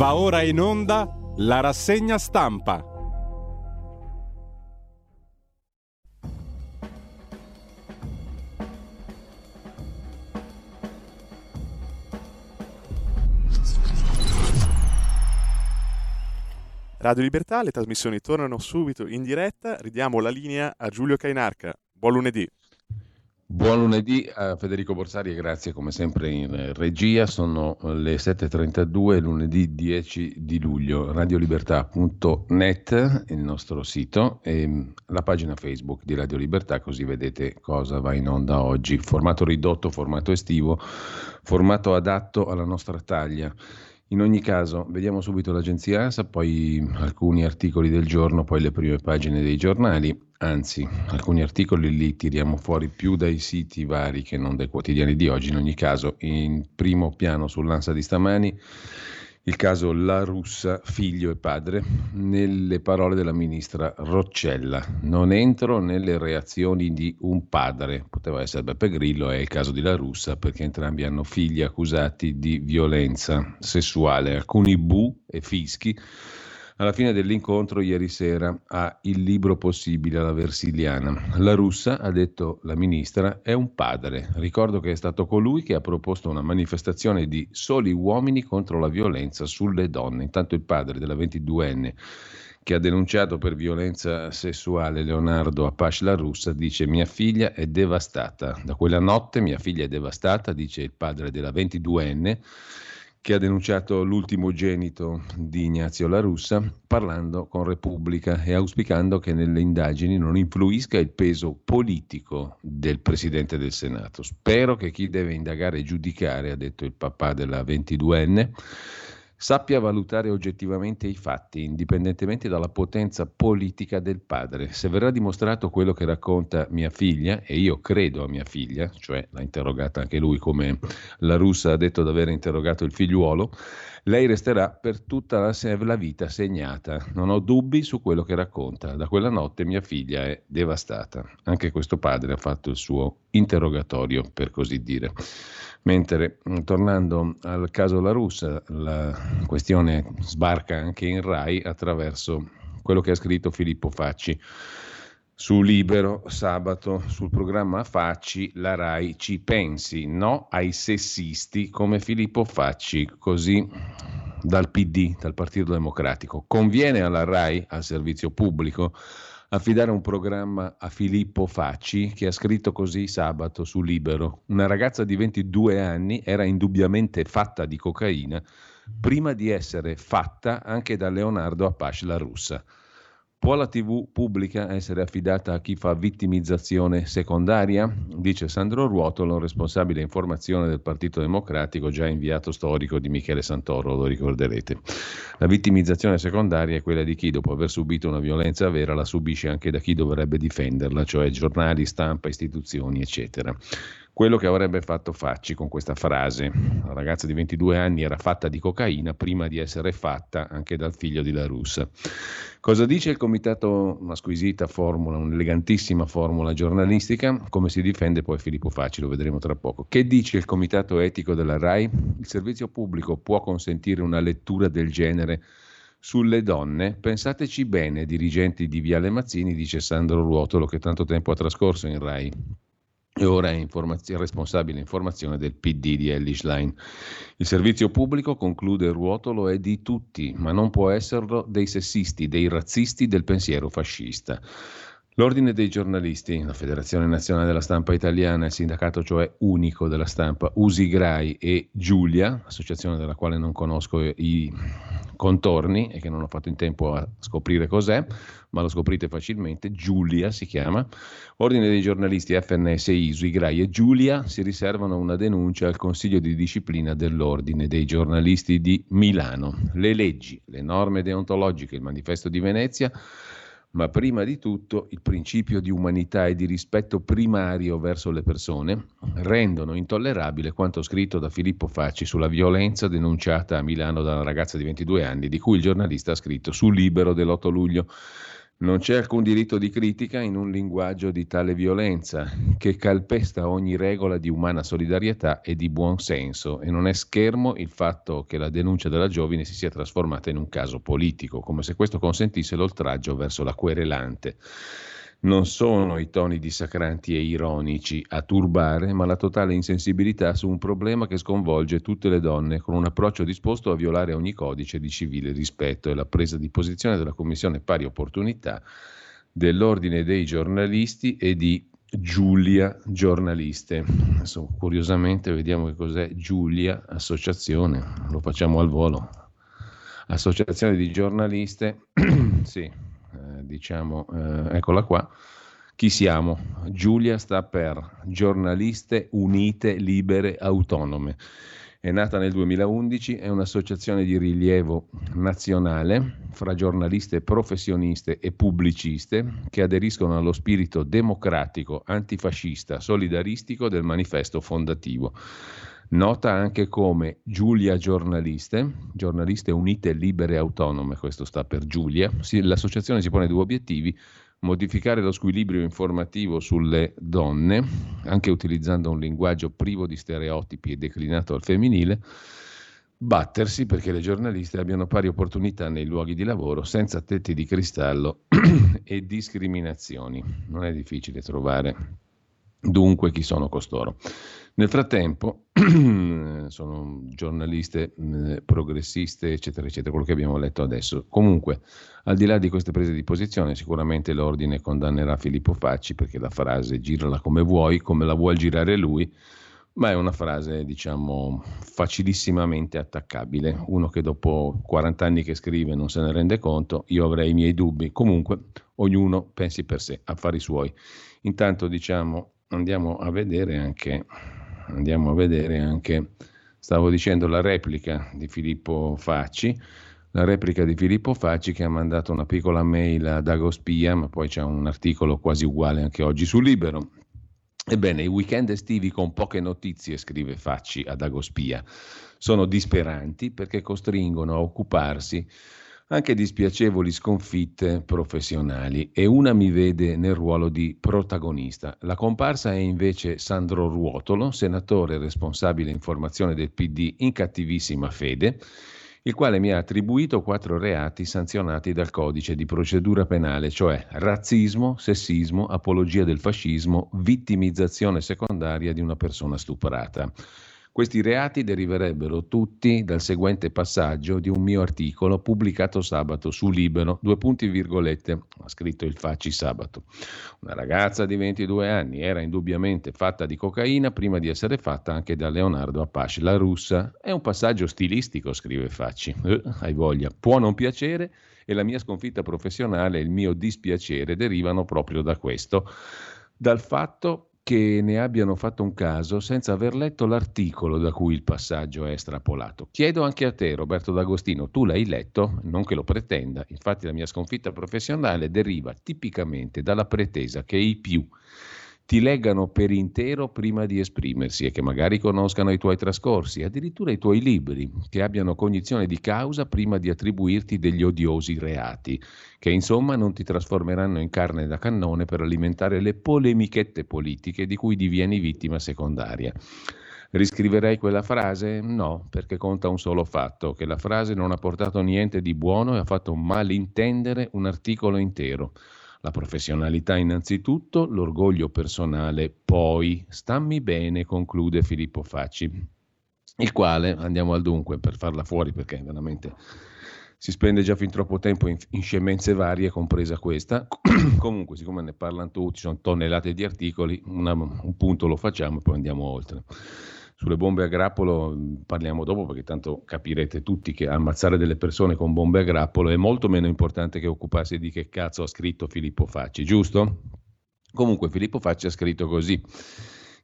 Va ora in onda la rassegna stampa. Radio Libertà, le trasmissioni tornano subito in diretta, ridiamo la linea a Giulio Cainarca. Buon lunedì. Buon lunedì a Federico Borsari e grazie come sempre in regia. Sono le 7.32, lunedì 10 di luglio. Radiolibertà.net, il nostro sito, e la pagina Facebook di Radio Libertà, così vedete cosa va in onda oggi. Formato ridotto, formato estivo, formato adatto alla nostra taglia. In ogni caso, vediamo subito l'agenzia ASA, poi alcuni articoli del giorno, poi le prime pagine dei giornali. Anzi, alcuni articoli li tiriamo fuori più dai siti vari che non dai quotidiani di oggi. In ogni caso, in primo piano sull'Ansa di stamani, il caso La Russa, figlio e padre, nelle parole della ministra Roccella. Non entro nelle reazioni di un padre, poteva essere Beppe Grillo, è il caso di La Russa, perché entrambi hanno figli accusati di violenza sessuale, alcuni bu e fischi alla fine dell'incontro ieri sera a Il libro possibile alla Versiliana. La russa, ha detto la ministra, è un padre. Ricordo che è stato colui che ha proposto una manifestazione di soli uomini contro la violenza sulle donne. Intanto il padre della 22enne che ha denunciato per violenza sessuale Leonardo Apache la russa, dice mia figlia è devastata. Da quella notte mia figlia è devastata, dice il padre della 22enne che ha denunciato l'ultimogenito di Ignazio La Russa, parlando con Repubblica e auspicando che nelle indagini non influisca il peso politico del Presidente del Senato. Spero che chi deve indagare e giudicare, ha detto il papà della 22enne, sappia valutare oggettivamente i fatti, indipendentemente dalla potenza politica del padre. Se verrà dimostrato quello che racconta mia figlia, e io credo a mia figlia, cioè l'ha interrogata anche lui come la russa ha detto di aver interrogato il figliuolo, lei resterà per tutta la, la vita segnata. Non ho dubbi su quello che racconta. Da quella notte mia figlia è devastata. Anche questo padre ha fatto il suo interrogatorio, per così dire. Mentre mm, tornando al caso La Russa, la questione sbarca anche in RAI attraverso quello che ha scritto Filippo Facci su Libero sabato sul programma Facci la RAI ci pensi, no ai sessisti come Filippo Facci, così dal PD, dal Partito Democratico. Conviene alla RAI, al servizio pubblico, affidare un programma a Filippo Facci che ha scritto così sabato su Libero. Una ragazza di 22 anni era indubbiamente fatta di cocaina prima di essere fatta anche da Leonardo Apache la russa. Può la TV pubblica essere affidata a chi fa vittimizzazione secondaria? Dice Sandro Ruotolo, responsabile informazione del Partito Democratico, già inviato storico di Michele Santoro, lo ricorderete. La vittimizzazione secondaria è quella di chi, dopo aver subito una violenza vera, la subisce anche da chi dovrebbe difenderla, cioè giornali, stampa, istituzioni, eccetera quello che avrebbe fatto Facci con questa frase. La ragazza di 22 anni era fatta di cocaina prima di essere fatta anche dal figlio di La Russa. Cosa dice il comitato? Una squisita formula, un'elegantissima formula giornalistica. Come si difende poi Filippo Facci, lo vedremo tra poco. Che dice il comitato etico della RAI? Il servizio pubblico può consentire una lettura del genere sulle donne, pensateci bene, dirigenti di Viale Mazzini, dice Sandro Ruotolo, che tanto tempo ha trascorso in RAI e ora è informaz- responsabile informazione del PD di Ellis Line. Il servizio pubblico, conclude Ruotolo, è di tutti, ma non può esserlo dei sessisti, dei razzisti del pensiero fascista. L'Ordine dei giornalisti, la Federazione Nazionale della Stampa Italiana, il sindacato cioè unico della stampa Usigrai e Giulia, associazione della quale non conosco i contorni e che non ho fatto in tempo a scoprire cos'è, ma lo scoprite facilmente, Giulia si chiama. Ordine dei giornalisti FNS, ISU, IGRAI e Giulia si riservano una denuncia al Consiglio di disciplina dell'Ordine dei giornalisti di Milano. Le leggi, le norme deontologiche, il manifesto di Venezia ma prima di tutto il principio di umanità e di rispetto primario verso le persone rendono intollerabile quanto scritto da Filippo Facci sulla violenza denunciata a Milano da una ragazza di 22 anni, di cui il giornalista ha scritto su Libero dell'8 luglio. Non c'è alcun diritto di critica in un linguaggio di tale violenza, che calpesta ogni regola di umana solidarietà e di buon senso, e non è schermo il fatto che la denuncia della giovine si sia trasformata in un caso politico, come se questo consentisse l'oltraggio verso la querelante. Non sono i toni dissacranti e ironici a turbare, ma la totale insensibilità su un problema che sconvolge tutte le donne, con un approccio disposto a violare ogni codice di civile rispetto e la presa di posizione della Commissione Pari Opportunità, dell'Ordine dei giornalisti e di Giulia Giornaliste. Adesso, curiosamente vediamo che cos'è Giulia Associazione, lo facciamo al volo. Associazione di giornaliste, sì, eh, diciamo, eh, eccola qua. Chi siamo? Giulia sta per Giornaliste Unite Libere Autonome. È nata nel 2011, è un'associazione di rilievo nazionale fra giornaliste professioniste e pubbliciste che aderiscono allo spirito democratico, antifascista, solidaristico del manifesto fondativo nota anche come Giulia Giornaliste, Giornaliste Unite Libere Autonome, questo sta per Giulia, l'associazione si pone due obiettivi, modificare lo squilibrio informativo sulle donne, anche utilizzando un linguaggio privo di stereotipi e declinato al femminile, battersi perché le giornaliste abbiano pari opportunità nei luoghi di lavoro senza tetti di cristallo e discriminazioni. Non è difficile trovare dunque chi sono costoro. Nel frattempo sono giornaliste progressiste, eccetera, eccetera, quello che abbiamo letto adesso. Comunque, al di là di queste prese di posizione, sicuramente l'ordine condannerà Filippo Facci perché la frase girala come vuoi, come la vuol girare lui, ma è una frase, diciamo, facilissimamente attaccabile. Uno che dopo 40 anni che scrive non se ne rende conto, io avrei i miei dubbi. Comunque, ognuno pensi per sé, affari suoi. Intanto, diciamo, andiamo a vedere anche andiamo a vedere anche, stavo dicendo, la replica di Filippo Facci, la replica di Filippo Facci che ha mandato una piccola mail ad Agospia, ma poi c'è un articolo quasi uguale anche oggi su Libero. Ebbene, i weekend estivi con poche notizie, scrive Facci ad Agospia, sono disperanti perché costringono a occuparsi anche di spiacevoli sconfitte professionali e una mi vede nel ruolo di protagonista. La comparsa è invece Sandro Ruotolo, senatore responsabile informazione del PD in cattivissima fede, il quale mi ha attribuito quattro reati sanzionati dal codice di procedura penale, cioè razzismo, sessismo, apologia del fascismo, vittimizzazione secondaria di una persona stuprata. Questi reati deriverebbero tutti dal seguente passaggio di un mio articolo pubblicato sabato su Libero, due punti virgolette, ha scritto il Facci sabato. Una ragazza di 22 anni era indubbiamente fatta di cocaina prima di essere fatta anche da Leonardo Apache, la russa. È un passaggio stilistico, scrive Facci. Eh, hai voglia. Può non piacere e la mia sconfitta professionale e il mio dispiacere derivano proprio da questo, dal fatto che ne abbiano fatto un caso senza aver letto l'articolo da cui il passaggio è estrapolato. Chiedo anche a te, Roberto D'Agostino, tu l'hai letto? Non che lo pretenda, infatti la mia sconfitta professionale deriva tipicamente dalla pretesa che i più ti leggano per intero prima di esprimersi e che magari conoscano i tuoi trascorsi, addirittura i tuoi libri, che abbiano cognizione di causa prima di attribuirti degli odiosi reati, che insomma non ti trasformeranno in carne da cannone per alimentare le polemichette politiche di cui divieni vittima secondaria. Riscriverei quella frase? No, perché conta un solo fatto, che la frase non ha portato niente di buono e ha fatto malintendere un articolo intero. La professionalità innanzitutto, l'orgoglio personale poi. Stammi bene, conclude Filippo Facci, il quale, andiamo al dunque per farla fuori perché veramente si spende già fin troppo tempo in, in scemenze varie, compresa questa. Comunque, siccome ne parlano tutti, ci sono tonnellate di articoli, una, un punto lo facciamo e poi andiamo oltre. Sulle bombe a grappolo mm, parliamo dopo perché tanto capirete tutti che ammazzare delle persone con bombe a grappolo è molto meno importante che occuparsi di che cazzo ha scritto Filippo Facci, giusto? Comunque Filippo Facci ha scritto così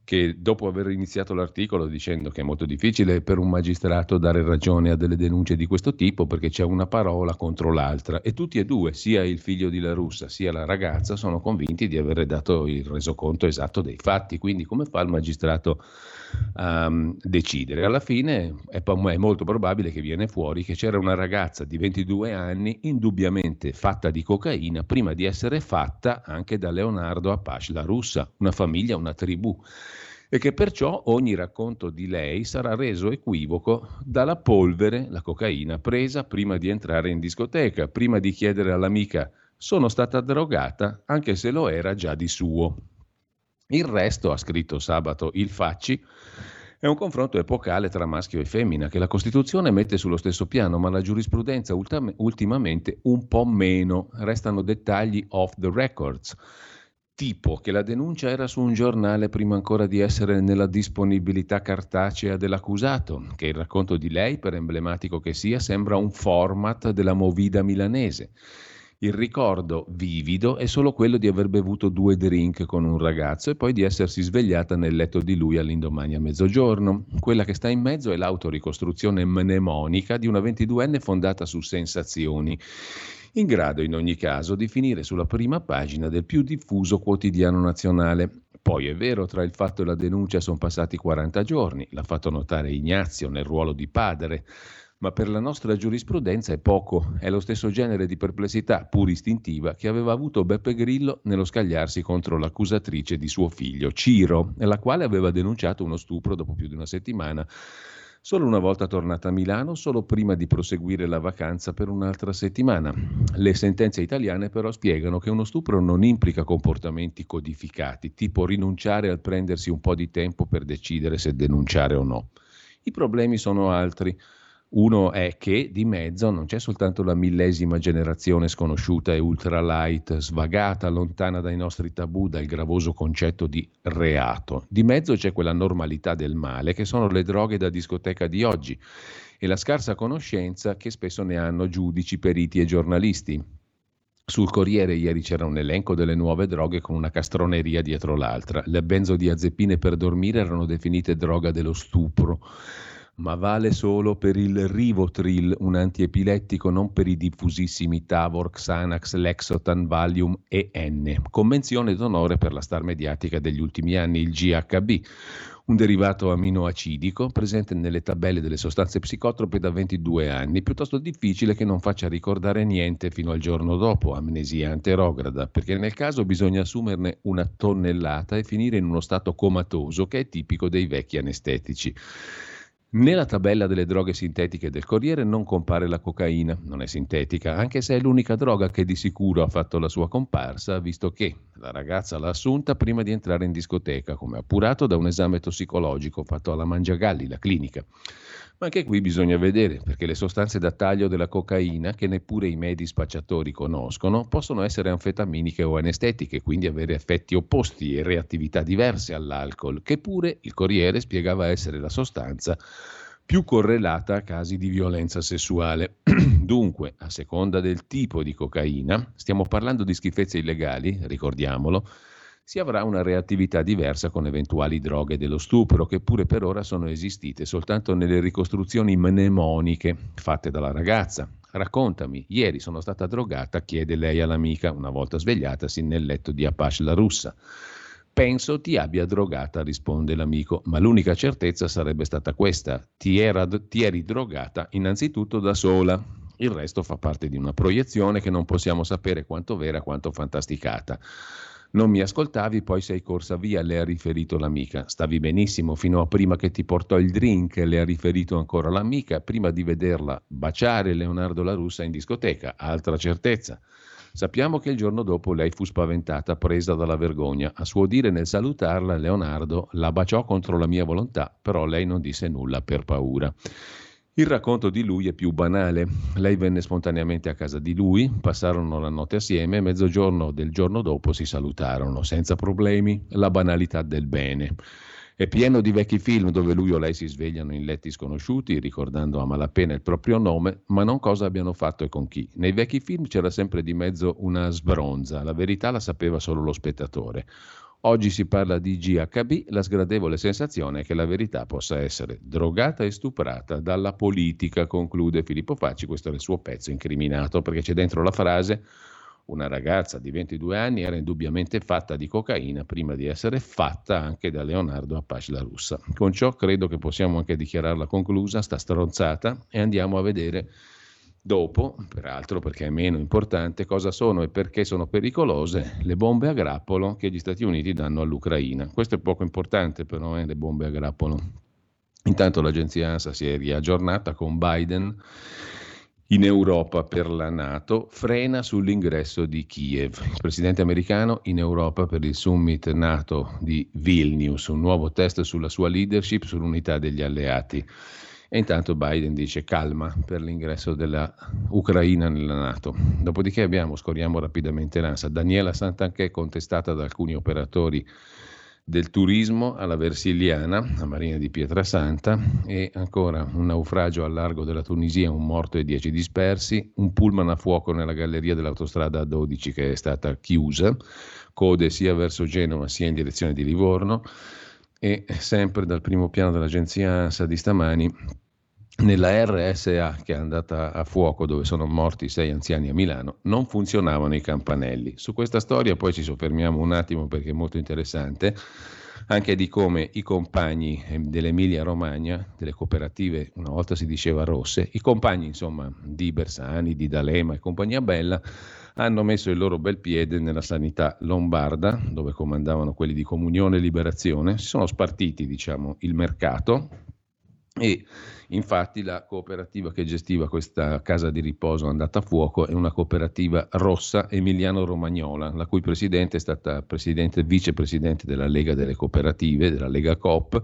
che dopo aver iniziato l'articolo dicendo che è molto difficile per un magistrato dare ragione a delle denunce di questo tipo perché c'è una parola contro l'altra e tutti e due, sia il figlio di La Russa sia la ragazza, sono convinti di aver dato il resoconto esatto dei fatti, quindi come fa il magistrato um, decidere? Alla fine è, è molto probabile che viene fuori che c'era una ragazza di 22 anni indubbiamente fatta di cocaina prima di essere fatta anche da Leonardo Apache La Russa, una famiglia, una tribù e che perciò ogni racconto di lei sarà reso equivoco dalla polvere, la cocaina, presa prima di entrare in discoteca, prima di chiedere all'amica sono stata drogata, anche se lo era già di suo. Il resto, ha scritto sabato il Facci, è un confronto epocale tra maschio e femmina che la Costituzione mette sullo stesso piano, ma la giurisprudenza ultimamente un po' meno. Restano dettagli off the records tipo che la denuncia era su un giornale prima ancora di essere nella disponibilità cartacea dell'accusato, che il racconto di lei, per emblematico che sia, sembra un format della movida milanese. Il ricordo vivido è solo quello di aver bevuto due drink con un ragazzo e poi di essersi svegliata nel letto di lui all'indomani a mezzogiorno. Quella che sta in mezzo è l'autoricostruzione mnemonica di una 22enne fondata su sensazioni in grado in ogni caso di finire sulla prima pagina del più diffuso quotidiano nazionale. Poi è vero, tra il fatto e la denuncia sono passati 40 giorni, l'ha fatto notare Ignazio nel ruolo di padre, ma per la nostra giurisprudenza è poco, è lo stesso genere di perplessità, pur istintiva, che aveva avuto Beppe Grillo nello scagliarsi contro l'accusatrice di suo figlio, Ciro, la quale aveva denunciato uno stupro dopo più di una settimana Solo una volta tornata a Milano, solo prima di proseguire la vacanza per un'altra settimana. Le sentenze italiane però spiegano che uno stupro non implica comportamenti codificati, tipo rinunciare al prendersi un po' di tempo per decidere se denunciare o no. I problemi sono altri. Uno è che di mezzo non c'è soltanto la millesima generazione sconosciuta e ultralight, svagata, lontana dai nostri tabù, dal gravoso concetto di reato. Di mezzo c'è quella normalità del male che sono le droghe da discoteca di oggi e la scarsa conoscenza che spesso ne hanno giudici, periti e giornalisti. Sul Corriere ieri c'era un elenco delle nuove droghe con una castroneria dietro l'altra. Le benzodiazepine per dormire erano definite droga dello stupro ma vale solo per il Rivotril, un antiepilettico, non per i diffusissimi Tavor, Xanax, Lexotan, Valium e N. Convenzione d'onore per la star mediatica degli ultimi anni, il GHB, un derivato aminoacidico presente nelle tabelle delle sostanze psicotrope da 22 anni, piuttosto difficile che non faccia ricordare niente fino al giorno dopo, amnesia anterograda, perché nel caso bisogna assumerne una tonnellata e finire in uno stato comatoso che è tipico dei vecchi anestetici. Nella tabella delle droghe sintetiche del Corriere non compare la cocaina, non è sintetica, anche se è l'unica droga che di sicuro ha fatto la sua comparsa, visto che la ragazza l'ha assunta prima di entrare in discoteca, come appurato da un esame tossicologico fatto alla Mangiagalli, la clinica. Ma anche qui bisogna vedere, perché le sostanze da taglio della cocaina, che neppure i medi spacciatori conoscono, possono essere anfetaminiche o anestetiche, quindi avere effetti opposti e reattività diverse all'alcol, che pure il Corriere spiegava essere la sostanza più correlata a casi di violenza sessuale. Dunque, a seconda del tipo di cocaina, stiamo parlando di schifezze illegali, ricordiamolo, si avrà una reattività diversa con eventuali droghe dello stupro, che pure per ora sono esistite soltanto nelle ricostruzioni mnemoniche fatte dalla ragazza. Raccontami, ieri sono stata drogata, chiede lei all'amica, una volta svegliatasi nel letto di Apache la russa. Penso ti abbia drogata, risponde l'amico, ma l'unica certezza sarebbe stata questa. Ti, era, ti eri drogata innanzitutto da sola. Il resto fa parte di una proiezione che non possiamo sapere quanto vera quanto fantasticata. Non mi ascoltavi, poi sei corsa via, le ha riferito l'amica. Stavi benissimo fino a prima che ti portò il drink, le ha riferito ancora l'amica, prima di vederla baciare Leonardo La Russa in discoteca. Altra certezza. Sappiamo che il giorno dopo lei fu spaventata, presa dalla vergogna. A suo dire, nel salutarla, Leonardo la baciò contro la mia volontà, però lei non disse nulla per paura. Il racconto di lui è più banale. Lei venne spontaneamente a casa di lui, passarono la notte assieme e mezzogiorno del giorno dopo si salutarono, senza problemi, la banalità del bene. È pieno di vecchi film dove lui o lei si svegliano in letti sconosciuti, ricordando a malapena il proprio nome, ma non cosa abbiano fatto e con chi. Nei vecchi film c'era sempre di mezzo una sbronza, la verità la sapeva solo lo spettatore. Oggi si parla di GHB, la sgradevole sensazione che la verità possa essere drogata e stuprata dalla politica, conclude Filippo Facci, questo è il suo pezzo incriminato, perché c'è dentro la frase una ragazza di 22 anni era indubbiamente fatta di cocaina prima di essere fatta anche da Leonardo Apache la russa. Con ciò credo che possiamo anche dichiararla conclusa, sta stronzata e andiamo a vedere dopo, peraltro perché è meno importante, cosa sono e perché sono pericolose le bombe a grappolo che gli Stati Uniti danno all'Ucraina. Questo è poco importante però, eh, le bombe a grappolo. Intanto l'agenzia ANSA si è riaggiornata con Biden in Europa per la Nato frena sull'ingresso di Kiev. Il presidente americano in Europa per il summit Nato di Vilnius, un nuovo test sulla sua leadership, sull'unità degli alleati. E intanto Biden dice calma per l'ingresso dell'Ucraina nella Nato. Dopodiché abbiamo, scorriamo rapidamente l'ANSA, Daniela Santanchè contestata da alcuni operatori del turismo alla Versiliana, a Marina di Pietrasanta, e ancora un naufragio al largo della Tunisia, un morto e dieci dispersi, un pullman a fuoco nella galleria dell'autostrada A12 che è stata chiusa, code sia verso Genova sia in direzione di Livorno, e sempre dal primo piano dell'agenzia ANSA di stamani nella RSA che è andata a fuoco dove sono morti sei anziani a Milano non funzionavano i campanelli. Su questa storia poi ci soffermiamo un attimo perché è molto interessante anche di come i compagni eh, dell'Emilia Romagna, delle cooperative, una volta si diceva rosse, i compagni insomma di Bersani, di D'Alema e compagnia bella hanno messo il loro bel piede nella sanità lombarda, dove comandavano quelli di Comunione e Liberazione, si sono spartiti diciamo, il mercato e infatti la cooperativa che gestiva questa casa di riposo andata a fuoco è una cooperativa rossa emiliano-romagnola, la cui presidente è stata presidente, vicepresidente della Lega delle Cooperative, della Lega Coop,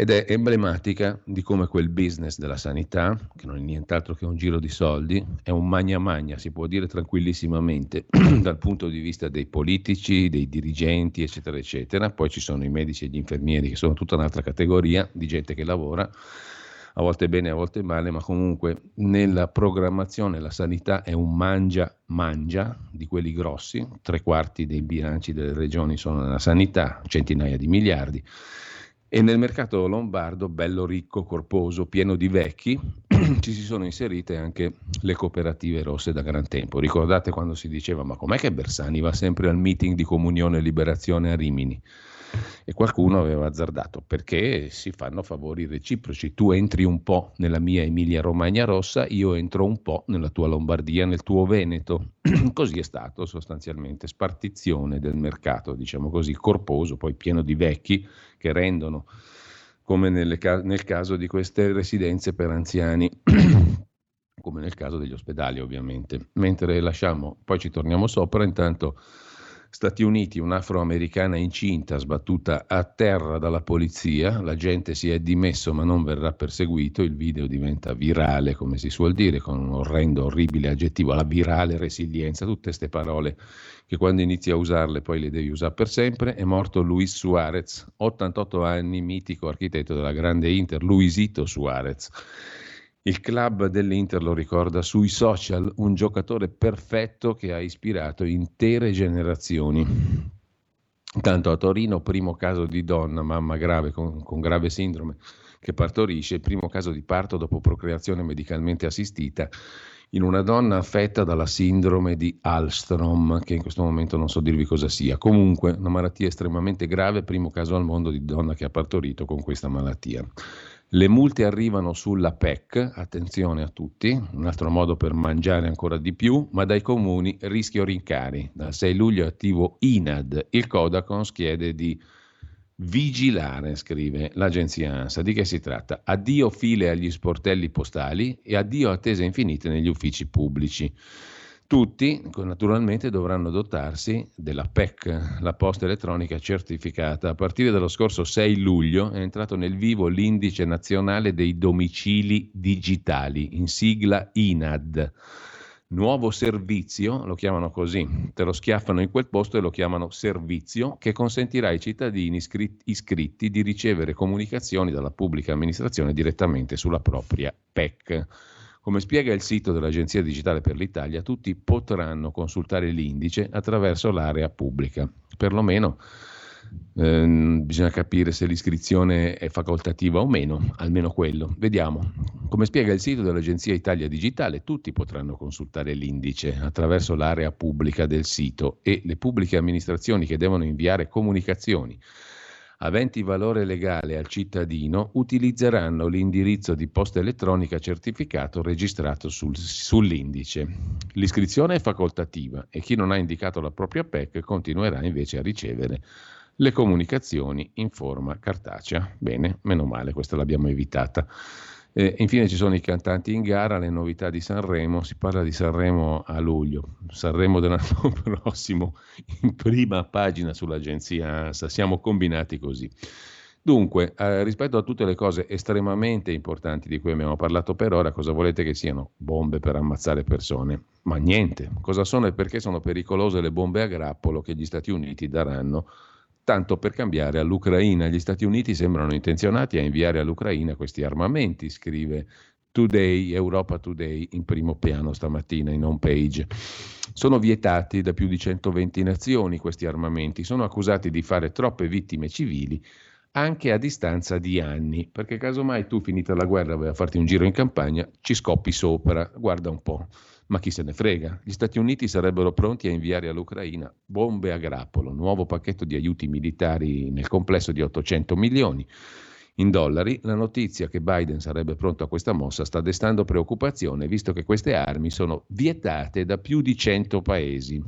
ed è emblematica di come quel business della sanità, che non è nient'altro che un giro di soldi, è un magna magna, si può dire tranquillissimamente, dal punto di vista dei politici, dei dirigenti, eccetera, eccetera. Poi ci sono i medici e gli infermieri, che sono tutta un'altra categoria di gente che lavora, a volte bene, a volte male, ma comunque nella programmazione la sanità è un mangia-mangia di quelli grossi, tre quarti dei bilanci delle regioni sono nella sanità, centinaia di miliardi e nel mercato lombardo, bello ricco, corposo, pieno di vecchi, ci si sono inserite anche le cooperative rosse da gran tempo. Ricordate quando si diceva ma com'è che Bersani va sempre al meeting di comunione e liberazione a Rimini? E qualcuno aveva azzardato perché si fanno favori reciproci. Tu entri un po' nella mia Emilia Romagna rossa, io entro un po' nella tua Lombardia, nel tuo Veneto. così è stato sostanzialmente, spartizione del mercato, diciamo così, corposo, poi pieno di vecchi che rendono, come ca- nel caso di queste residenze per anziani. come nel caso degli ospedali ovviamente. Mentre lasciamo, poi ci torniamo sopra, intanto Stati Uniti, un'afroamericana incinta sbattuta a terra dalla polizia, la gente si è dimesso ma non verrà perseguito, il video diventa virale come si suol dire, con un orrendo, orribile aggettivo, la virale resilienza, tutte queste parole che quando inizi a usarle poi le devi usare per sempre, è morto Luis Suarez, 88 anni, mitico architetto della grande Inter, Luisito Suarez il club dell'Inter lo ricorda sui social, un giocatore perfetto che ha ispirato intere generazioni. Intanto a Torino, primo caso di donna, mamma grave con, con grave sindrome che partorisce, il primo caso di parto dopo procreazione medicalmente assistita in una donna affetta dalla sindrome di Alstrom, che in questo momento non so dirvi cosa sia. Comunque, una malattia estremamente grave, primo caso al mondo di donna che ha partorito con questa malattia. Le multe arrivano sulla PEC, attenzione a tutti, un altro modo per mangiare ancora di più, ma dai comuni rischio rincari. Dal 6 luglio è attivo INAD, il Codacons chiede di vigilare, scrive l'agenzia ANSA. Di che si tratta? Addio file agli sportelli postali e addio attese infinite negli uffici pubblici. Tutti naturalmente dovranno dotarsi della PEC, la posta elettronica certificata. A partire dallo scorso 6 luglio è entrato nel vivo l'indice nazionale dei domicili digitali, in sigla INAD. Nuovo servizio, lo chiamano così, te lo schiaffano in quel posto e lo chiamano servizio, che consentirà ai cittadini iscritti di ricevere comunicazioni dalla pubblica amministrazione direttamente sulla propria PEC. Come spiega il sito dell'Agenzia Digitale per l'Italia, tutti potranno consultare l'indice attraverso l'area pubblica. Perlomeno Eh, bisogna capire se l'iscrizione è facoltativa o meno, almeno quello. Vediamo. Come spiega il sito dell'Agenzia Italia Digitale, tutti potranno consultare l'indice attraverso l'area pubblica del sito e le pubbliche amministrazioni che devono inviare comunicazioni aventi valore legale al cittadino utilizzeranno l'indirizzo di posta elettronica certificato registrato sul, sull'indice. L'iscrizione è facoltativa e chi non ha indicato la propria PEC continuerà invece a ricevere le comunicazioni in forma cartacea. Bene, meno male, questa l'abbiamo evitata. E infine ci sono i cantanti in gara, le novità di Sanremo, si parla di Sanremo a luglio, Sanremo dell'anno prossimo in prima pagina sull'agenzia ANSA, siamo combinati così. Dunque, eh, rispetto a tutte le cose estremamente importanti di cui abbiamo parlato per ora, cosa volete che siano? Bombe per ammazzare persone? Ma niente. Cosa sono e perché sono pericolose le bombe a grappolo che gli Stati Uniti daranno tanto per cambiare all'Ucraina. Gli Stati Uniti sembrano intenzionati a inviare all'Ucraina questi armamenti, scrive Today, Europa Today, in primo piano stamattina in home page. Sono vietati da più di 120 nazioni questi armamenti, sono accusati di fare troppe vittime civili anche a distanza di anni, perché casomai tu finita la guerra vai a farti un giro in campagna, ci scoppi sopra, guarda un po'. Ma chi se ne frega? Gli Stati Uniti sarebbero pronti a inviare all'Ucraina bombe a grappolo, nuovo pacchetto di aiuti militari nel complesso di 800 milioni in dollari. La notizia che Biden sarebbe pronto a questa mossa sta destando preoccupazione, visto che queste armi sono vietate da più di 100 paesi.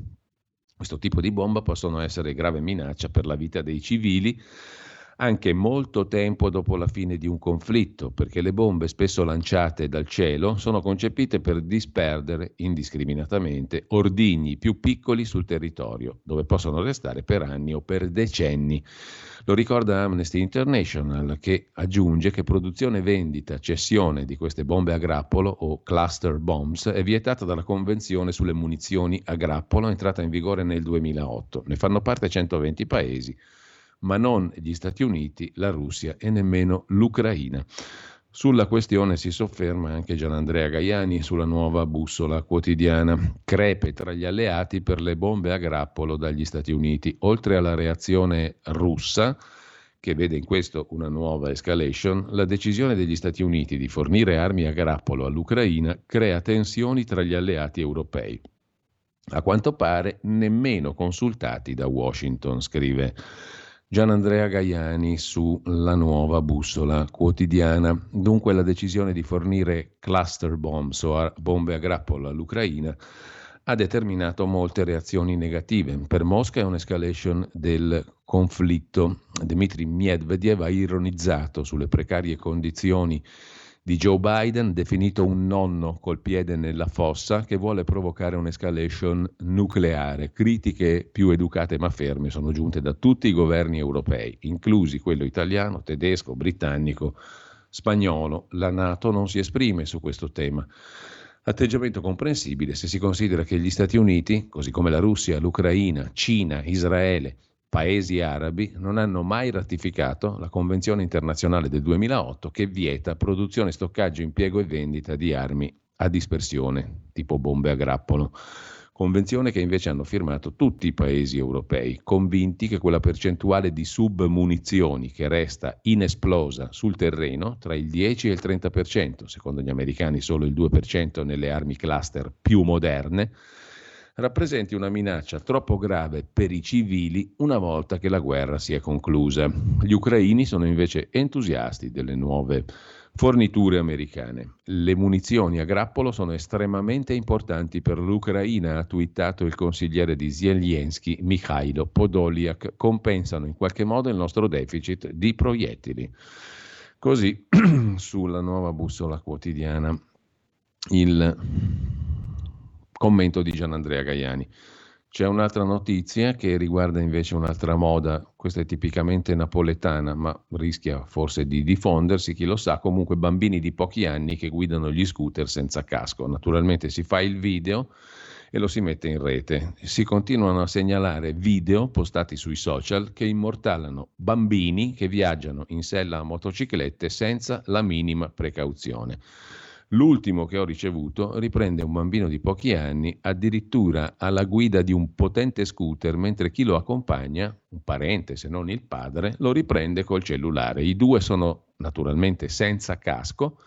Questo tipo di bomba possono essere grave minaccia per la vita dei civili anche molto tempo dopo la fine di un conflitto, perché le bombe spesso lanciate dal cielo sono concepite per disperdere indiscriminatamente ordigni più piccoli sul territorio, dove possono restare per anni o per decenni. Lo ricorda Amnesty International che aggiunge che produzione, vendita, cessione di queste bombe a grappolo o cluster bombs è vietata dalla Convenzione sulle munizioni a grappolo entrata in vigore nel 2008. Ne fanno parte 120 paesi ma non gli Stati Uniti, la Russia e nemmeno l'Ucraina. Sulla questione si sofferma anche Gianandrea Gaiani sulla nuova bussola quotidiana. Crepe tra gli alleati per le bombe a grappolo dagli Stati Uniti. Oltre alla reazione russa, che vede in questo una nuova escalation, la decisione degli Stati Uniti di fornire armi a grappolo all'Ucraina crea tensioni tra gli alleati europei. A quanto pare nemmeno consultati da Washington, scrive Gianandrea Gaiani sulla nuova bussola quotidiana. Dunque la decisione di fornire cluster bombs o bombe a grappolo all'Ucraina ha determinato molte reazioni negative. Per Mosca è un'escalation del conflitto. Dmitry Medvedev ha ironizzato sulle precarie condizioni di Joe Biden, definito un nonno col piede nella fossa che vuole provocare un'escalation nucleare. Critiche più educate ma ferme sono giunte da tutti i governi europei, inclusi quello italiano, tedesco, britannico, spagnolo. La Nato non si esprime su questo tema. Atteggiamento comprensibile se si considera che gli Stati Uniti, così come la Russia, l'Ucraina, Cina, Israele, paesi arabi non hanno mai ratificato la Convenzione internazionale del 2008 che vieta produzione, stoccaggio, impiego e vendita di armi a dispersione, tipo bombe a grappolo. Convenzione che invece hanno firmato tutti i paesi europei, convinti che quella percentuale di submunizioni che resta inesplosa sul terreno tra il 10 e il 30%, secondo gli americani solo il 2% nelle armi cluster più moderne, rappresenti una minaccia troppo grave per i civili una volta che la guerra si è conclusa. Gli ucraini sono invece entusiasti delle nuove forniture americane. Le munizioni a grappolo sono estremamente importanti per l'Ucraina, ha twittato il consigliere di Zelensky, Mikhailo Podoliak, compensano in qualche modo il nostro deficit di proiettili. Così sulla nuova bussola quotidiana il Commento di Gianandrea Gaiani. C'è un'altra notizia che riguarda invece un'altra moda, questa è tipicamente napoletana, ma rischia forse di diffondersi, chi lo sa, comunque bambini di pochi anni che guidano gli scooter senza casco. Naturalmente si fa il video e lo si mette in rete. Si continuano a segnalare video postati sui social che immortalano bambini che viaggiano in sella a motociclette senza la minima precauzione. L'ultimo che ho ricevuto riprende un bambino di pochi anni addirittura alla guida di un potente scooter, mentre chi lo accompagna, un parente se non il padre, lo riprende col cellulare. I due sono naturalmente senza casco,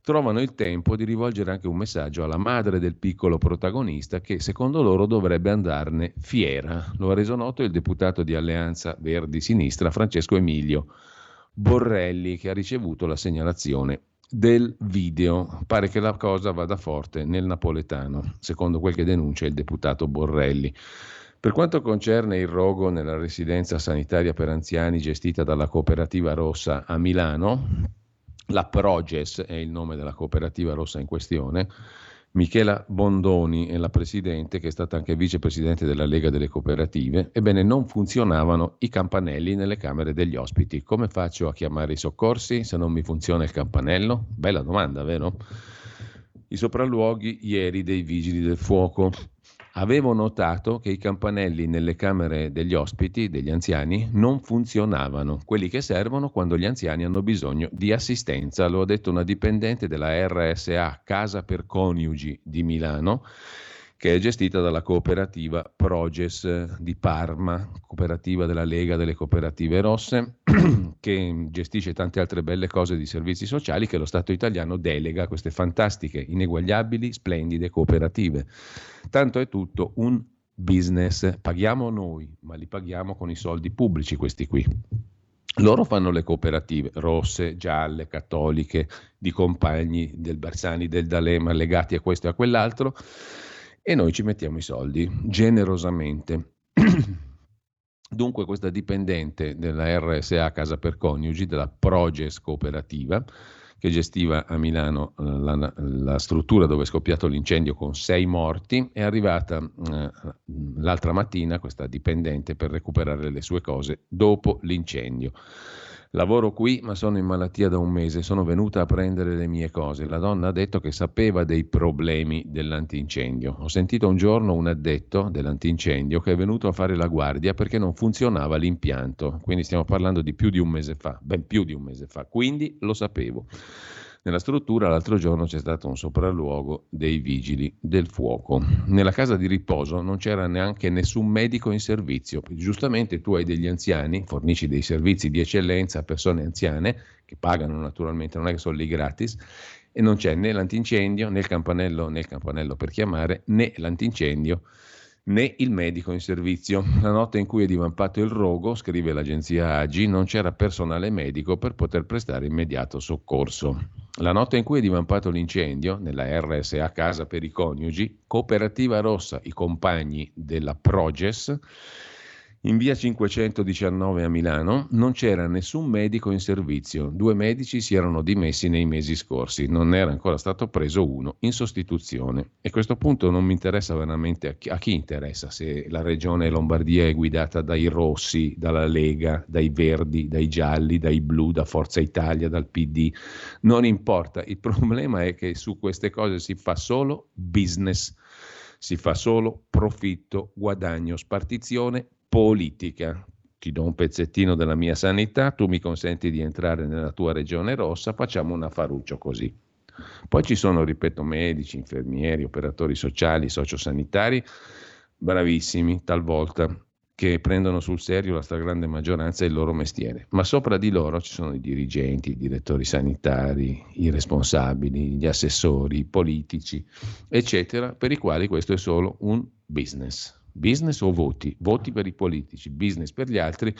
trovano il tempo di rivolgere anche un messaggio alla madre del piccolo protagonista che secondo loro dovrebbe andarne fiera. Lo ha reso noto il deputato di Alleanza Verdi Sinistra Francesco Emilio Borrelli che ha ricevuto la segnalazione del video. Pare che la cosa vada forte nel napoletano, secondo quel che denuncia il deputato Borrelli. Per quanto concerne il rogo nella residenza sanitaria per anziani gestita dalla cooperativa rossa a Milano, la Proges è il nome della cooperativa rossa in questione. Michela Bondoni è la presidente, che è stata anche vicepresidente della Lega delle Cooperative. Ebbene, non funzionavano i campanelli nelle camere degli ospiti. Come faccio a chiamare i soccorsi se non mi funziona il campanello? Bella domanda, vero? I sopralluoghi ieri dei vigili del fuoco avevo notato che i campanelli nelle camere degli ospiti, degli anziani, non funzionavano, quelli che servono quando gli anziani hanno bisogno di assistenza. Lo ha detto una dipendente della RSA Casa per Coniugi di Milano che è gestita dalla cooperativa Proges di Parma, cooperativa della Lega delle Cooperative Rosse, che gestisce tante altre belle cose di servizi sociali che lo Stato italiano delega a queste fantastiche, ineguagliabili, splendide cooperative. Tanto è tutto un business, paghiamo noi, ma li paghiamo con i soldi pubblici questi qui. Loro fanno le cooperative rosse, gialle, cattoliche, di compagni del Bersani, del D'Alema, legati a questo e a quell'altro e noi ci mettiamo i soldi generosamente. Dunque questa dipendente della RSA Casa per Coniugi, della Proges Cooperativa, che gestiva a Milano eh, la, la, struttura dove è scoppiato l'incendio con sei morti, è arrivata eh, l'altra mattina questa dipendente per recuperare le sue cose dopo l'incendio. Lavoro qui, ma sono in malattia da un mese. Sono venuta a prendere le mie cose. La donna ha detto che sapeva dei problemi dell'antincendio. Ho sentito un giorno un addetto dell'antincendio che è venuto a fare la guardia perché non funzionava l'impianto. Quindi stiamo parlando di più di un mese fa, ben più di un mese fa. Quindi lo sapevo. Nella struttura l'altro giorno c'è stato un sopralluogo dei vigili del fuoco. Nella casa di riposo non c'era neanche nessun medico in servizio. Giustamente tu hai degli anziani, fornisci dei servizi di eccellenza a persone anziane che pagano naturalmente, non è che sono lì gratis, e non c'è né l'antincendio né il campanello, né il campanello per chiamare né l'antincendio né il medico in servizio. La notte in cui è divampato il rogo, scrive l'agenzia AGI, non c'era personale medico per poter prestare immediato soccorso. La notte in cui è divampato l'incendio, nella RSA Casa per i Coniugi, Cooperativa Rossa, i compagni della Proges, in via 519 a Milano non c'era nessun medico in servizio, due medici si erano dimessi nei mesi scorsi, non era ancora stato preso uno in sostituzione. E a questo punto non mi interessa veramente a chi, a chi interessa se la regione Lombardia è guidata dai rossi, dalla Lega, dai verdi, dai gialli, dai blu, da Forza Italia, dal PD, non importa, il problema è che su queste cose si fa solo business. Si fa solo profitto, guadagno, spartizione, politica. Ti do un pezzettino della mia sanità, tu mi consenti di entrare nella tua regione rossa, facciamo un affaruccio così. Poi ci sono, ripeto, medici, infermieri, operatori sociali, sociosanitari, bravissimi talvolta, che prendono sul serio la stragrande maggioranza il loro mestiere. Ma sopra di loro ci sono i dirigenti, i direttori sanitari, i responsabili, gli assessori, i politici, eccetera, per i quali questo è solo un business. Business o voti? Voti per i politici, business per gli altri.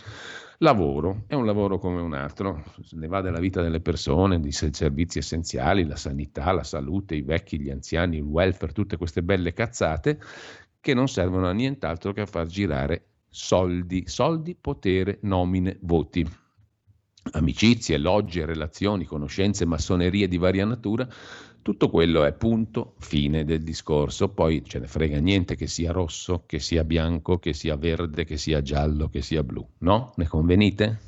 Lavoro è un lavoro come un altro, ne va della vita delle persone, di servizi essenziali, la sanità, la salute, i vecchi, gli anziani, il welfare, tutte queste belle cazzate che non servono a nient'altro che a far girare soldi, soldi, potere, nomine, voti. Amicizie, logge, relazioni, conoscenze, massonerie di varia natura tutto quello è punto fine del discorso, poi ce ne frega niente che sia rosso, che sia bianco, che sia verde, che sia giallo, che sia blu, no? Ne convenite?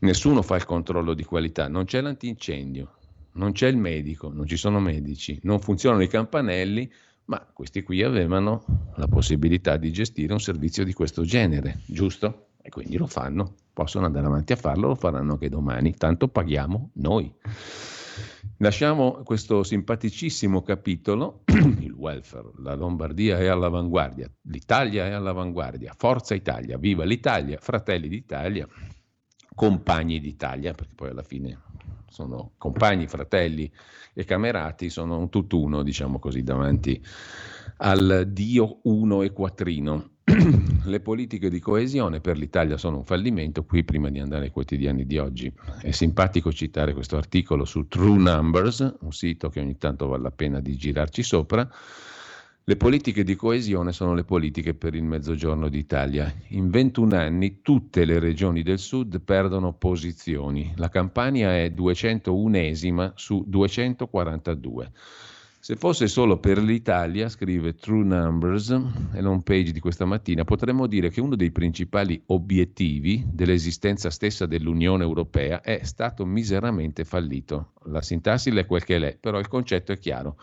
Nessuno fa il controllo di qualità, non c'è l'antincendio, non c'è il medico, non ci sono medici, non funzionano i campanelli, ma questi qui avevano la possibilità di gestire un servizio di questo genere, giusto? E quindi lo fanno, possono andare avanti a farlo, lo faranno anche domani, tanto paghiamo noi. Lasciamo questo simpaticissimo capitolo, il welfare, la Lombardia è all'avanguardia, l'Italia è all'avanguardia, Forza Italia, viva l'Italia, Fratelli d'Italia, compagni d'Italia, perché poi alla fine sono compagni, fratelli e camerati, sono un tutt'uno, diciamo così, davanti al Dio uno e quattrino. Le politiche di coesione per l'Italia sono un fallimento. Qui, prima di andare ai quotidiani di oggi, è simpatico citare questo articolo su True Numbers, un sito che ogni tanto vale la pena di girarci sopra. Le politiche di coesione sono le politiche per il mezzogiorno d'Italia. In 21 anni tutte le regioni del sud perdono posizioni. La Campania è 201esima su 242. Se fosse solo per l'Italia, scrive True Numbers, è l'home page di questa mattina, potremmo dire che uno dei principali obiettivi dell'esistenza stessa dell'Unione Europea è stato miseramente fallito. La sintassi è quel che è, però il concetto è chiaro.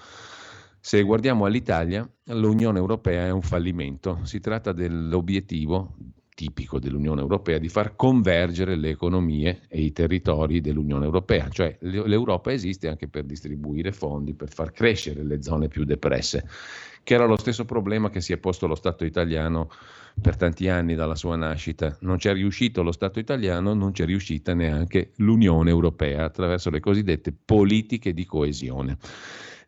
Se guardiamo all'Italia, l'Unione Europea è un fallimento. Si tratta dell'obiettivo tipico dell'Unione Europea di far convergere le economie e i territori dell'Unione Europea, cioè l'Europa esiste anche per distribuire fondi, per far crescere le zone più depresse, che era lo stesso problema che si è posto lo Stato italiano per tanti anni dalla sua nascita. Non c'è riuscito lo Stato italiano, non c'è riuscita neanche l'Unione Europea attraverso le cosiddette politiche di coesione.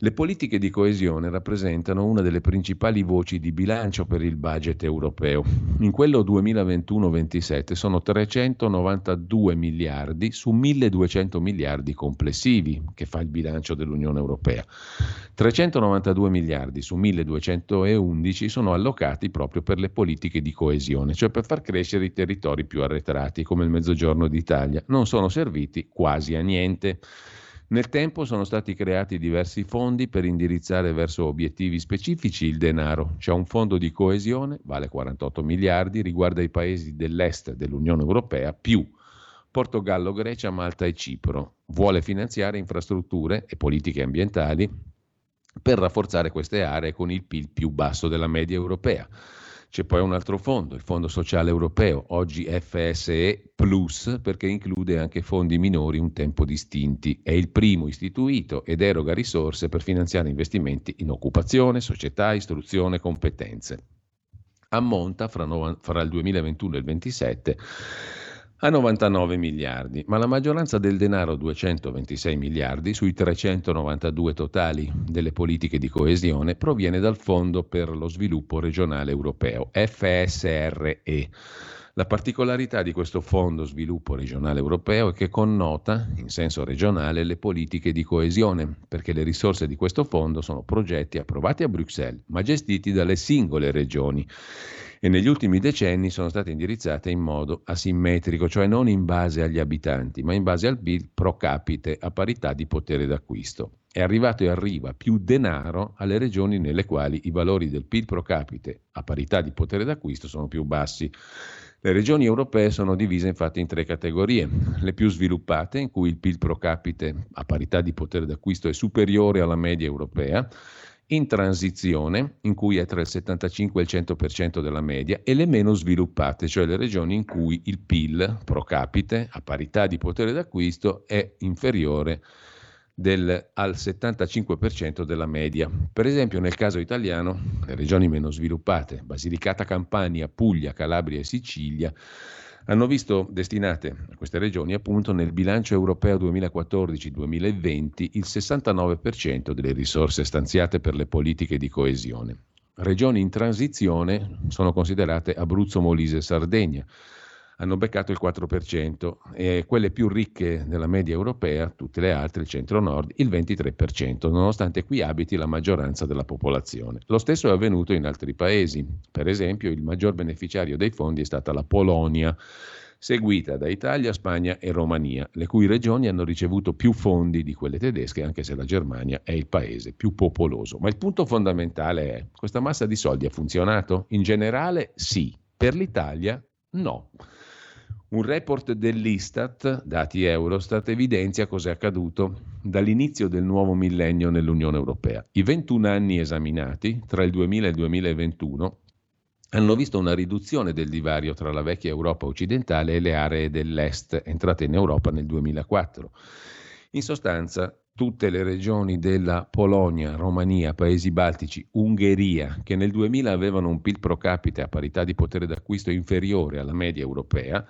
Le politiche di coesione rappresentano una delle principali voci di bilancio per il budget europeo. In quello 2021-27 sono 392 miliardi su 1200 miliardi complessivi che fa il bilancio dell'Unione Europea. 392 miliardi su 1211 sono allocati proprio per le politiche di coesione, cioè per far crescere i territori più arretrati come il Mezzogiorno d'Italia. Non sono serviti quasi a niente. Nel tempo sono stati creati diversi fondi per indirizzare verso obiettivi specifici il denaro. C'è un fondo di coesione, vale 48 miliardi, riguarda i paesi dell'est dell'Unione Europea, più Portogallo, Grecia, Malta e Cipro. Vuole finanziare infrastrutture e politiche ambientali per rafforzare queste aree con il PIL più basso della media europea. C'è poi un altro fondo, il Fondo Sociale Europeo, oggi FSE Plus, perché include anche fondi minori un tempo distinti. È il primo istituito ed eroga risorse per finanziare investimenti in occupazione, società, istruzione, competenze. Ammonta fra, no, fra il 2021 e il 2027 a 99 miliardi, ma la maggioranza del denaro, 226 miliardi, sui 392 totali delle politiche di coesione, proviene dal Fondo per lo sviluppo regionale europeo, FSRE. La particolarità di questo Fondo Sviluppo Regionale Europeo è che connota, in senso regionale, le politiche di coesione, perché le risorse di questo fondo sono progetti approvati a Bruxelles, ma gestiti dalle singole regioni e negli ultimi decenni sono state indirizzate in modo asimmetrico, cioè non in base agli abitanti, ma in base al PIL pro capite a parità di potere d'acquisto. È arrivato e arriva più denaro alle regioni nelle quali i valori del PIL pro capite a parità di potere d'acquisto sono più bassi. Le regioni europee sono divise infatti in tre categorie. Le più sviluppate, in cui il PIL pro capite a parità di potere d'acquisto è superiore alla media europea, in transizione, in cui è tra il 75 e il 100% della media, e le meno sviluppate, cioè le regioni in cui il PIL pro capite, a parità di potere d'acquisto, è inferiore del, al 75% della media. Per esempio, nel caso italiano, le regioni meno sviluppate, Basilicata, Campania, Puglia, Calabria e Sicilia, hanno visto destinate a queste regioni appunto nel bilancio europeo 2014-2020 il 69% delle risorse stanziate per le politiche di coesione. Regioni in transizione sono considerate Abruzzo, Molise e Sardegna, hanno beccato il 4% e quelle più ricche della media europea, tutte le altre, il centro-nord, il 23%, nonostante qui abiti la maggioranza della popolazione. Lo stesso è avvenuto in altri paesi. Per esempio, il maggior beneficiario dei fondi è stata la Polonia, seguita da Italia, Spagna e Romania, le cui regioni hanno ricevuto più fondi di quelle tedesche, anche se la Germania è il paese più popoloso. Ma il punto fondamentale è, questa massa di soldi ha funzionato? In generale sì, per l'Italia no. Un report dell'Istat, dati Eurostat, evidenzia cosa è accaduto dall'inizio del nuovo millennio nell'Unione Europea. I 21 anni esaminati, tra il 2000 e il 2021, hanno visto una riduzione del divario tra la vecchia Europa occidentale e le aree dell'Est entrate in Europa nel 2004. In sostanza, tutte le regioni della Polonia, Romania, Paesi Baltici, Ungheria, che nel 2000 avevano un PIL pro capite a parità di potere d'acquisto inferiore alla media europea,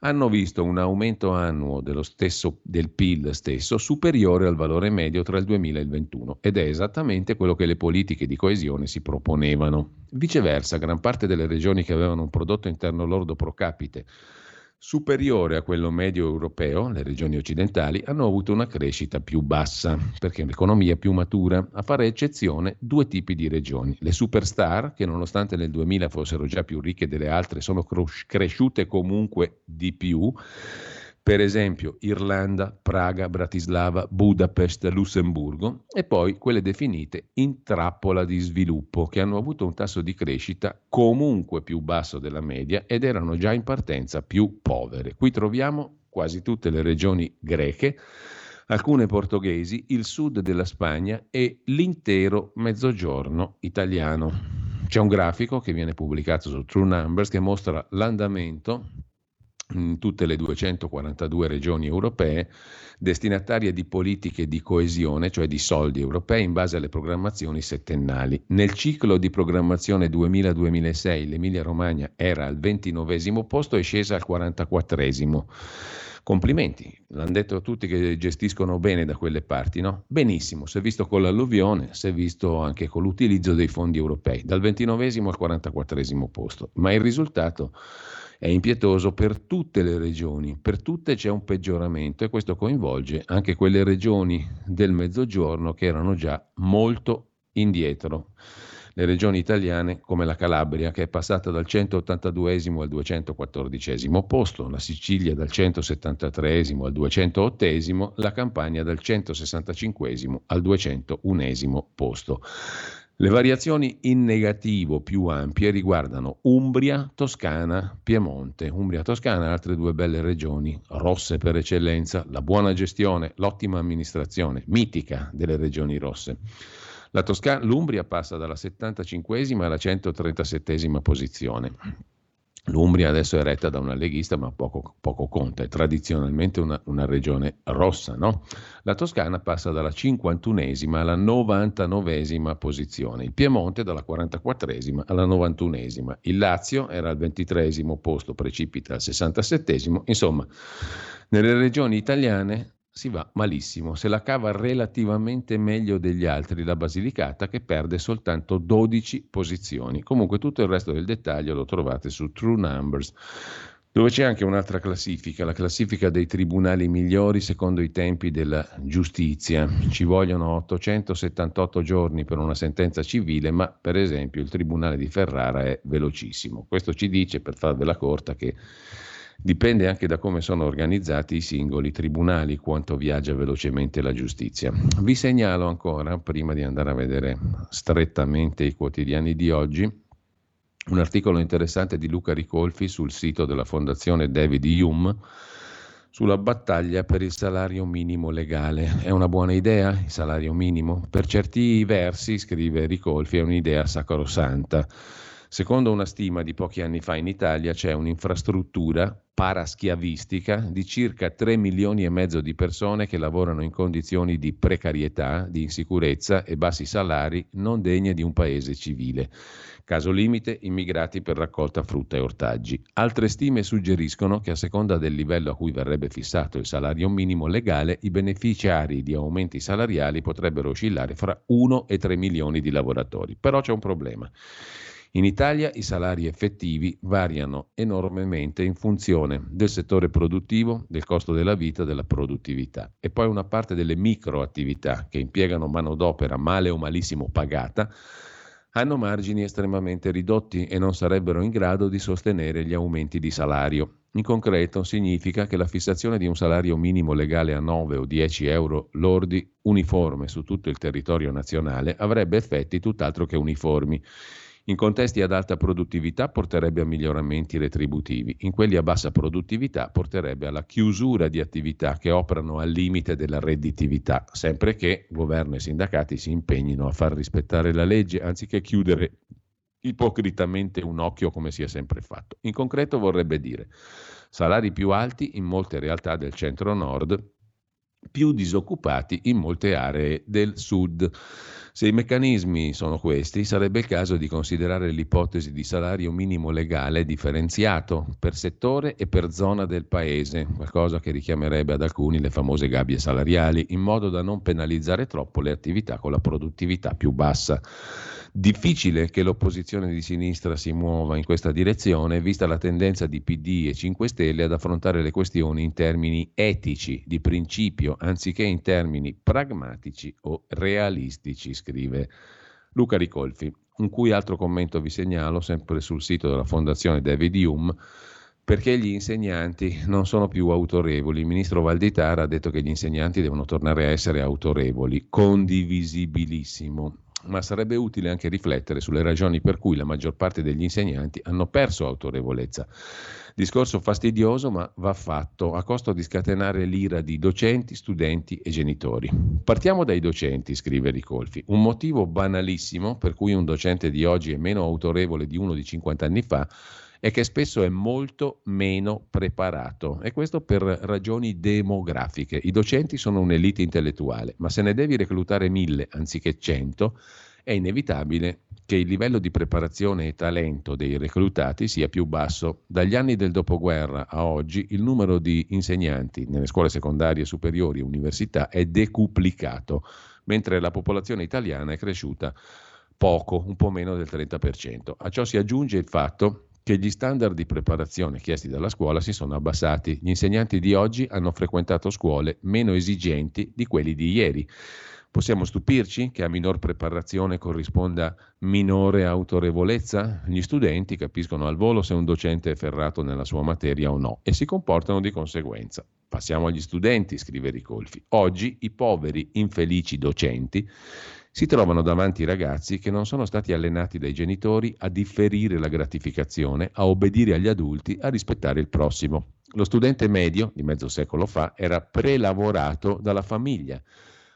hanno visto un aumento annuo stesso, del PIL stesso superiore al valore medio tra il 2000 e il 2021 ed è esattamente quello che le politiche di coesione si proponevano. Viceversa, gran parte delle regioni che avevano un prodotto interno lordo pro capite superiore a quello medio europeo, le regioni occidentali, hanno avuto una crescita più bassa, perché l'economia è più matura, a fare eccezione due tipi di regioni. Le superstar, che nonostante nel 2000 fossero già più ricche delle altre, sono cresciute comunque di più, per esempio Irlanda, Praga, Bratislava, Budapest, Lussemburgo, e poi quelle definite in trappola di sviluppo, che hanno avuto un tasso di crescita comunque più basso della media ed erano già in partenza più povere. Qui troviamo quasi tutte le regioni greche, alcune portoghesi, il sud della Spagna e l'intero mezzogiorno italiano. C'è un grafico che viene pubblicato su True Numbers che mostra l'andamento in tutte le 242 regioni europee destinatarie di politiche di coesione, cioè di soldi europei in base alle programmazioni settennali. Nel ciclo di programmazione 2000-2006 l'Emilia-Romagna era al 29 posto e scesa al 44 Complimenti, l'hanno detto tutti che gestiscono bene da quelle parti, no? Benissimo, si è visto con l'alluvione, si è visto anche con l'utilizzo dei fondi europei, dal 29 al 44 posto, ma il risultato è impietoso per tutte le regioni, per tutte c'è un peggioramento e questo coinvolge anche quelle regioni del mezzogiorno che erano già molto indietro. Le regioni italiane come la Calabria che è passata dal 182 al 214 posto, la Sicilia dal 173 al 208, la Campania dal 165 al 201 posto. Le variazioni in negativo più ampie riguardano Umbria, Toscana, Piemonte. Umbria, Toscana, altre due belle regioni, rosse per eccellenza, la buona gestione, l'ottima amministrazione, mitica delle regioni rosse. Toscana, L'Umbria passa dalla 75 alla 137 posizione. L'Umbria adesso è retta da una leghista, ma poco, poco conta, è tradizionalmente una, una regione rossa. No? La Toscana passa dalla 51esima alla 99esima posizione, il Piemonte dalla 44esima alla 91esima, il Lazio era al 23esimo posto, precipita al 67esimo, insomma, nelle regioni italiane si va malissimo. Se la cava relativamente meglio degli altri la Basilicata che perde soltanto 12 posizioni. Comunque tutto il resto del dettaglio lo trovate su True Numbers dove c'è anche un'altra classifica, la classifica dei tribunali migliori secondo i tempi della giustizia. Ci vogliono 878 giorni per una sentenza civile, ma per esempio il tribunale di Ferrara è velocissimo. Questo ci dice, per farvela corta, che Dipende anche da come sono organizzati i singoli tribunali, quanto viaggia velocemente la giustizia. Vi segnalo ancora, prima di andare a vedere strettamente i quotidiani di oggi, un articolo interessante di Luca Ricolfi sul sito della Fondazione David Hume sulla battaglia per il salario minimo legale. È una buona idea il salario minimo? Per certi versi, scrive Ricolfi, è un'idea sacrosanta. Secondo una stima di pochi anni fa in Italia c'è un'infrastruttura paraschiavistica di circa 3 milioni e mezzo di persone che lavorano in condizioni di precarietà, di insicurezza e bassi salari non degne di un paese civile. Caso limite, immigrati per raccolta frutta e ortaggi. Altre stime suggeriscono che a seconda del livello a cui verrebbe fissato il salario minimo legale, i beneficiari di aumenti salariali potrebbero oscillare fra 1 e 3 milioni di lavoratori. Però c'è un problema. In Italia i salari effettivi variano enormemente in funzione del settore produttivo, del costo della vita, della produttività e poi una parte delle microattività che impiegano manodopera male o malissimo pagata hanno margini estremamente ridotti e non sarebbero in grado di sostenere gli aumenti di salario. In concreto significa che la fissazione di un salario minimo legale a 9 o 10 euro lordi uniforme su tutto il territorio nazionale avrebbe effetti tutt'altro che uniformi in contesti ad alta produttività porterebbe a miglioramenti retributivi, in quelli a bassa produttività porterebbe alla chiusura di attività che operano al limite della redditività, sempre che governo e sindacati si impegnino a far rispettare la legge anziché chiudere ipocritamente un occhio come si è sempre fatto. In concreto vorrebbe dire salari più alti in molte realtà del centro-nord più disoccupati in molte aree del sud. Se i meccanismi sono questi, sarebbe il caso di considerare l'ipotesi di salario minimo legale differenziato per settore e per zona del paese, qualcosa che richiamerebbe ad alcuni le famose gabbie salariali, in modo da non penalizzare troppo le attività con la produttività più bassa. Difficile che l'opposizione di sinistra si muova in questa direzione, vista la tendenza di PD e 5 Stelle ad affrontare le questioni in termini etici, di principio, anziché in termini pragmatici o realistici, scrive Luca Ricolfi. Un cui altro commento vi segnalo, sempre sul sito della Fondazione David Hume, perché gli insegnanti non sono più autorevoli. Il ministro Valditara ha detto che gli insegnanti devono tornare a essere autorevoli, condivisibilissimo ma sarebbe utile anche riflettere sulle ragioni per cui la maggior parte degli insegnanti hanno perso autorevolezza. Discorso fastidioso, ma va fatto a costo di scatenare l'ira di docenti, studenti e genitori. Partiamo dai docenti, scrive Ricolfi. Un motivo banalissimo per cui un docente di oggi è meno autorevole di uno di 50 anni fa è che spesso è molto meno preparato e questo per ragioni demografiche. I docenti sono un'elite intellettuale, ma se ne devi reclutare mille anziché cento, è inevitabile che il livello di preparazione e talento dei reclutati sia più basso. Dagli anni del dopoguerra a oggi il numero di insegnanti nelle scuole secondarie superiori e università è decuplicato, mentre la popolazione italiana è cresciuta poco, un po' meno del 30%. A ciò si aggiunge il fatto che gli standard di preparazione chiesti dalla scuola si sono abbassati. Gli insegnanti di oggi hanno frequentato scuole meno esigenti di quelli di ieri. Possiamo stupirci che a minor preparazione corrisponda minore autorevolezza? Gli studenti capiscono al volo se un docente è ferrato nella sua materia o no e si comportano di conseguenza. Passiamo agli studenti, scrive Ricolfi. Oggi i poveri, infelici docenti si trovano davanti ragazzi che non sono stati allenati dai genitori a differire la gratificazione, a obbedire agli adulti, a rispettare il prossimo. Lo studente medio, di mezzo secolo fa, era prelavorato dalla famiglia.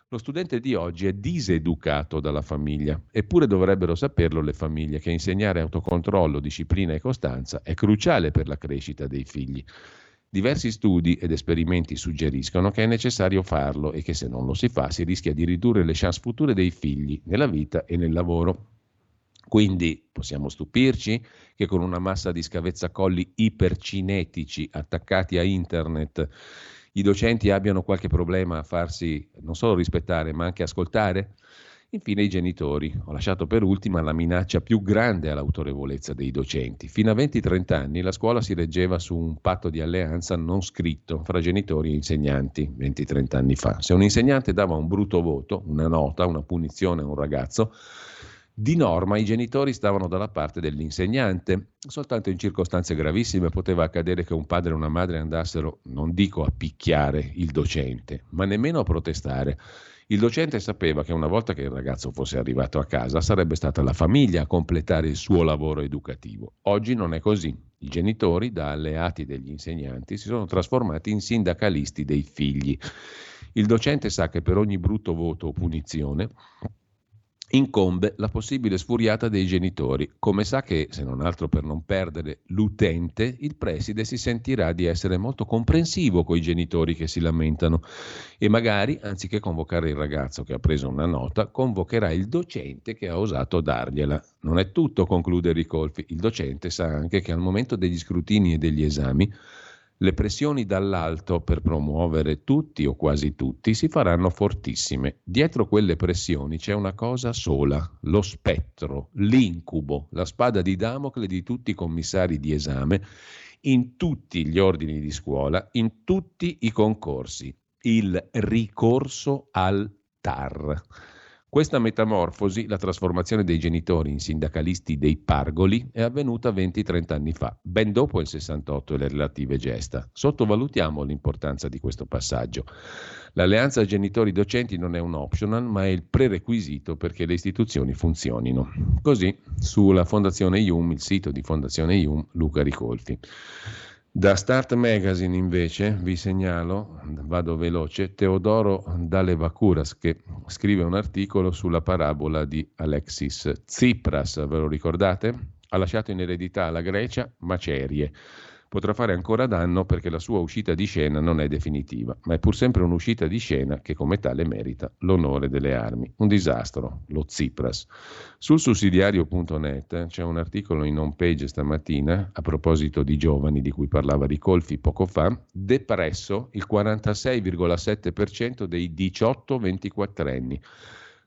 Lo studente di oggi è diseducato dalla famiglia, eppure dovrebbero saperlo le famiglie che insegnare autocontrollo, disciplina e costanza è cruciale per la crescita dei figli. Diversi studi ed esperimenti suggeriscono che è necessario farlo e che se non lo si fa si rischia di ridurre le chance future dei figli nella vita e nel lavoro. Quindi possiamo stupirci che con una massa di scavezzacolli ipercinetici attaccati a internet i docenti abbiano qualche problema a farsi non solo rispettare ma anche ascoltare? Infine i genitori. Ho lasciato per ultima la minaccia più grande all'autorevolezza dei docenti. Fino a 20-30 anni la scuola si reggeva su un patto di alleanza non scritto fra genitori e insegnanti, 20-30 anni fa. Se un insegnante dava un brutto voto, una nota, una punizione a un ragazzo, di norma i genitori stavano dalla parte dell'insegnante. Soltanto in circostanze gravissime poteva accadere che un padre e una madre andassero, non dico a picchiare il docente, ma nemmeno a protestare. Il docente sapeva che una volta che il ragazzo fosse arrivato a casa sarebbe stata la famiglia a completare il suo lavoro educativo. Oggi non è così. I genitori, da alleati degli insegnanti, si sono trasformati in sindacalisti dei figli. Il docente sa che per ogni brutto voto o punizione incombe la possibile sfuriata dei genitori. Come sa che, se non altro per non perdere l'utente, il preside si sentirà di essere molto comprensivo con i genitori che si lamentano e magari, anziché convocare il ragazzo che ha preso una nota, convocherà il docente che ha osato dargliela. Non è tutto, conclude Ricolfi. Il docente sa anche che al momento degli scrutini e degli esami le pressioni dall'alto per promuovere tutti o quasi tutti si faranno fortissime. Dietro quelle pressioni c'è una cosa sola, lo spettro, l'incubo, la spada di Damocle di tutti i commissari di esame, in tutti gli ordini di scuola, in tutti i concorsi, il ricorso al TAR. Questa metamorfosi, la trasformazione dei genitori in sindacalisti dei pargoli, è avvenuta 20-30 anni fa, ben dopo il 68 e le relative gesta. Sottovalutiamo l'importanza di questo passaggio. L'alleanza genitori-docenti non è un optional, ma è il prerequisito perché le istituzioni funzionino. Così, sulla Fondazione IUM, il sito di Fondazione IUM, Luca Ricolfi. Da Start Magazine invece vi segnalo, vado veloce, Teodoro Dalevacuras che scrive un articolo sulla parabola di Alexis Tsipras, ve lo ricordate? Ha lasciato in eredità alla Grecia macerie. Potrà fare ancora danno perché la sua uscita di scena non è definitiva, ma è pur sempre un'uscita di scena che come tale merita l'onore delle armi. Un disastro, lo Tsipras. Sul sussidiario.net c'è un articolo in home page stamattina a proposito di giovani di cui parlava Ricolfi poco fa, depresso il 46,7% dei 18-24 anni.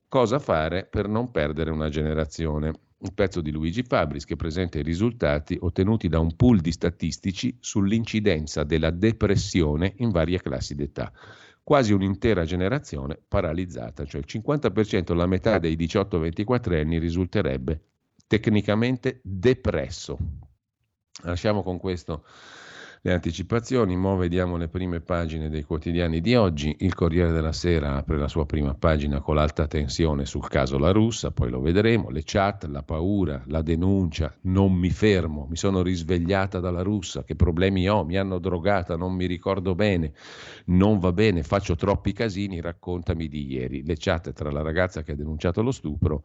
Cosa fare per non perdere una generazione? Un pezzo di Luigi Fabris che presenta i risultati ottenuti da un pool di statistici sull'incidenza della depressione in varie classi d'età. Quasi un'intera generazione paralizzata, cioè il 50%, la metà dei 18-24 anni risulterebbe tecnicamente depresso. Lasciamo con questo le anticipazioni, mo vediamo le prime pagine dei quotidiani di oggi. Il Corriere della Sera apre la sua prima pagina con l'alta tensione sul caso La Russa, poi lo vedremo, le chat, la paura, la denuncia, non mi fermo, mi sono risvegliata dalla Russa, che problemi ho, mi hanno drogata, non mi ricordo bene, non va bene, faccio troppi casini, raccontami di ieri. Le chat tra la ragazza che ha denunciato lo stupro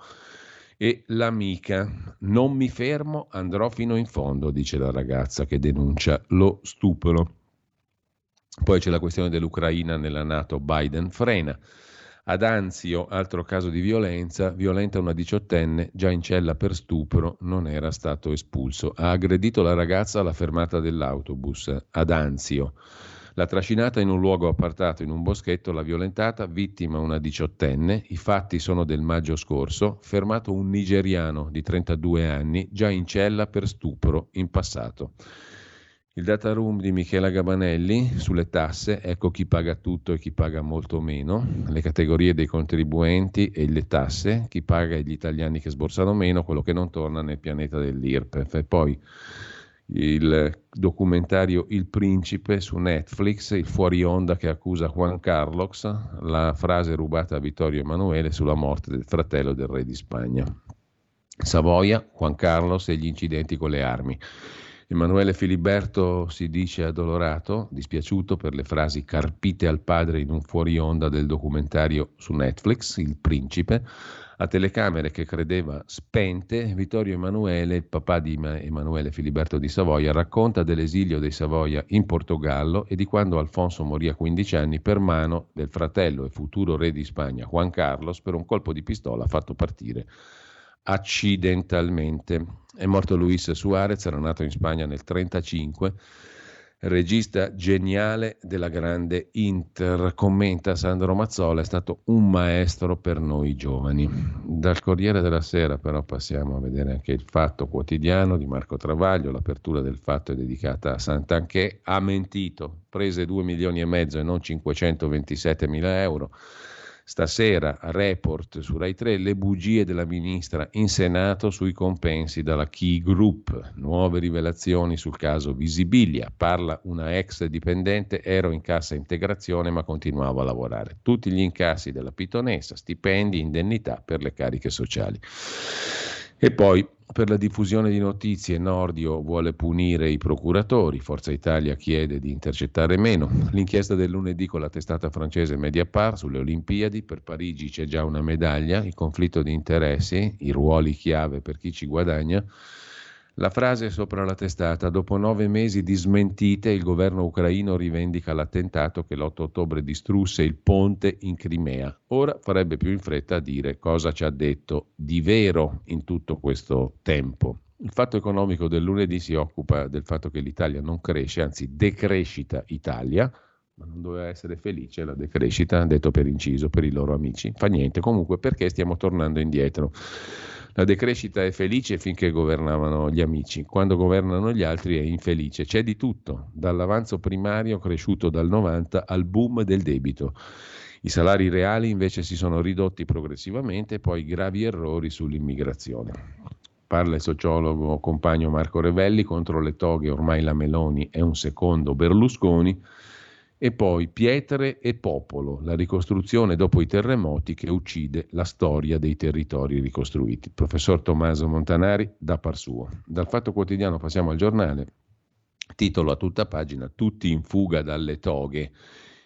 e l'amica. Non mi fermo, andrò fino in fondo, dice la ragazza che denuncia lo stupro. Poi c'è la questione dell'Ucraina nella Nato, Biden frena. Ad Anzio, altro caso di violenza, violenta una diciottenne, già in cella per stupro, non era stato espulso. Ha aggredito la ragazza alla fermata dell'autobus, ad Anzio. L'ha trascinata in un luogo appartato in un boschetto, l'ha violentata, vittima una diciottenne. I fatti sono del maggio scorso, fermato un nigeriano di 32 anni, già in cella per stupro in passato. Il data room di Michela Gabanelli sulle tasse, ecco chi paga tutto e chi paga molto meno, le categorie dei contribuenti e le tasse, chi paga gli italiani che sborsano meno, quello che non torna nel pianeta dell'IRPEF. E poi il documentario Il Principe su Netflix, il fuori onda che accusa Juan Carlos, la frase rubata a Vittorio Emanuele sulla morte del fratello del re di Spagna. Savoia, Juan Carlos e gli incidenti con le armi. Emanuele Filiberto si dice addolorato, dispiaciuto per le frasi carpite al padre in un fuori onda del documentario su Netflix, Il Principe. A telecamere che credeva spente, Vittorio Emanuele, il papà di Emanuele Filiberto di Savoia, racconta dell'esilio dei Savoia in Portogallo e di quando Alfonso morì a 15 anni per mano del fratello e futuro re di Spagna, Juan Carlos, per un colpo di pistola fatto partire accidentalmente. È morto Luis Suarez, era nato in Spagna nel 1935 regista geniale della grande Inter. Commenta Sandro Mazzola, è stato un maestro per noi giovani. Dal Corriere della Sera però passiamo a vedere anche il Fatto Quotidiano di Marco Travaglio, l'apertura del Fatto è dedicata a Sant'Anché, ha mentito, prese 2 milioni e mezzo e non 527 mila euro Stasera, report su Rai 3, le bugie della ministra in Senato sui compensi dalla Key Group. Nuove rivelazioni sul caso Visibilia. Parla una ex dipendente, ero in cassa integrazione ma continuavo a lavorare. Tutti gli incassi della pitonessa, stipendi, indennità per le cariche sociali. E poi per la diffusione di notizie Nordio vuole punire i procuratori, Forza Italia chiede di intercettare meno. L'inchiesta del lunedì con la testata francese Mediapart sulle Olimpiadi, per Parigi c'è già una medaglia, il conflitto di interessi, i ruoli chiave per chi ci guadagna. La frase sopra la testata, dopo nove mesi di smentite, il governo ucraino rivendica l'attentato che l'8 ottobre distrusse il ponte in Crimea. Ora farebbe più in fretta a dire cosa ci ha detto di vero in tutto questo tempo. Il fatto economico del lunedì si occupa del fatto che l'Italia non cresce, anzi decrescita Italia, ma non doveva essere felice la decrescita, detto per inciso, per i loro amici. Fa niente, comunque perché stiamo tornando indietro. La decrescita è felice finché governavano gli amici, quando governano gli altri è infelice. C'è di tutto, dall'avanzo primario cresciuto dal 90 al boom del debito. I salari reali invece si sono ridotti progressivamente, poi gravi errori sull'immigrazione. Parla il sociologo compagno Marco Revelli contro le toghe, ormai la Meloni è un secondo Berlusconi e poi Pietre e Popolo, la ricostruzione dopo i terremoti che uccide la storia dei territori ricostruiti. Professor Tommaso Montanari da par suo. Dal Fatto Quotidiano passiamo al giornale, titolo a tutta pagina, tutti in fuga dalle toghe.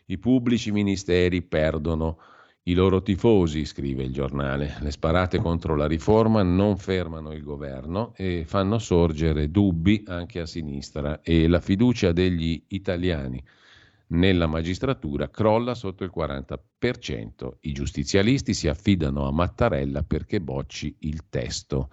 I pubblici ministeri perdono I loro tifosi, scrive il giornale, le sparate contro la riforma non fermano il governo e fanno sorgere dubbi anche a sinistra e la fiducia degli italiani nella magistratura crolla sotto il 40%. I giustizialisti si affidano a Mattarella perché bocci il testo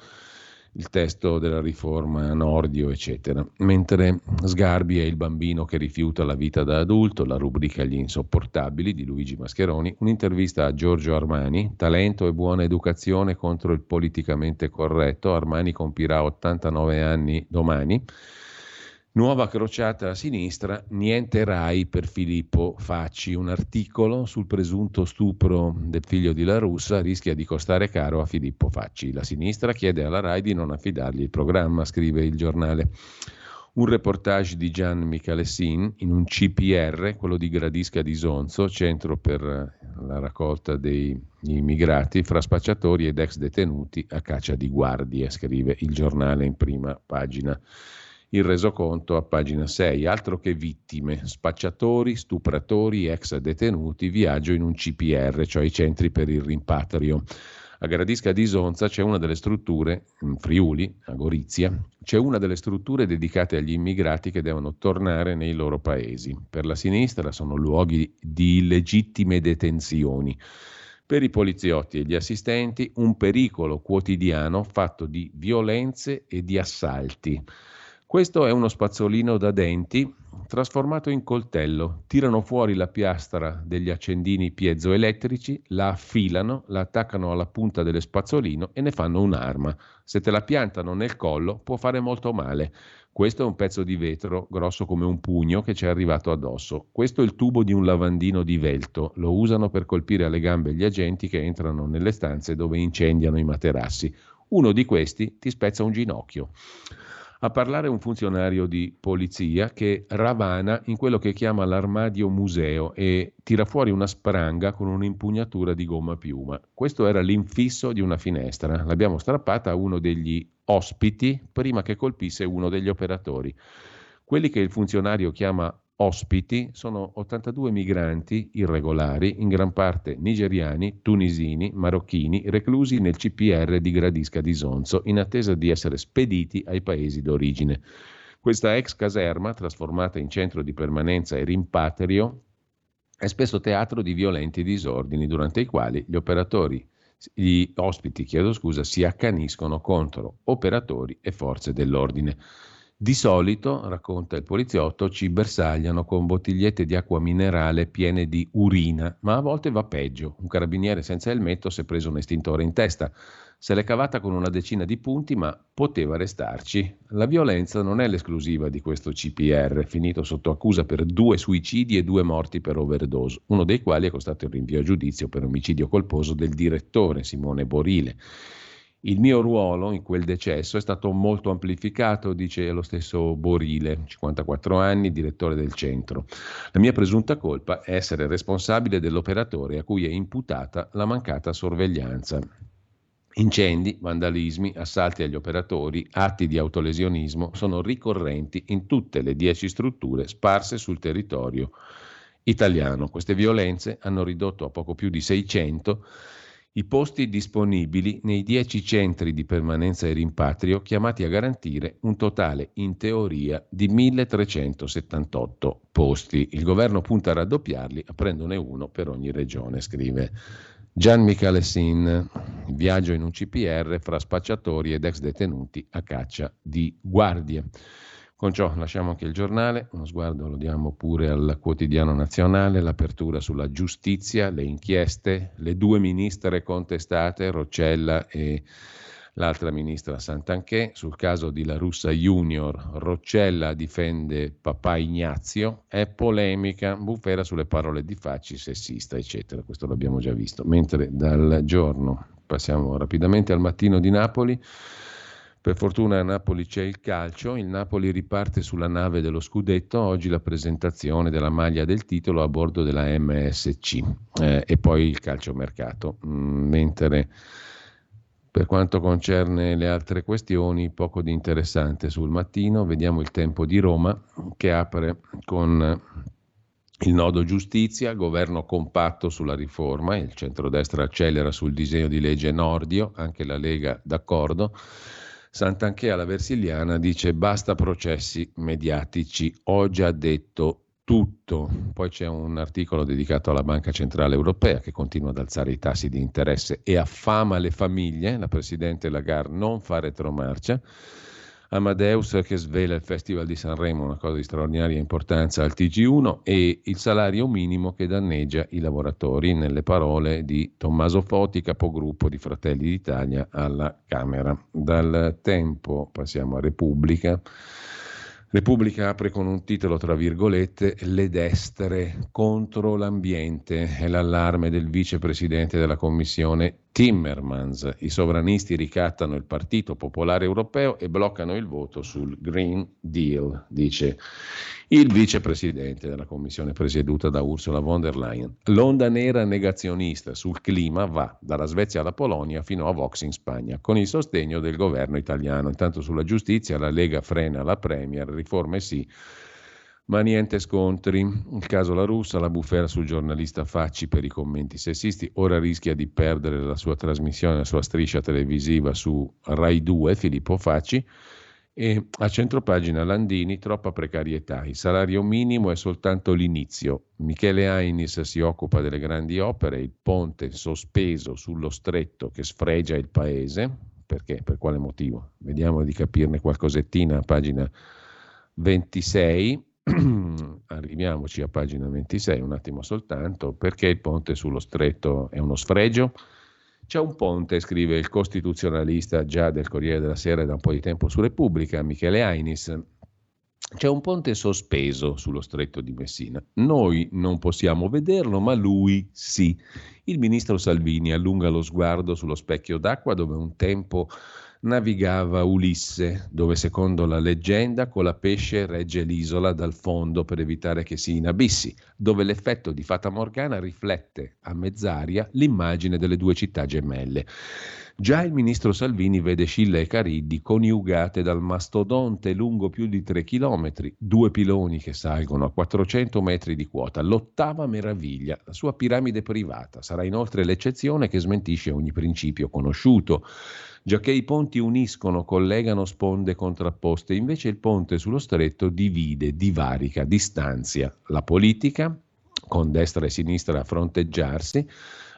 il testo della riforma Nordio, eccetera. Mentre Sgarbi è il bambino che rifiuta la vita da adulto, la rubrica Gli insopportabili di Luigi Mascheroni, un'intervista a Giorgio Armani, talento e buona educazione contro il politicamente corretto, Armani compirà 89 anni domani. Nuova crociata a sinistra, niente Rai per Filippo Facci. Un articolo sul presunto stupro del figlio di La Russa rischia di costare caro a Filippo Facci. La sinistra chiede alla Rai di non affidargli il programma, scrive il giornale. Un reportage di Gian Michalessin in un CPR, quello di Gradisca di Sonzo, centro per la raccolta dei immigrati, fra spacciatori ed ex detenuti a caccia di guardie, scrive il giornale in prima pagina il resoconto a pagina 6, altro che vittime, spacciatori, stupratori, ex detenuti, viaggio in un CPR, cioè i centri per il rimpatrio. A Gradisca di Isonza c'è una delle strutture, in Friuli, a Gorizia, c'è una delle strutture dedicate agli immigrati che devono tornare nei loro paesi. Per la sinistra sono luoghi di illegittime detenzioni. Per i poliziotti e gli assistenti un pericolo quotidiano fatto di violenze e di assalti. Questo è uno spazzolino da denti trasformato in coltello. Tirano fuori la piastra degli accendini piezoelettrici, la affilano, la attaccano alla punta dello spazzolino e ne fanno un'arma. Se te la piantano nel collo può fare molto male. Questo è un pezzo di vetro grosso come un pugno che ci è arrivato addosso. Questo è il tubo di un lavandino di velto. Lo usano per colpire alle gambe gli agenti che entrano nelle stanze dove incendiano i materassi. Uno di questi ti spezza un ginocchio a parlare un funzionario di polizia che ravana in quello che chiama l'armadio museo e tira fuori una spranga con un'impugnatura di gomma piuma. Questo era l'infisso di una finestra. L'abbiamo strappata a uno degli ospiti prima che colpisse uno degli operatori. Quelli che il funzionario chiama Ospiti sono 82 migranti irregolari, in gran parte nigeriani, tunisini, marocchini, reclusi nel CPR di Gradisca di Sonzo, in attesa di essere spediti ai paesi d'origine. Questa ex caserma, trasformata in centro di permanenza e rimpatrio, è spesso teatro di violenti disordini durante i quali gli operatori, gli ospiti, chiedo scusa, si accaniscono contro operatori e forze dell'ordine. Di solito, racconta il poliziotto, ci bersagliano con bottigliette di acqua minerale piene di urina, ma a volte va peggio. Un carabiniere senza elmetto si è preso un estintore in testa. Se l'è cavata con una decina di punti, ma poteva restarci. La violenza non è l'esclusiva di questo CPR, finito sotto accusa per due suicidi e due morti per overdose, uno dei quali è costato il rinvio a giudizio per omicidio colposo del direttore Simone Borile. Il mio ruolo in quel decesso è stato molto amplificato, dice lo stesso Borile, 54 anni, direttore del centro. La mia presunta colpa è essere responsabile dell'operatore a cui è imputata la mancata sorveglianza. Incendi, vandalismi, assalti agli operatori, atti di autolesionismo sono ricorrenti in tutte le dieci strutture sparse sul territorio italiano. Queste violenze hanno ridotto a poco più di 600 i posti disponibili nei 10 centri di permanenza e rimpatrio chiamati a garantire un totale in teoria di 1378 posti. Il governo punta a raddoppiarli, aprendone uno per ogni regione, scrive Gian Michalessin. Viaggio in un CPR fra spacciatori ed ex detenuti a caccia di guardie. Con ciò lasciamo anche il giornale, uno sguardo lo diamo pure al quotidiano nazionale, l'apertura sulla giustizia, le inchieste, le due ministre contestate, Roccella e l'altra ministra Santanchè, sul caso di La Russa Junior, Roccella difende papà Ignazio, è polemica, bufera sulle parole di Facci, sessista, eccetera, questo l'abbiamo già visto. Mentre dal giorno passiamo rapidamente al mattino di Napoli. Per fortuna a Napoli c'è il calcio, il Napoli riparte sulla nave dello scudetto, oggi la presentazione della maglia del titolo a bordo della MSC eh, e poi il calciomercato, mm, mentre per quanto concerne le altre questioni, poco di interessante sul mattino, vediamo il tempo di Roma che apre con Il nodo giustizia, governo compatto sulla riforma, il centrodestra accelera sul disegno di legge Nordio, anche la Lega d'accordo. Sant'Anché alla Versiliana dice basta processi mediatici, ho già detto tutto. Poi c'è un articolo dedicato alla Banca Centrale Europea che continua ad alzare i tassi di interesse e affama le famiglie, la Presidente Lagarde non fa retromarcia. Amadeus che svela il Festival di Sanremo, una cosa di straordinaria importanza al TG1, e il salario minimo che danneggia i lavoratori, nelle parole di Tommaso Foti, capogruppo di Fratelli d'Italia alla Camera. Dal tempo passiamo a Repubblica. Repubblica apre con un titolo tra virgolette Le destre contro l'ambiente è l'allarme del vicepresidente della commissione Timmermans. I sovranisti ricattano il Partito Popolare Europeo e bloccano il voto sul Green Deal, dice il vicepresidente della commissione presieduta da Ursula von der Leyen. L'onda nera negazionista sul clima va dalla Svezia alla Polonia fino a Vox in Spagna, con il sostegno del governo italiano. Intanto sulla giustizia la Lega frena la Premier, riforme sì ma niente scontri. Il caso La Russa, la bufera sul giornalista Facci per i commenti sessisti, ora rischia di perdere la sua trasmissione, la sua striscia televisiva su Rai 2, Filippo Facci, e a centropagina Landini, troppa precarietà. Il salario minimo è soltanto l'inizio. Michele Ainis si occupa delle grandi opere, il ponte sospeso sullo stretto che sfregia il paese. Perché? Per quale motivo? Vediamo di capirne qualcosettina a pagina 26. Arriviamoci a pagina 26 un attimo soltanto. Perché il ponte sullo stretto è uno sfregio? C'è un ponte, scrive il costituzionalista già del Corriere della Sera da un po' di tempo su Repubblica, Michele Ainis. C'è un ponte sospeso sullo stretto di Messina. Noi non possiamo vederlo, ma lui sì. Il ministro Salvini allunga lo sguardo sullo specchio d'acqua dove un tempo navigava Ulisse, dove secondo la leggenda Colapesce regge l'isola dal fondo per evitare che si inabissi, dove l'effetto di Fata Morgana riflette a mezz'aria l'immagine delle due città gemelle. Già il ministro Salvini vede Scilla e Cariddi coniugate dal mastodonte lungo più di 3 km, due piloni che salgono a 400 metri di quota, l'ottava meraviglia, la sua piramide privata. Sarà inoltre l'eccezione che smentisce ogni principio conosciuto giacché i ponti uniscono, collegano sponde contrapposte, invece il ponte sullo stretto divide, divarica, distanzia la politica, con destra e sinistra a fronteggiarsi,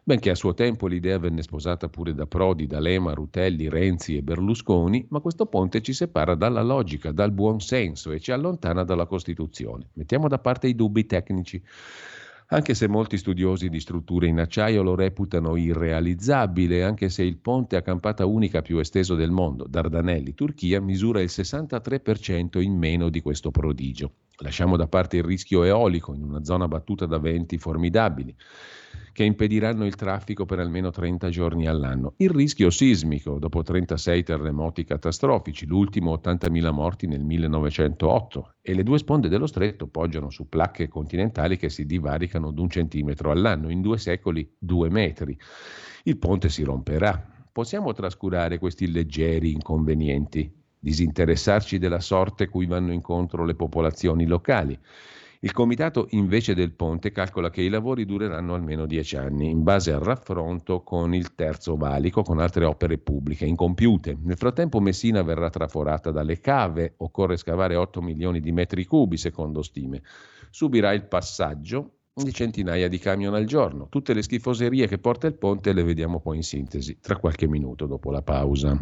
benché a suo tempo l'idea venne sposata pure da Prodi, D'Alema, Rutelli, Renzi e Berlusconi, ma questo ponte ci separa dalla logica, dal buon senso e ci allontana dalla Costituzione. Mettiamo da parte i dubbi tecnici anche se molti studiosi di strutture in acciaio lo reputano irrealizzabile, anche se il ponte a campata unica più esteso del mondo, Dardanelli, Turchia, misura il 63% in meno di questo prodigio. Lasciamo da parte il rischio eolico in una zona battuta da venti formidabili che impediranno il traffico per almeno 30 giorni all'anno. Il rischio sismico, dopo 36 terremoti catastrofici, l'ultimo 80.000 morti nel 1908, e le due sponde dello stretto poggiano su placche continentali che si divaricano d'un centimetro all'anno, in due secoli due metri. Il ponte si romperà. Possiamo trascurare questi leggeri inconvenienti, disinteressarci della sorte cui vanno incontro le popolazioni locali il comitato invece del ponte calcola che i lavori dureranno almeno dieci anni, in base al raffronto con il terzo valico, con altre opere pubbliche incompiute. Nel frattempo Messina verrà traforata dalle cave, occorre scavare 8 milioni di metri cubi secondo stime. Subirà il passaggio di centinaia di camion al giorno. Tutte le schifoserie che porta il ponte le vediamo poi in sintesi tra qualche minuto dopo la pausa.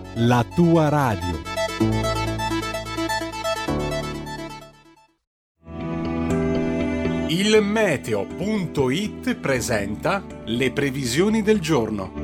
la tua radio. Il meteo.it presenta le previsioni del giorno.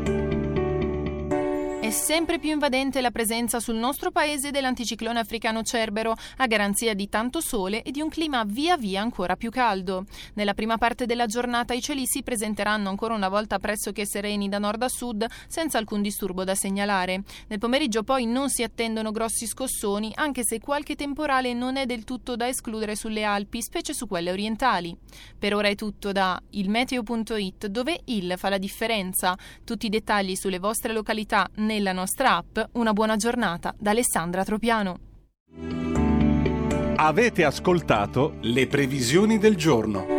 È sempre più invadente la presenza sul nostro paese dell'anticiclone africano Cerbero, a garanzia di tanto sole e di un clima via via ancora più caldo. Nella prima parte della giornata i cieli si presenteranno ancora una volta pressoché sereni da nord a sud, senza alcun disturbo da segnalare. Nel pomeriggio poi non si attendono grossi scossoni, anche se qualche temporale non è del tutto da escludere sulle Alpi, specie su quelle orientali. Per ora è tutto da ilmeteo.it, dove il fa la differenza. Tutti i dettagli sulle vostre località nel nella nostra app. Una buona giornata da Alessandra Tropiano. Avete ascoltato le previsioni del giorno.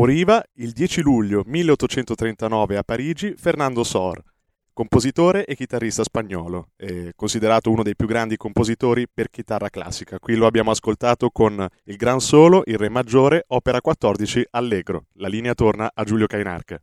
Moriva il 10 luglio 1839 a Parigi Fernando Sor, compositore e chitarrista spagnolo, considerato uno dei più grandi compositori per chitarra classica. Qui lo abbiamo ascoltato con il gran solo, il re maggiore, opera 14, Allegro. La linea torna a Giulio Cainarca.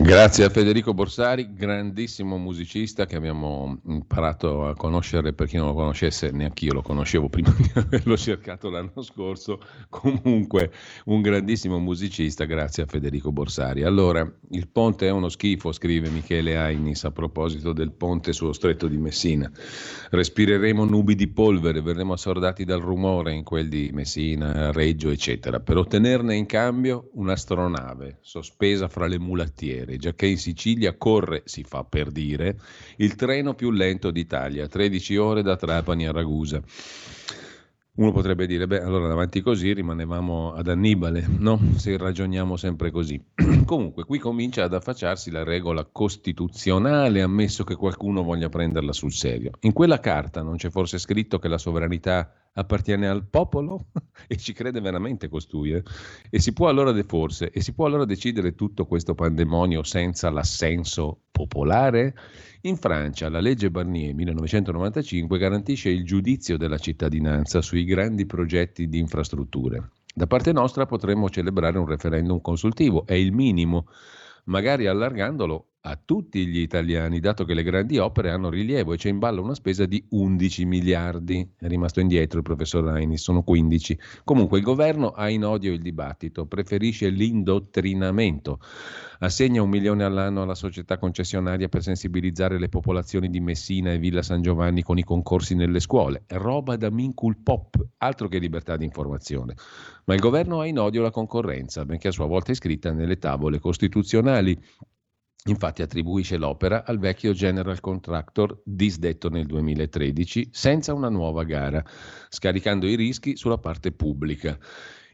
Grazie a Federico Borsari, grandissimo musicista che abbiamo imparato a conoscere, per chi non lo conoscesse, neanche io lo conoscevo prima di averlo cercato l'anno scorso, comunque un grandissimo musicista, grazie a Federico Borsari. Allora, il ponte è uno schifo, scrive Michele Ainis a proposito del ponte sullo stretto di Messina. Respireremo nubi di polvere, verremo assordati dal rumore in quel di Messina, Reggio, eccetera, per ottenerne in cambio un'astronave sospesa fra le mulatine quartiere, giacché in Sicilia corre, si fa per dire, il treno più lento d'Italia, 13 ore da Trapani a Ragusa. Uno potrebbe dire, beh, allora davanti così rimanevamo ad Annibale, no? Se ragioniamo sempre così. Comunque, qui comincia ad affacciarsi la regola costituzionale, ammesso che qualcuno voglia prenderla sul serio. In quella carta non c'è forse scritto che la sovranità appartiene al popolo? e ci crede veramente costui? Eh? E si può allora de- forse, e si può allora decidere tutto questo pandemonio senza l'assenso popolare? In Francia la legge Barnier 1995 garantisce il giudizio della cittadinanza sui grandi progetti di infrastrutture. Da parte nostra potremmo celebrare un referendum consultivo, è il minimo, magari allargandolo a tutti gli italiani, dato che le grandi opere hanno rilievo e c'è in ballo una spesa di 11 miliardi. È rimasto indietro il professor Rainis, sono 15. Comunque il governo ha in odio il dibattito, preferisce l'indottrinamento. Assegna un milione all'anno alla società concessionaria per sensibilizzare le popolazioni di Messina e Villa San Giovanni con i concorsi nelle scuole. Roba da mincul pop, altro che libertà di informazione. Ma il governo ha in odio la concorrenza, benché a sua volta iscritta nelle tavole costituzionali. Infatti attribuisce l'opera al vecchio general contractor disdetto nel 2013 senza una nuova gara, scaricando i rischi sulla parte pubblica.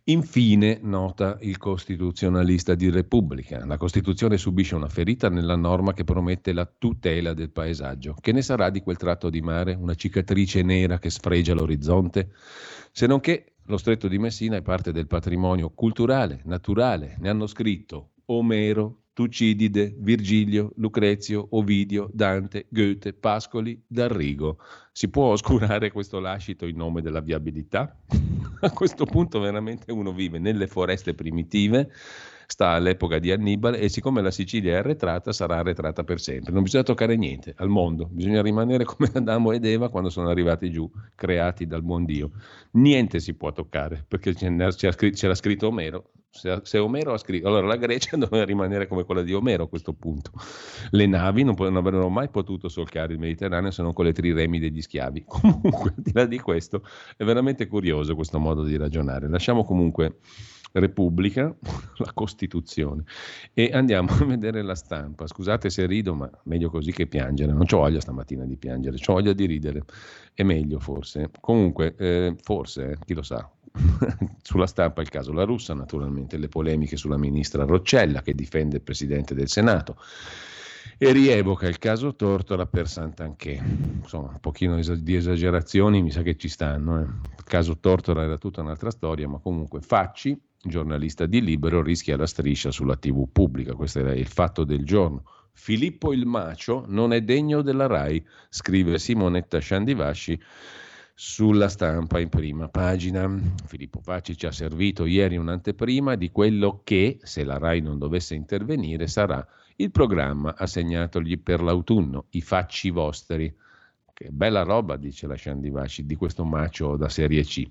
Infine, nota il costituzionalista di Repubblica, la Costituzione subisce una ferita nella norma che promette la tutela del paesaggio. Che ne sarà di quel tratto di mare, una cicatrice nera che sfregia l'orizzonte? Se non che lo stretto di Messina è parte del patrimonio culturale, naturale, ne hanno scritto Omero, Tucidide, Virgilio, Lucrezio, Ovidio, Dante, Goethe, Pascoli, D'Arrigo. Si può oscurare questo lascito in nome della viabilità? A questo punto veramente uno vive nelle foreste primitive, sta all'epoca di Annibale e siccome la Sicilia è arretrata sarà arretrata per sempre. Non bisogna toccare niente al mondo, bisogna rimanere come Adamo ed Eva quando sono arrivati giù, creati dal buon Dio. Niente si può toccare perché c'era scritto Omero, se, se, Omero ha scritto, allora la Grecia doveva rimanere come quella di Omero a questo punto. Le navi non, non avrebbero mai potuto solcare il Mediterraneo se non con le triremi degli schiavi. Comunque, al di là di questo, è veramente curioso questo modo di ragionare. Lasciamo comunque Repubblica, la Costituzione, e andiamo a vedere la stampa. Scusate se rido, ma meglio così che piangere. Non ho voglia stamattina di piangere, ho voglia di ridere. È meglio forse. Comunque, eh, forse, eh, chi lo sa, sulla stampa il caso La Russa, naturalmente le polemiche sulla ministra Roccella che difende il Presidente del Senato e rievoca il caso Tortora per Sant'Anché. Insomma, un pochino di esagerazioni mi sa che ci stanno. Eh. Il caso Tortora era tutta un'altra storia, ma comunque Facci, giornalista di Libero, rischia la striscia sulla TV pubblica. Questo era il fatto del giorno. Filippo il Macio non è degno della RAI, scrive Simonetta Sciandivasci sulla stampa in prima pagina. Filippo Facci ci ha servito ieri un'anteprima di quello che, se la RAI non dovesse intervenire, sarà il programma assegnatogli per l'autunno, i facci vostri. Che bella roba, dice la Sciandivasci, di questo macio da serie C.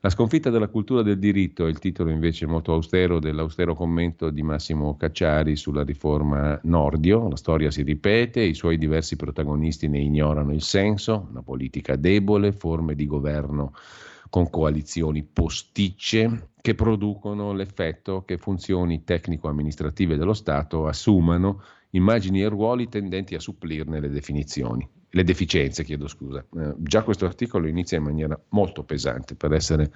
La sconfitta della cultura del diritto è il titolo invece molto austero dell'austero commento di Massimo Cacciari sulla riforma Nordio. La storia si ripete, i suoi diversi protagonisti ne ignorano il senso, una politica debole, forme di governo con coalizioni posticce che producono l'effetto che funzioni tecnico-amministrative dello Stato assumano immagini e ruoli tendenti a supplirne le definizioni le deficienze, chiedo scusa. Eh, già questo articolo inizia in maniera molto pesante per essere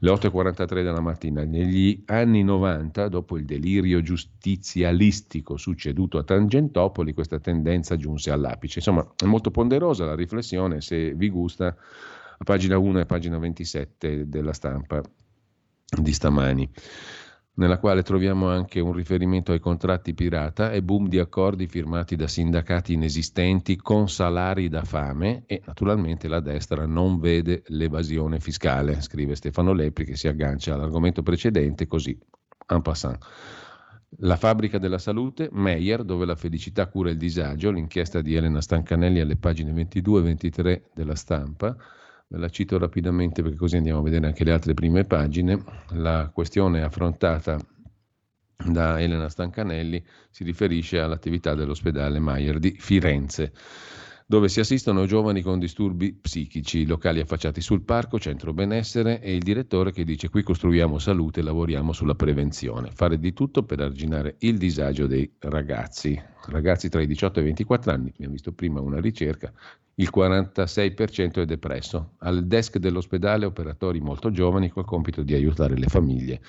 le 8.43 della mattina. Negli anni 90, dopo il delirio giustizialistico succeduto a Tangentopoli, questa tendenza giunse all'apice. Insomma, è molto ponderosa la riflessione, se vi gusta, a pagina 1 e pagina 27 della stampa di stamani. Nella quale troviamo anche un riferimento ai contratti pirata e boom di accordi firmati da sindacati inesistenti con salari da fame e naturalmente la destra non vede l'evasione fiscale, scrive Stefano Lepri che si aggancia all'argomento precedente così, en passant. La fabbrica della salute, Meyer, dove la felicità cura il disagio, l'inchiesta di Elena Stancanelli alle pagine 22 e 23 della stampa, la cito rapidamente perché così andiamo a vedere anche le altre prime pagine. La questione affrontata da Elena Stancanelli si riferisce all'attività dell'ospedale Maier di Firenze dove si assistono giovani con disturbi psichici, locali affacciati sul parco, centro benessere e il direttore che dice qui costruiamo salute e lavoriamo sulla prevenzione, fare di tutto per arginare il disagio dei ragazzi, ragazzi tra i 18 e i 24 anni, abbiamo visto prima una ricerca, il 46% è depresso, al desk dell'ospedale operatori molto giovani col compito di aiutare le famiglie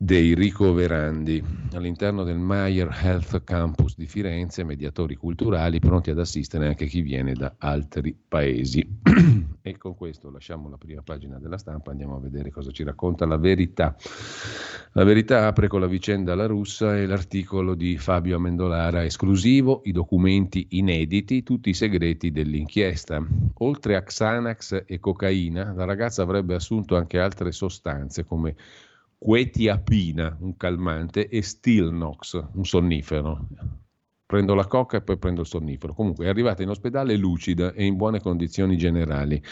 dei ricoverandi. All'interno del Mayer Health Campus di Firenze, mediatori culturali pronti ad assistere anche chi viene da altri paesi. e con questo lasciamo la prima pagina della stampa, andiamo a vedere cosa ci racconta la verità. La verità apre con la vicenda alla russa e l'articolo di Fabio Amendolara, esclusivo, i documenti inediti, tutti i segreti dell'inchiesta. Oltre a Xanax e cocaina, la ragazza avrebbe assunto anche altre sostanze come quetiapina, un calmante, e Stilnox, un sonnifero. Prendo la coca e poi prendo il sonnifero. Comunque è arrivata in ospedale lucida e in buone condizioni generali.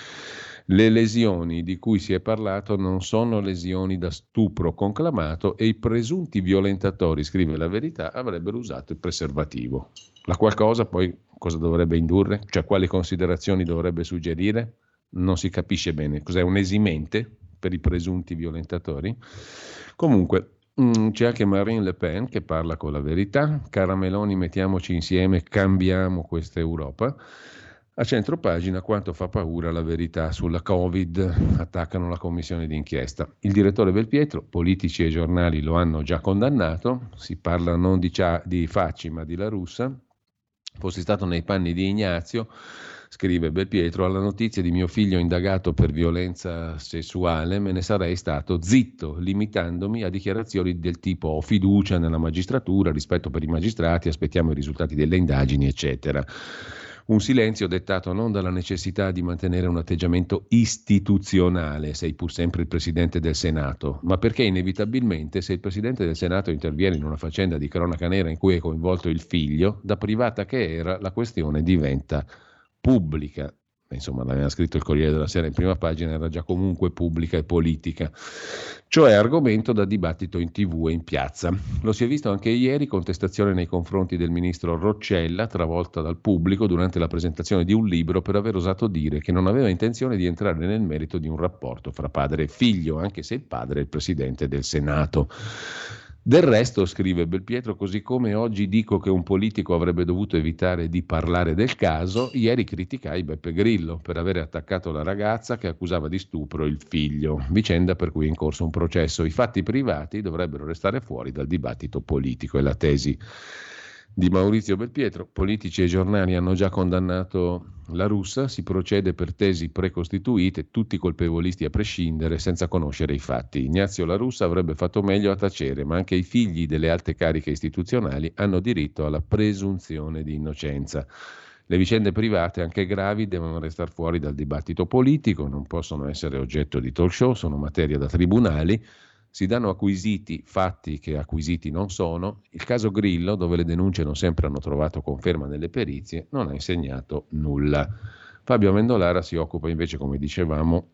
Le lesioni di cui si è parlato non sono lesioni da stupro conclamato e i presunti violentatori, scrive la verità, avrebbero usato il preservativo. La qualcosa poi cosa dovrebbe indurre? Cioè quali considerazioni dovrebbe suggerire? Non si capisce bene. Cos'è un esimente? Per i presunti violentatori. Comunque, mm, c'è anche Marine Le Pen che parla con la verità. Carameloni, mettiamoci insieme, cambiamo questa Europa. A centro pagina quanto fa paura la verità sulla Covid, attaccano la commissione d'inchiesta. Il direttore Belpietro, politici e giornali lo hanno già condannato, si parla non di, di Facci ma di La Russa. Fossi stato nei panni di Ignazio, Scrive Belpietro, alla notizia di mio figlio indagato per violenza sessuale me ne sarei stato zitto, limitandomi a dichiarazioni del tipo ho fiducia nella magistratura, rispetto per i magistrati, aspettiamo i risultati delle indagini, eccetera. Un silenzio dettato non dalla necessità di mantenere un atteggiamento istituzionale, sei pur sempre il Presidente del Senato, ma perché inevitabilmente se il Presidente del Senato interviene in una faccenda di cronaca nera in cui è coinvolto il figlio, da privata che era, la questione diventa pubblica, insomma l'aveva scritto il Corriere della Sera in prima pagina, era già comunque pubblica e politica, cioè argomento da dibattito in tv e in piazza. Lo si è visto anche ieri, contestazione nei confronti del ministro Roccella, travolta dal pubblico durante la presentazione di un libro per aver osato dire che non aveva intenzione di entrare nel merito di un rapporto fra padre e figlio, anche se il padre è il presidente del Senato. Del resto, scrive Belpietro, così come oggi dico che un politico avrebbe dovuto evitare di parlare del caso, ieri criticai Beppe Grillo per aver attaccato la ragazza che accusava di stupro il figlio, vicenda per cui è in corso un processo. I fatti privati dovrebbero restare fuori dal dibattito politico e la tesi di Maurizio Belpietro. Politici e giornali hanno già condannato la russa, si procede per tesi precostituite, tutti colpevolisti a prescindere, senza conoscere i fatti. Ignazio La Russa avrebbe fatto meglio a tacere, ma anche i figli delle alte cariche istituzionali hanno diritto alla presunzione di innocenza. Le vicende private, anche gravi, devono restare fuori dal dibattito politico, non possono essere oggetto di talk show, sono materia da tribunali si danno acquisiti fatti che acquisiti non sono. Il caso Grillo, dove le denunce non sempre hanno trovato conferma nelle perizie, non ha insegnato nulla. Fabio Amendolara si occupa invece, come dicevamo,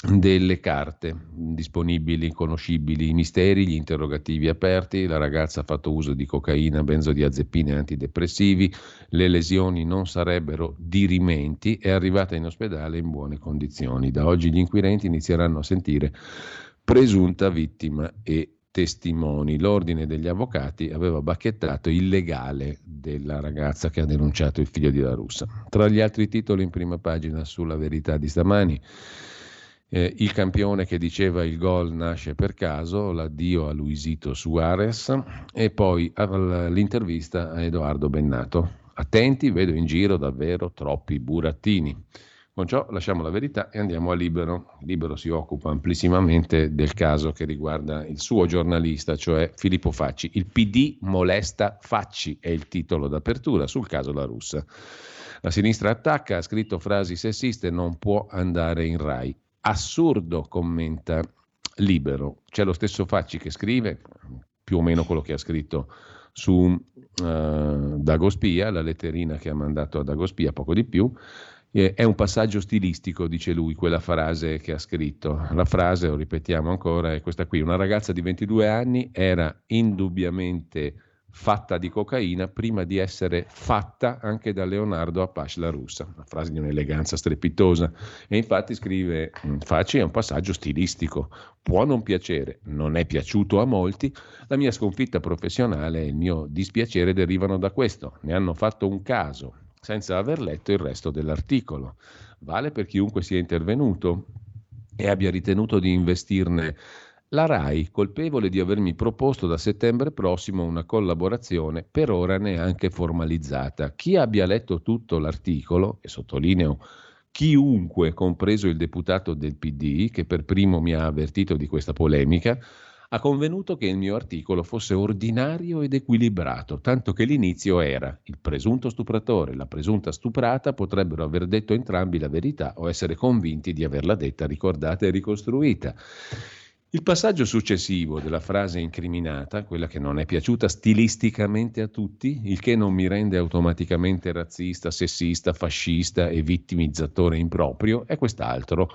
delle carte disponibili, conoscibili, i misteri, gli interrogativi aperti, la ragazza ha fatto uso di cocaina, benzodiazepine antidepressivi, le lesioni non sarebbero dirimenti, è arrivata in ospedale in buone condizioni. Da oggi gli inquirenti inizieranno a sentire presunta vittima e testimoni. L'ordine degli avvocati aveva bacchettato il legale della ragazza che ha denunciato il figlio di La Russa. Tra gli altri titoli in prima pagina sulla verità di stamani, eh, il campione che diceva il gol nasce per caso, l'addio a Luisito Suarez e poi l'intervista a Edoardo Bennato. Attenti, vedo in giro davvero troppi burattini. Con ciò lasciamo la verità e andiamo a Libero. Libero si occupa amplissimamente del caso che riguarda il suo giornalista, cioè Filippo Facci. Il PD molesta Facci è il titolo d'apertura sul caso La Russa. La sinistra attacca, ha scritto frasi sessiste, non può andare in Rai. Assurdo, commenta Libero. C'è lo stesso Facci che scrive, più o meno quello che ha scritto su uh, Dagospia, la letterina che ha mandato a Dagospia, poco di più eh, è un passaggio stilistico, dice lui, quella frase che ha scritto. La frase, lo ripetiamo ancora, è questa qui. Una ragazza di 22 anni era indubbiamente fatta di cocaina prima di essere fatta anche da Leonardo Apache la russa, una frase di un'eleganza strepitosa. E infatti scrive mm, Facci è un passaggio stilistico, può non piacere, non è piaciuto a molti, la mia sconfitta professionale e il mio dispiacere derivano da questo, ne hanno fatto un caso, senza aver letto il resto dell'articolo. Vale per chiunque sia intervenuto e abbia ritenuto di investirne la RAI, colpevole di avermi proposto da settembre prossimo una collaborazione per ora neanche formalizzata. Chi abbia letto tutto l'articolo, e sottolineo chiunque, compreso il deputato del PD, che per primo mi ha avvertito di questa polemica, ha convenuto che il mio articolo fosse ordinario ed equilibrato, tanto che l'inizio era il presunto stupratore e la presunta stuprata potrebbero aver detto entrambi la verità o essere convinti di averla detta, ricordata e ricostruita. Il passaggio successivo della frase incriminata, quella che non è piaciuta stilisticamente a tutti, il che non mi rende automaticamente razzista, sessista, fascista e vittimizzatore improprio, è quest'altro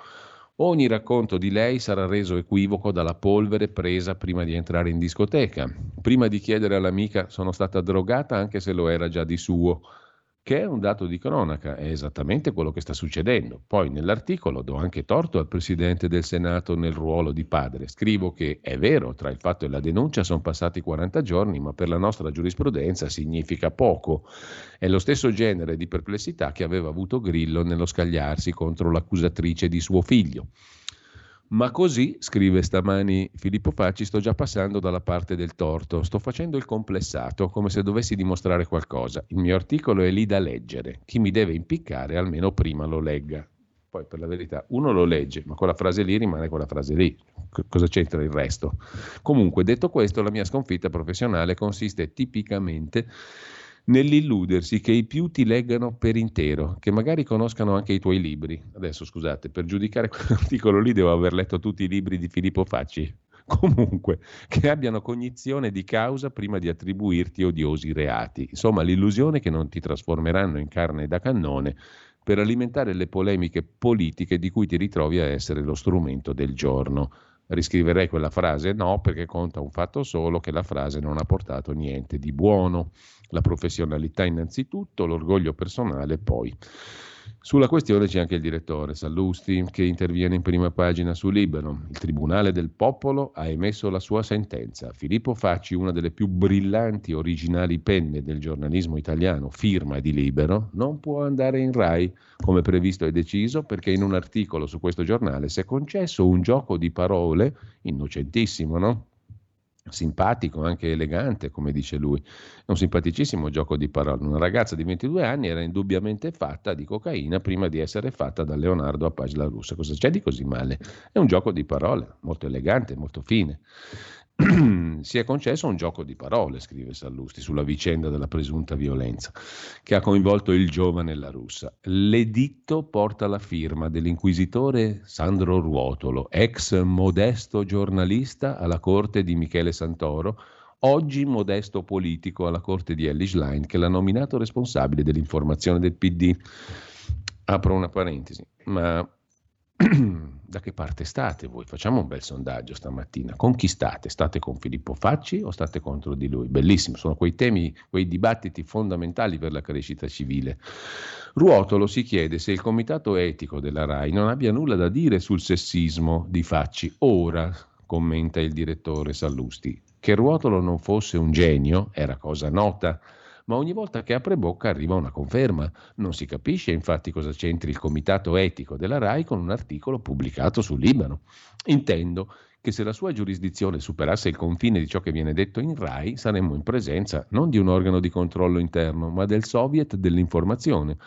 Ogni racconto di lei sarà reso equivoco dalla polvere presa prima di entrare in discoteca, prima di chiedere all'amica sono stata drogata anche se lo era già di suo che è un dato di cronaca, è esattamente quello che sta succedendo. Poi nell'articolo do anche torto al Presidente del Senato nel ruolo di padre. Scrivo che è vero, tra il fatto e la denuncia sono passati 40 giorni, ma per la nostra giurisprudenza significa poco. È lo stesso genere di perplessità che aveva avuto Grillo nello scagliarsi contro l'accusatrice di suo figlio. Ma così, scrive stamani Filippo Facci, sto già passando dalla parte del torto, sto facendo il complessato, come se dovessi dimostrare qualcosa. Il mio articolo è lì da leggere, chi mi deve impiccare almeno prima lo legga. Poi per la verità uno lo legge, ma quella frase lì rimane quella frase lì. C- cosa c'entra il resto? Comunque, detto questo, la mia sconfitta professionale consiste tipicamente nell'illudersi che i più ti leggano per intero, che magari conoscano anche i tuoi libri. Adesso scusate, per giudicare quell'articolo lì devo aver letto tutti i libri di Filippo Facci. Comunque, che abbiano cognizione di causa prima di attribuirti odiosi reati. Insomma, l'illusione che non ti trasformeranno in carne da cannone per alimentare le polemiche politiche di cui ti ritrovi a essere lo strumento del giorno. Riscriverei quella frase? No, perché conta un fatto solo che la frase non ha portato niente di buono la professionalità innanzitutto, l'orgoglio personale poi. Sulla questione c'è anche il direttore Sallusti che interviene in prima pagina su Libero. Il Tribunale del Popolo ha emesso la sua sentenza. Filippo Facci, una delle più brillanti originali penne del giornalismo italiano, firma di Libero, non può andare in RAI come previsto e deciso perché in un articolo su questo giornale si è concesso un gioco di parole innocentissimo, no? Simpatico, anche elegante, come dice lui. È un simpaticissimo gioco di parole. Una ragazza di 22 anni era indubbiamente fatta di cocaina prima di essere fatta da Leonardo a la russa. Cosa c'è di così male? È un gioco di parole, molto elegante, molto fine. si è concesso un gioco di parole, scrive Sallusti, sulla vicenda della presunta violenza che ha coinvolto il giovane La Russa. L'editto porta la firma dell'inquisitore Sandro Ruotolo, ex modesto giornalista alla corte di Michele Santoro, oggi modesto politico alla corte di Ellis Line, che l'ha nominato responsabile dell'informazione del PD. Apro una parentesi, ma da che parte state voi? Facciamo un bel sondaggio stamattina. Con chi state? State con Filippo Facci o state contro di lui? Bellissimo, sono quei temi, quei dibattiti fondamentali per la crescita civile. Ruotolo si chiede se il comitato etico della RAI non abbia nulla da dire sul sessismo di Facci. Ora, commenta il direttore Sallusti, che Ruotolo non fosse un genio era cosa nota ma ogni volta che apre bocca arriva una conferma. Non si capisce infatti cosa c'entri il comitato etico della RAI con un articolo pubblicato sul Libano. Intendo che se la sua giurisdizione superasse il confine di ciò che viene detto in RAI, saremmo in presenza non di un organo di controllo interno, ma del Soviet dell'informazione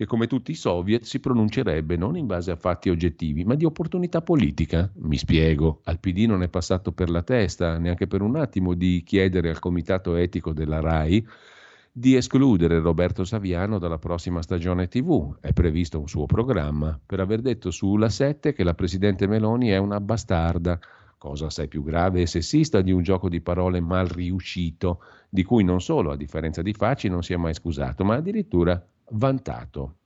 che come tutti i soviet si pronuncerebbe non in base a fatti oggettivi, ma di opportunità politica. Mi spiego, al PD non è passato per la testa, neanche per un attimo, di chiedere al comitato etico della RAI di escludere Roberto Saviano dalla prossima stagione TV. È previsto un suo programma per aver detto sulla 7 che la Presidente Meloni è una bastarda, cosa assai più grave e sessista di un gioco di parole mal riuscito, di cui non solo, a differenza di Facci, non si è mai scusato, ma addirittura vantato.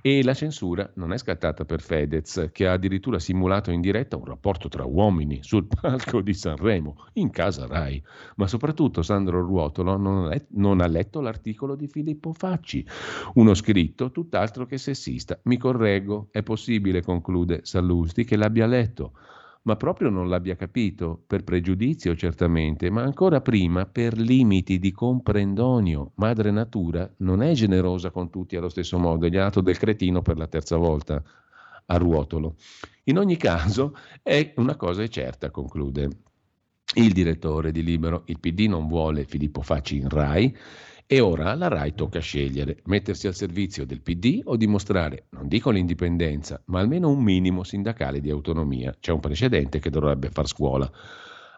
E la censura non è scattata per Fedez, che ha addirittura simulato in diretta un rapporto tra uomini sul palco di Sanremo, in casa Rai. Ma soprattutto Sandro Ruotolo non, è, non ha letto l'articolo di Filippo Facci, uno scritto tutt'altro che sessista. Mi correggo, è possibile, conclude Sallusti, che l'abbia letto ma proprio non l'abbia capito, per pregiudizio certamente, ma ancora prima per limiti di comprendonio. Madre natura non è generosa con tutti allo stesso modo, gli ha dato del cretino per la terza volta a ruotolo. In ogni caso, è una cosa è certa, conclude il direttore di Libero, il PD non vuole Filippo Facci in RAI e ora alla RAI tocca scegliere, mettersi al servizio del PD o dimostrare, non dico l'indipendenza, ma almeno un minimo sindacale di autonomia. C'è un precedente che dovrebbe far scuola.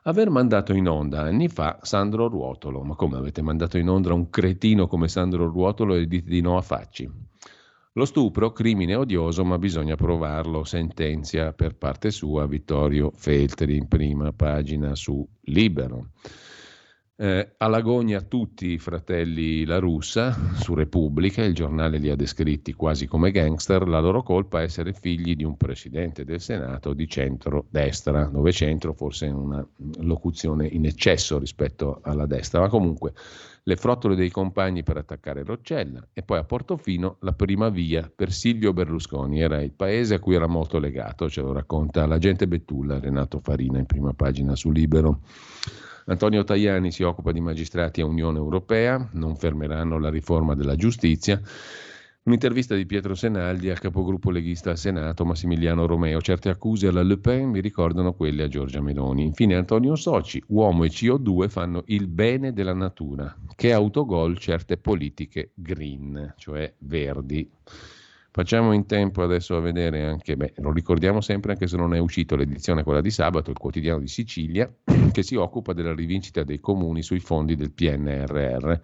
Aver mandato in onda anni fa Sandro Ruotolo, ma come avete mandato in onda un cretino come Sandro Ruotolo e dite di no a Facci? Lo stupro, crimine odioso, ma bisogna provarlo, sentenzia per parte sua Vittorio Feltri in prima pagina su Libero. Eh, all'agonia tutti i fratelli La Russa su Repubblica, il giornale li ha descritti quasi come gangster, la loro colpa è essere figli di un presidente del Senato di centro-destra, dove centro forse è una locuzione in eccesso rispetto alla destra, ma comunque le frottole dei compagni per attaccare Roccella e poi a Portofino la prima via per Silvio Berlusconi, era il paese a cui era molto legato, ce lo racconta l'agente Bettulla Renato Farina in prima pagina su Libero. Antonio Tajani si occupa di magistrati a Unione Europea, non fermeranno la riforma della giustizia. Un'intervista di Pietro Senaldi al capogruppo leghista al Senato, Massimiliano Romeo. Certe accuse alla Le Pen mi ricordano quelle a Giorgia Meloni. Infine Antonio Soci, uomo e CO2 fanno il bene della natura. Che autogol certe politiche green, cioè verdi. Facciamo in tempo adesso a vedere anche, beh, lo ricordiamo sempre anche se non è uscito l'edizione quella di sabato, il quotidiano di Sicilia, che si occupa della rivincita dei comuni sui fondi del PNRR.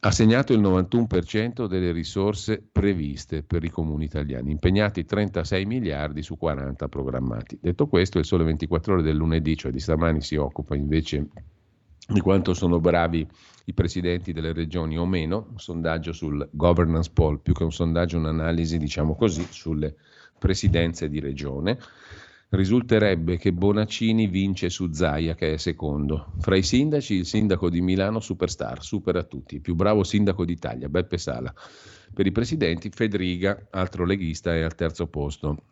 Ha segnato il 91% delle risorse previste per i comuni italiani, impegnati 36 miliardi su 40 programmati. Detto questo, il sole 24 ore del lunedì, cioè di stamani, si occupa invece di quanto sono bravi i presidenti delle regioni o meno, un sondaggio sul governance poll, più che un sondaggio, un'analisi, diciamo così, sulle presidenze di regione. Risulterebbe che Bonaccini vince su Zaia, che è secondo. Fra i sindaci, il sindaco di Milano, superstar, supera tutti, il più bravo sindaco d'Italia, Beppe Sala. Per i presidenti, Federica, altro leghista, è al terzo posto.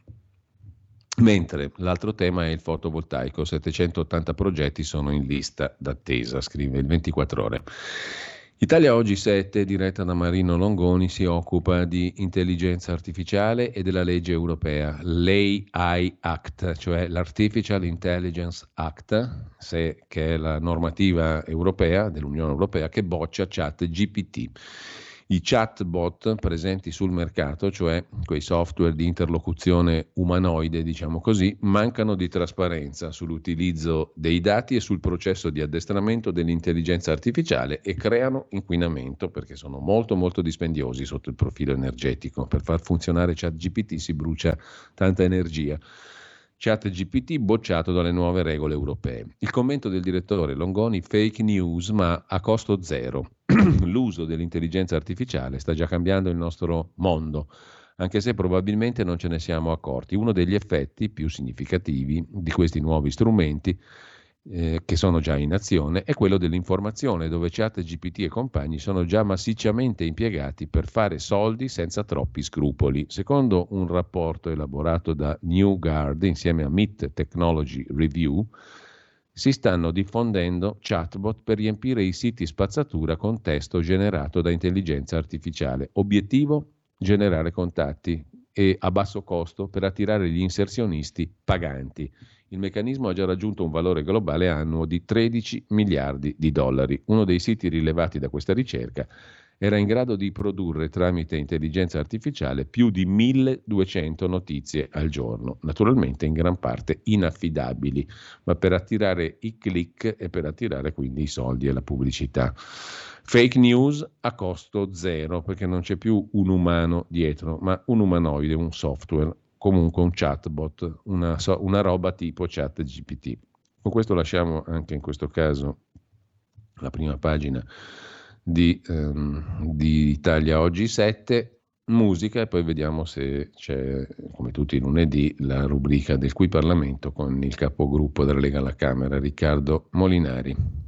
Mentre l'altro tema è il fotovoltaico, 780 progetti sono in lista d'attesa, scrive il 24 ore. Italia Oggi 7, diretta da Marino Longoni, si occupa di intelligenza artificiale e della legge europea, l'AI Act, cioè l'Artificial Intelligence Act, se, che è la normativa europea dell'Unione Europea che boccia chat GPT. I chatbot presenti sul mercato, cioè quei software di interlocuzione umanoide, diciamo così, mancano di trasparenza sull'utilizzo dei dati e sul processo di addestramento dell'intelligenza artificiale e creano inquinamento perché sono molto molto dispendiosi sotto il profilo energetico. Per far funzionare ChatGPT si brucia tanta energia. ChatGPT bocciato dalle nuove regole europee. Il commento del direttore Longoni, fake news ma a costo zero. L'uso dell'intelligenza artificiale sta già cambiando il nostro mondo, anche se probabilmente non ce ne siamo accorti. Uno degli effetti più significativi di questi nuovi strumenti eh, che sono già in azione è quello dell'informazione, dove chat GPT e compagni sono già massicciamente impiegati per fare soldi senza troppi scrupoli. Secondo un rapporto elaborato da New Guard insieme a MIT Technology Review, si stanno diffondendo chatbot per riempire i siti spazzatura con testo generato da intelligenza artificiale. Obiettivo? Generare contatti e a basso costo per attirare gli inserzionisti paganti. Il meccanismo ha già raggiunto un valore globale annuo di 13 miliardi di dollari. Uno dei siti rilevati da questa ricerca era in grado di produrre tramite intelligenza artificiale più di 1200 notizie al giorno, naturalmente in gran parte inaffidabili, ma per attirare i click e per attirare quindi i soldi e la pubblicità. Fake news a costo zero, perché non c'è più un umano dietro, ma un umanoide, un software, comunque un chatbot, una, una roba tipo chat GPT. Con questo lasciamo anche in questo caso la prima pagina di, um, di Italia Oggi 7, musica e poi vediamo se c'è, come tutti i lunedì, la rubrica del Qui Parlamento con il capogruppo della Lega alla Camera, Riccardo Molinari.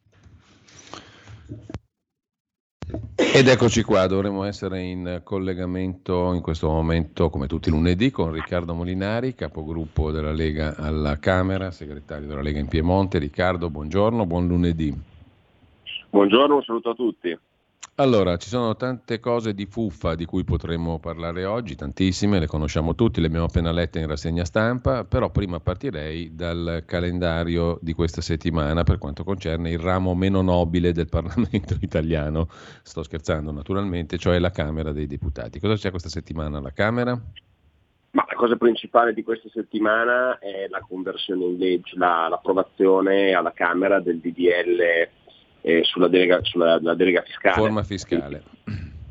Ed eccoci qua, dovremmo essere in collegamento in questo momento, come tutti i lunedì, con Riccardo Molinari, capogruppo della Lega alla Camera, segretario della Lega in Piemonte. Riccardo, buongiorno, buon lunedì. Buongiorno, un saluto a tutti. Allora, ci sono tante cose di fuffa di cui potremmo parlare oggi, tantissime, le conosciamo tutti, le abbiamo appena lette in rassegna stampa, però prima partirei dal calendario di questa settimana per quanto concerne il ramo meno nobile del Parlamento italiano. Sto scherzando naturalmente, cioè la Camera dei Deputati. Cosa c'è questa settimana alla Camera? Ma la cosa principale di questa settimana è la conversione in legge, la, l'approvazione alla Camera del DDL eh, sulla, delega, sulla delega fiscale. Forma fiscale.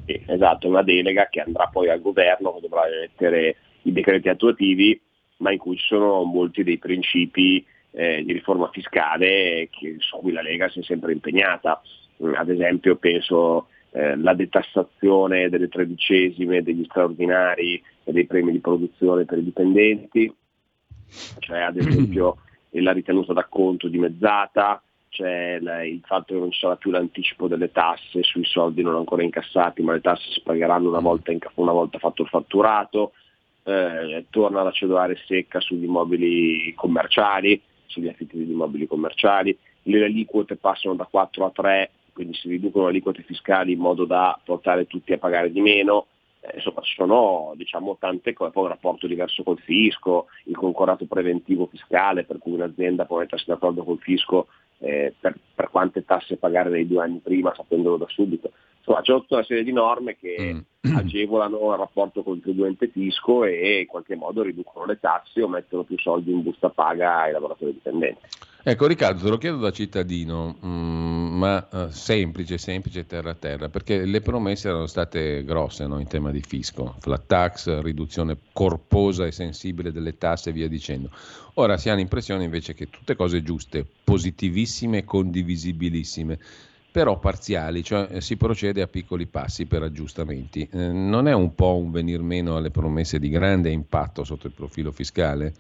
Sì, esatto, una delega che andrà poi al governo, che dovrà mettere i decreti attuativi, ma in cui ci sono molti dei principi eh, di riforma fiscale che, su cui la Lega si è sempre impegnata. Mm, ad esempio penso eh, la detassazione delle tredicesime, degli straordinari e dei premi di produzione per i dipendenti, cioè ad esempio la ritenuta d'acconto dimezzata, c'è il fatto che non ci sarà più l'anticipo delle tasse sui soldi non ancora incassati, ma le tasse si pagheranno una volta, in, una volta fatto il fatturato, eh, torna la cedolare secca sugli immobili commerciali, sugli affitti degli immobili commerciali, le aliquote passano da 4 a 3, quindi si riducono le aliquote fiscali in modo da portare tutti a pagare di meno, eh, insomma ci sono diciamo, tante cose, poi un rapporto diverso col fisco, il concordato preventivo fiscale per cui un'azienda può mettersi d'accordo col fisco eh, per, per, quante tasse pagare nei due anni prima sapendolo da subito. Insomma c'è tutta una serie di norme che mm. agevolano il rapporto contribuente-fisco e in qualche modo riducono le tasse o mettono più soldi in busta paga ai lavoratori dipendenti. Ecco Riccardo, te lo chiedo da cittadino, mm, ma uh, semplice, semplice terra a terra, perché le promesse erano state grosse no, in tema di fisco, flat tax, riduzione corposa e sensibile delle tasse e via dicendo. Ora si ha l'impressione invece che tutte cose giuste, positivissime, condivisibilissime, però parziali, cioè eh, si procede a piccoli passi per aggiustamenti. Eh, non è un po' un venir meno alle promesse di grande impatto sotto il profilo fiscale?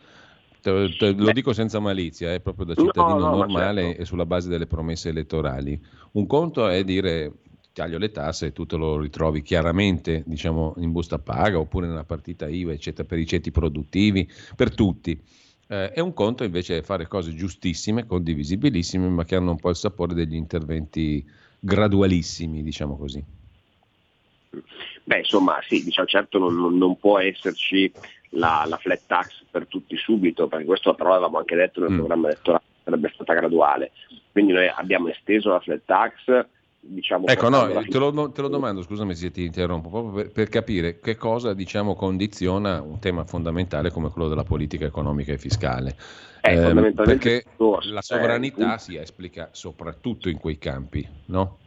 Te, te, lo dico senza malizia, è proprio da cittadino no, no, normale certo. e sulla base delle promesse elettorali. Un conto è dire taglio le tasse e tu te lo ritrovi chiaramente diciamo, in busta paga oppure nella partita IVA, eccetera, per i ceti produttivi, per tutti. Eh, è un conto invece fare cose giustissime, condivisibilissime, ma che hanno un po' il sapore degli interventi gradualissimi, diciamo così. Beh, insomma, sì, diciamo, certo non, non può esserci la, la, flat tax per tutti subito, perché questo però avevamo anche detto nel mm. programma elettorale, sarebbe stata graduale. Quindi noi abbiamo esteso la flat tax. Diciamo, ecco, no, te lo, te lo, domando, scusami se ti interrompo, proprio per, per capire che cosa diciamo, condiziona un tema fondamentale come quello della politica economica e fiscale. Eh, eh, perché la sovranità eh, si esplica soprattutto in quei campi, no?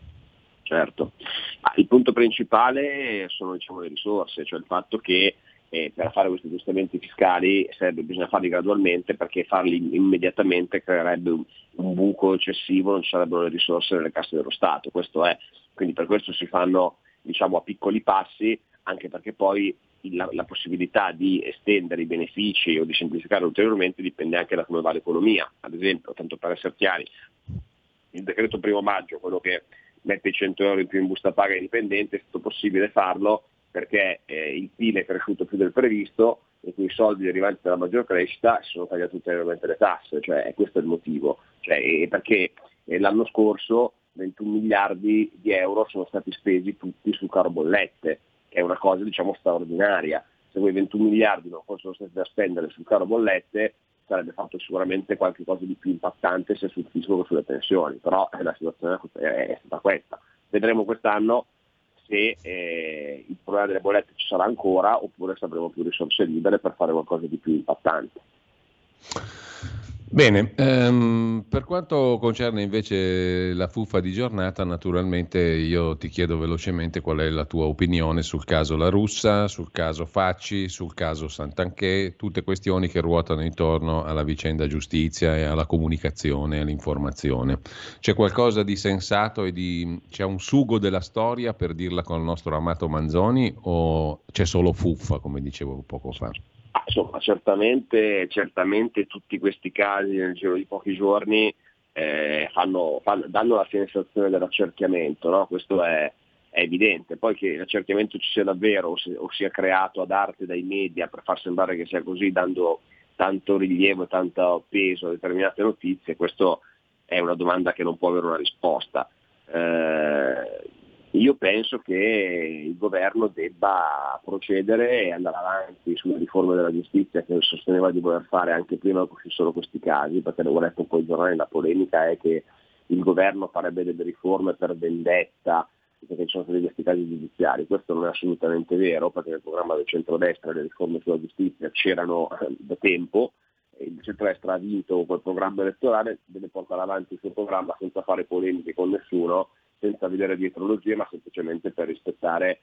Certo, Ma il punto principale sono diciamo, le risorse, cioè il fatto che eh, per fare questi aggiustamenti fiscali sarebbe, bisogna farli gradualmente perché farli immediatamente creerebbe un, un, buco eccessivo, non ci sarebbero le risorse nelle casse dello Stato. Questo è, quindi per questo si fanno diciamo, a piccoli passi, anche perché poi la, la, possibilità di estendere i benefici o di semplificare ulteriormente dipende anche da come va l'economia. Ad esempio, tanto per essere chiari, il decreto primo maggio, quello che mette i 100 euro in più in busta paga ai dipendenti, è stato possibile farlo perché eh, il PIL è cresciuto più del previsto e quei soldi derivanti dalla maggior crescita si sono tagliate ulteriormente le tasse, cioè questo è il motivo, cioè, perché eh, l'anno scorso 21 miliardi di euro sono stati spesi tutti sul caro bollette, che è una cosa diciamo straordinaria. Se quei 21 miliardi non fossero stati da spendere sul caro bollette sarebbe fatto sicuramente qualcosa di più impattante sia sul fisco che sulle pensioni, però eh, la situazione è stata questa. Vedremo quest'anno se eh, il problema delle bollette ci sarà ancora oppure se avremo più risorse libere per fare qualcosa di più impattante. Bene, ehm, per quanto concerne invece la fuffa di giornata, naturalmente io ti chiedo velocemente qual è la tua opinione sul caso La Russa, sul caso Facci, sul caso Sant'Anché, tutte questioni che ruotano intorno alla vicenda giustizia e alla comunicazione e all'informazione. C'è qualcosa di sensato e di, c'è un sugo della storia per dirla con il nostro amato Manzoni o c'è solo fuffa, come dicevo poco fa? Insomma, certamente, certamente, tutti questi casi nel giro di pochi giorni eh, fanno, fanno, danno la sensazione dell'accerchiamento, no? questo è, è, evidente. Poi che l'accerchiamento ci sia davvero o, se, o, sia creato ad arte dai media per far sembrare che sia così, dando tanto rilievo e tanto peso a determinate notizie, questa è una domanda che non può avere una risposta. Eh, io penso che il governo debba procedere e andare avanti sulle riforme della giustizia che sosteneva di voler fare anche prima che uscissero questi casi, perché avevo letto un po' i giornali, la polemica è che il governo farebbe delle riforme per vendetta, perché ci sono stati questi casi giudiziari. Questo non è assolutamente vero, perché nel programma del centrodestra le riforme sulla giustizia c'erano eh, da tempo, il centrodestra ha vinto quel programma elettorale, deve portare avanti il suo programma senza fare polemiche con nessuno senza vedere dietrologie, ma semplicemente per rispettare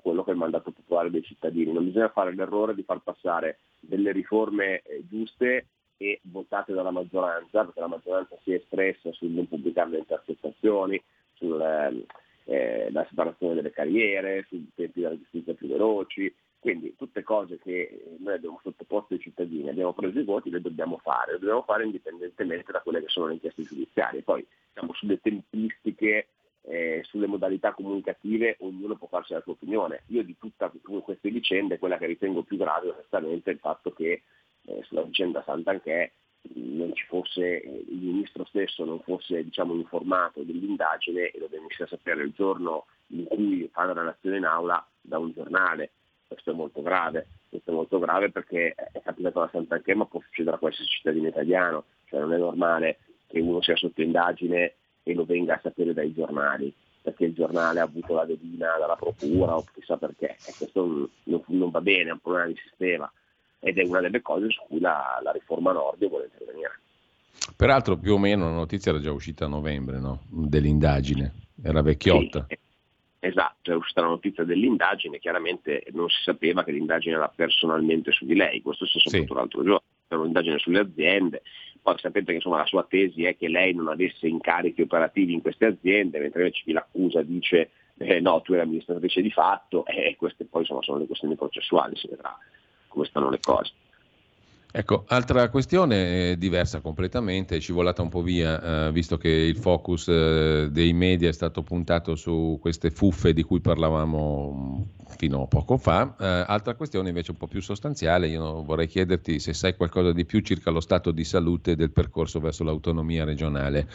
quello che è il mandato popolare dei cittadini. Non bisogna fare l'errore di far passare delle riforme eh, giuste e votate dalla maggioranza, perché la maggioranza si è espressa sul non pubblicare le intercettazioni, sulla ehm, eh, separazione delle carriere, sui tempi della giustizia più veloci, quindi tutte cose che noi abbiamo sottoposto ai cittadini, abbiamo preso i voti, le dobbiamo fare, le dobbiamo fare indipendentemente da quelle che sono le inchieste giudiziarie. Poi siamo sulle tempistiche eh, sulle modalità comunicative ognuno può farsi la sua opinione. Io di tutte queste vicende quella che ritengo più grave onestamente è il fatto che eh, sulla vicenda Sant'Anché non ci fosse, eh, il ministro stesso non fosse diciamo, informato dell'indagine e lo venisse a sapere il giorno in cui fa la relazione in aula da un giornale. Questo è molto grave, questo è molto grave perché è capitato a Sant'Anché ma può succedere a qualsiasi cittadino italiano, cioè non è normale che uno sia sotto indagine e lo venga a sapere dai giornali, perché il giornale ha avuto la vedina dalla procura o chissà perché. E questo non, non, va bene, è un problema di sistema ed è una delle cose su cui la, la riforma Nordio vuole intervenire. Peraltro più o meno la notizia era già uscita a novembre no? dell'indagine, era vecchiotta. Sì, esatto, è uscita la notizia dell'indagine, chiaramente non si sapeva che l'indagine era personalmente su di lei, questo si è saputo sì. l'altro giorno, era un'indagine sulle aziende, poi sapete che insomma, la sua tesi è che lei non avesse incarichi operativi in queste aziende, mentre invece chi l'accusa dice eh, no, tu eri amministratrice di fatto, e queste poi insomma, sono le questioni processuali, si vedrà come stanno le cose. Ecco, altra questione diversa completamente, ci volata un po' via, eh, visto che il focus eh, dei media è stato puntato su queste fuffe di cui parlavamo mm, fino a poco fa. Eh, altra questione invece un po' più sostanziale, io vorrei chiederti se sai qualcosa di più circa lo stato di salute del percorso verso l'autonomia regionale.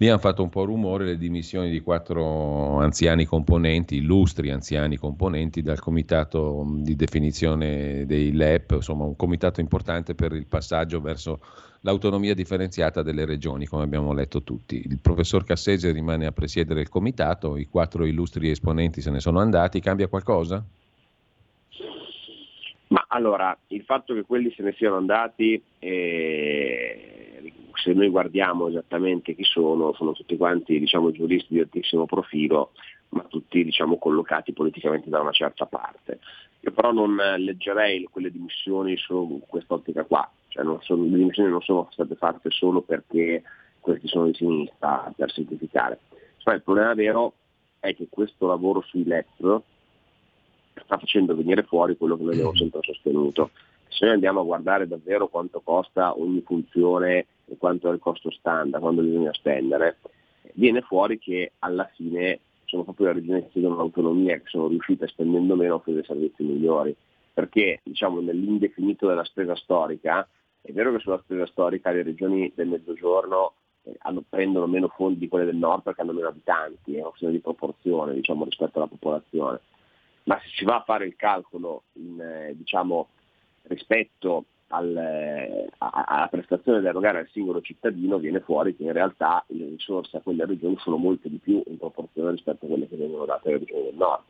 Lì hanno fatto un po' rumore le dimissioni di quattro anziani componenti, illustri anziani componenti dal comitato di definizione dei LEP, insomma un comitato importante per il passaggio verso l'autonomia differenziata delle regioni, come abbiamo letto tutti. Il professor Cassese rimane a presiedere il comitato, i quattro illustri esponenti se ne sono andati, cambia qualcosa? Ma allora, il fatto che quelli se ne siano andati eh, se noi guardiamo esattamente chi sono, sono tutti quanti diciamo, giuristi di altissimo profilo, ma tutti diciamo, collocati politicamente da una certa parte. Io però non leggerei quelle dimissioni solo in quest'ottica qua, cioè sono, le dimissioni non sono state fatte solo perché questi sono di sinistra, per semplificare. Cioè, il problema vero è che questo lavoro sui LEP sta facendo venire fuori quello che noi abbiamo sempre sostenuto, se noi andiamo a guardare davvero quanto costa ogni funzione e quanto è il costo standard, quando bisogna spendere, viene fuori che alla fine sono proprio le regioni che chiedono l'autonomia che sono riuscite spendendo meno a offrire servizi migliori. Perché diciamo, nell'indefinito della spesa storica, è vero che sulla spesa storica le regioni del mezzogiorno eh, hanno, prendono meno fondi di quelle del nord perché hanno meno abitanti, è una questione di proporzione diciamo, rispetto alla popolazione. Ma se si va a fare il calcolo in, eh, diciamo, rispetto al, alla prestazione da erogare al singolo cittadino viene fuori che in realtà le risorse a quelle regioni sono molte di più in proporzione rispetto a quelle che vengono date alle regioni del nord.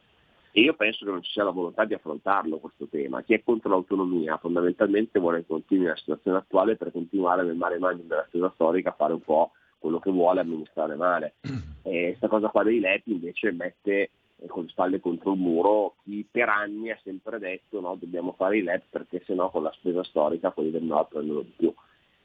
E io penso che non ci sia la volontà di affrontarlo questo tema. Chi è contro l'autonomia fondamentalmente vuole che continui la situazione attuale per continuare nel mare magnum della spesa storica a fare un po' quello che vuole amministrare male. E questa cosa qua dei LEP invece mette con le spalle contro il muro, chi per anni ha sempre detto no, dobbiamo fare i LEP perché sennò con la spesa storica quelli del nord prendono di più.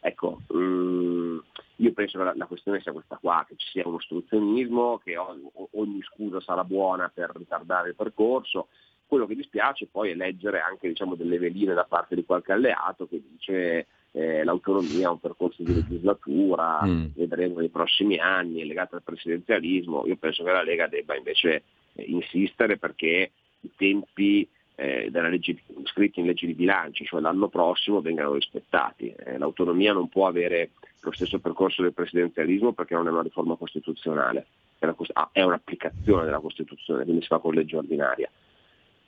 Ecco, mm, io penso che la, la, questione sia questa qua, che ci sia un ostruzionismo, che ogni, ogni scusa sarà buona per ritardare il percorso. Quello che dispiace poi è leggere anche diciamo, delle veline da parte di qualche alleato che dice eh, l'autonomia è un percorso di legislatura, mm. vedremo nei prossimi anni, è legato al presidenzialismo. Io penso che la Lega debba invece insistere perché i tempi eh, legge, scritti in legge di bilancio, cioè l'anno prossimo, vengano rispettati. Eh, l'autonomia non può avere lo stesso percorso del presidenzialismo perché non è una riforma costituzionale, è, una, ah, è un'applicazione della Costituzione, quindi si fa con legge ordinaria.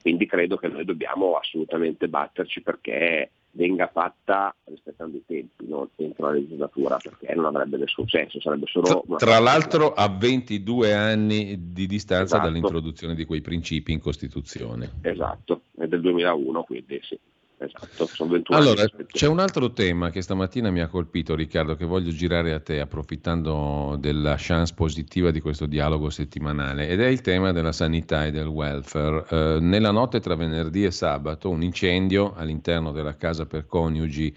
Quindi credo che noi dobbiamo assolutamente batterci perché venga fatta rispettando i tempi, non entro la legislatura, perché non avrebbe nessun senso, sarebbe solo... Tra l'altro a 22 anni di distanza esatto. dall'introduzione di quei principi in Costituzione. Esatto, è del 2001, quindi sì. Esatto, sono 21 allora, anni. C'è un altro tema che stamattina mi ha colpito, Riccardo, che voglio girare a te, approfittando della chance positiva di questo dialogo settimanale, ed è il tema della sanità e del welfare. Eh, nella notte tra venerdì e sabato, un incendio all'interno della casa per coniugi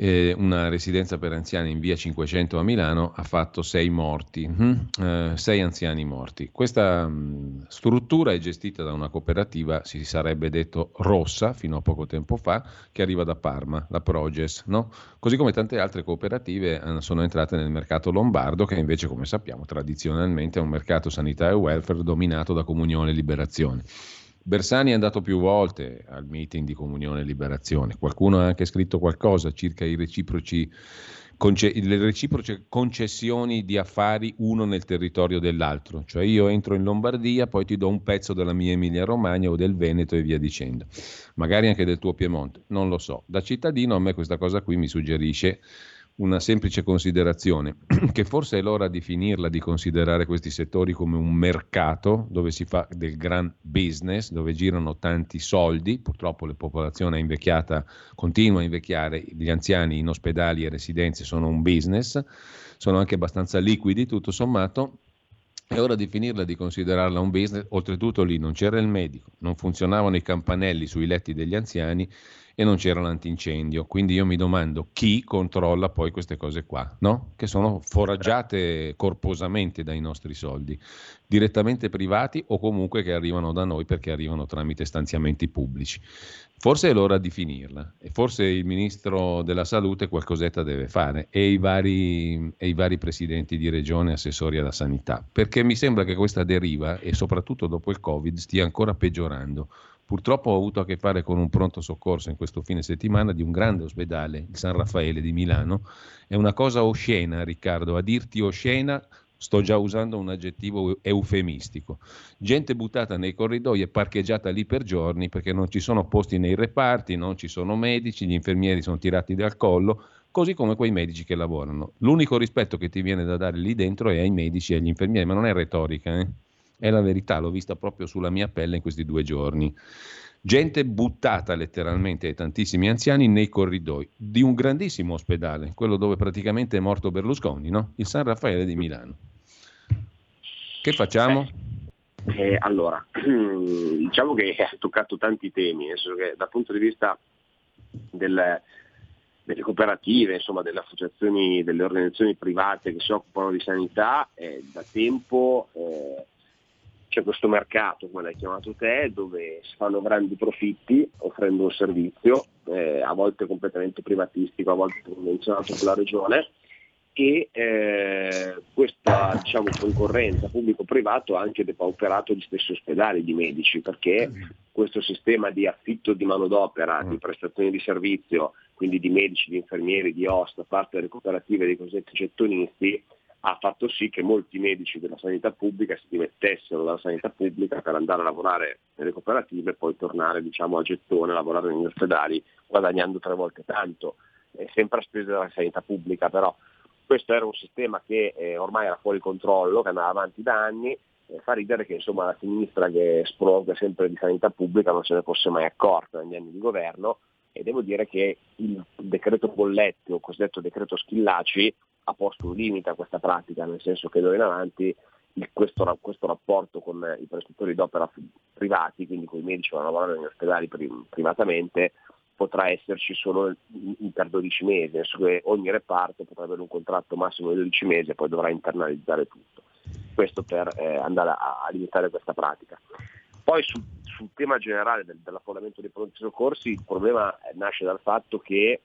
eh, una residenza per anziani in via 500 a Milano ha fatto sei morti, mm, eh, sei anziani morti. Questa mh, mm, struttura è gestita da una cooperativa, si sarebbe detto rossa fino a poco tempo fa, che arriva da Parma, la Proges, no? così come tante altre cooperative eh, sono entrate nel mercato lombardo, che invece, come sappiamo, tradizionalmente è un mercato sanità e welfare dominato da Comunione e Liberazione. Bersani è andato più volte al meeting di Comunione e Liberazione. Qualcuno ha anche scritto qualcosa circa conce- le reciproche concessioni di affari uno nel territorio dell'altro. Cioè io entro in Lombardia, poi ti do un pezzo della mia Emilia Romagna o del Veneto e via dicendo. Magari anche del tuo Piemonte, non lo so. Da cittadino a me questa cosa qui mi suggerisce una semplice considerazione, che forse è l'ora di finirla di considerare questi settori come un mercato dove si fa del gran business, dove girano tanti soldi, purtroppo la popolazione è invecchiata, continua a invecchiare, gli anziani in ospedali e residenze sono un business, sono anche abbastanza liquidi tutto sommato, è ora di finirla di considerarla un business, oltretutto lì non c'era il medico, non funzionavano i campanelli sui letti degli anziani e non c'era l'antincendio. Quindi io mi domando chi controlla poi queste cose qua, no? che sono foraggiate corposamente dai nostri soldi, direttamente privati o comunque che arrivano da noi perché arrivano tramite stanziamenti pubblici. Forse è l'ora di finirla e forse il ministro della salute qualcosetta deve fare e i vari, e i vari presidenti di regione, assessori alla sanità, perché mi sembra che questa deriva e soprattutto dopo il Covid stia ancora peggiorando. Purtroppo ho avuto a che fare con un pronto soccorso in questo fine settimana di un grande ospedale, il San Raffaele di Milano. È una cosa oscena, Riccardo, a dirti oscena sto già usando un aggettivo eufemistico. Gente buttata nei corridoi e parcheggiata lì per giorni perché non ci sono posti nei reparti, non ci sono medici, gli infermieri sono tirati dal collo, così come quei medici che lavorano. L'unico rispetto che ti viene da dare lì dentro è ai medici e agli infermieri, ma non è retorica, eh? È la verità, l'ho vista proprio sulla mia pelle in questi due giorni. Gente buttata letteralmente ai tantissimi anziani nei corridoi di un grandissimo ospedale, quello dove praticamente è morto Berlusconi, no? il San Raffaele di Milano. Che facciamo? Eh, allora, diciamo che ha toccato tanti temi, nel senso che dal punto di vista del, delle cooperative, insomma delle associazioni, delle organizzazioni private che si occupano di sanità, eh, da tempo eh, c'è questo mercato, come l'hai chiamato te, dove si fanno grandi profitti offrendo un servizio, eh, a volte completamente privatistico, a volte convenzionato con la regione, e eh, questa diciamo, concorrenza pubblico-privato ha anche depauperato gli stessi ospedali di medici, perché questo sistema di affitto di manodopera, di prestazioni di servizio, quindi di medici, di infermieri, di host, da parte delle cooperative dei cosiddetti gettonisti, ha fatto sì che molti medici della sanità pubblica si dimettessero dalla sanità pubblica per andare a lavorare nelle cooperative e poi tornare diciamo, a gettone a lavorare negli ospedali guadagnando tre volte tanto, eh, sempre a spese della sanità pubblica però. Questo era un sistema che eh, ormai era fuori controllo, che andava avanti da anni, eh, fa ridere che insomma, la sinistra che sprologa sempre di sanità pubblica non se ne fosse mai accorta negli anni di governo e devo dire che il decreto Bolletti o cosiddetto decreto Schillaci ha posto un limite a questa pratica, nel senso che d'ora in avanti questo, questo, rapporto con i prestattori d'opera privati, quindi con i medici che vanno a lavorare negli ospedali privatamente, potrà esserci solo per 12 mesi, nel senso che ogni reparto potrà avere un contratto massimo di 12 mesi e poi dovrà internalizzare tutto. Questo per eh, andare a, a, limitare questa pratica. Poi sul, sul tema generale del, dell'affollamento dei pronti soccorsi il problema nasce dal fatto che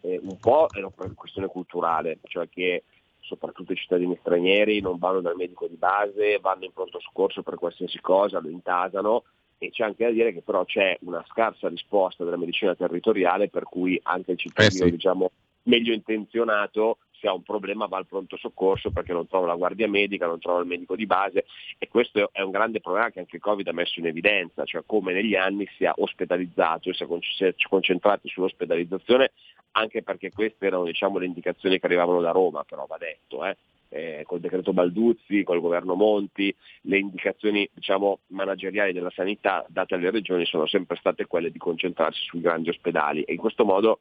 eh, un po' è una questione culturale, cioè che soprattutto i cittadini stranieri non vanno dal medico di base, vanno in pronto soccorso per qualsiasi cosa, lo intasano e c'è anche da dire che però c'è una scarsa risposta della medicina territoriale per cui anche il cittadino eh sì. diciamo, meglio intenzionato se ha un problema va al pronto soccorso perché non trova la guardia medica, non trova il medico di base e questo è un grande problema che anche il Covid ha messo in evidenza, cioè come negli anni si è ospedalizzato e si è concentrati sull'ospedalizzazione anche perché queste erano diciamo, le indicazioni che arrivavano da Roma, però va detto, eh. Eh, col decreto Balduzzi, col governo Monti, le indicazioni diciamo, manageriali della sanità date alle regioni sono sempre state quelle di concentrarsi sui grandi ospedali e in questo modo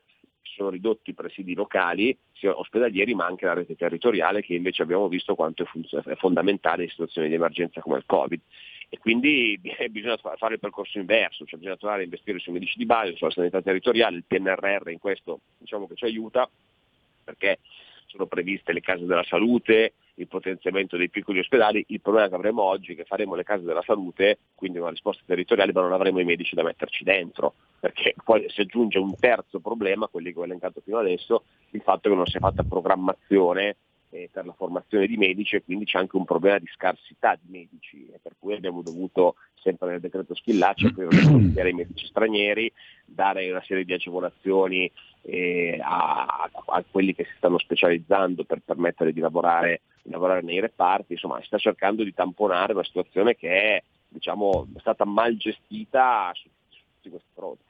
sono ridotti i presidi locali, sia ospedalieri, ma anche la rete territoriale che invece abbiamo visto quanto è, fun- è fondamentale in situazioni di emergenza come il Covid. E quindi bisogna fare il percorso inverso, cioè bisogna tornare a investire sui medici di base, sulla sanità territoriale, il PNRR in questo diciamo che ci aiuta perché sono previste le case della salute, il potenziamento dei piccoli ospedali, il problema che avremo oggi è che faremo le case della salute, quindi una risposta territoriale, ma non avremo i medici da metterci dentro, perché poi si aggiunge un terzo problema, quelli che ho elencato fino adesso, il fatto che non si è fatta programmazione eh, per la formazione di medici e quindi c'è anche un problema di scarsità di medici, per cui abbiamo dovuto, sempre nel decreto Schillaci, aprire i medici stranieri, dare una serie di agevolazioni eh, a, a, quelli che si stanno specializzando per permettere di lavorare, di lavorare nei reparti, insomma si sta cercando di tamponare una situazione che è diciamo, stata mal gestita su, su tutti questi fronti.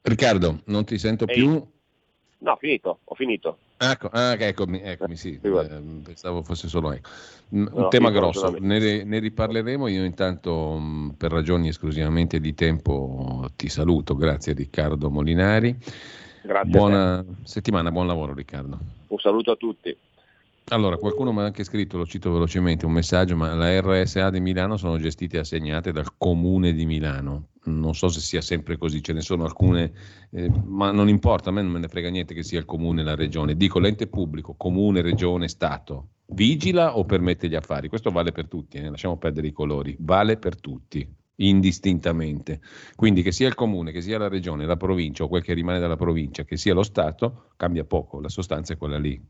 Riccardo, non ti sento Ehi. più. No, finito, ho finito. Ecco, ah, eccomi, eccomi, sì, eh, pensavo fosse solo ecco. un no, tema grosso, ne, ne, riparleremo, io intanto mm, per ragioni esclusivamente di tempo ti saluto, grazie Riccardo Molinari. Grazie. Buona settimana, buon lavoro Riccardo. Un saluto a tutti. Allora, qualcuno mi ha anche scritto, lo cito velocemente, un messaggio, ma la RSA di Milano sono gestite e assegnate dal comune di Milano. Non so se sia sempre così, ce ne sono alcune, eh, ma non importa, a me non me ne frega niente che sia il comune e la regione. Dico l'ente pubblico, comune, regione, Stato, vigila o permette gli affari? Questo vale per tutti, eh? lasciamo perdere i colori, vale per tutti indistintamente. Quindi che sia il comune, che sia la regione, la provincia o quel che rimane dalla provincia, che sia lo Stato, cambia poco, la sostanza è quella lì.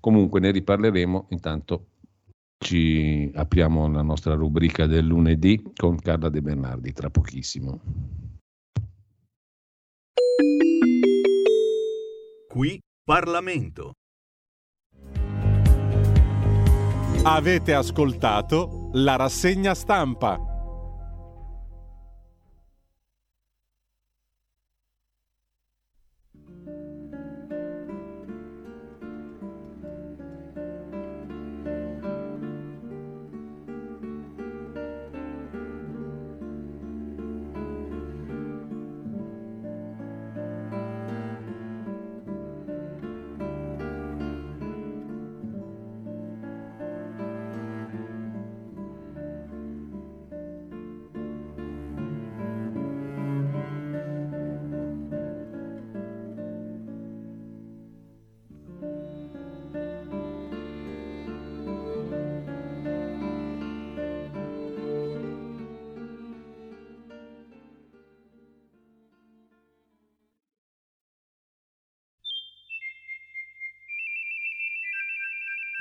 Comunque ne riparleremo, intanto ci apriamo la nostra rubrica del lunedì con Carla De Bernardi tra pochissimo. Qui Parlamento. Avete ascoltato la rassegna stampa.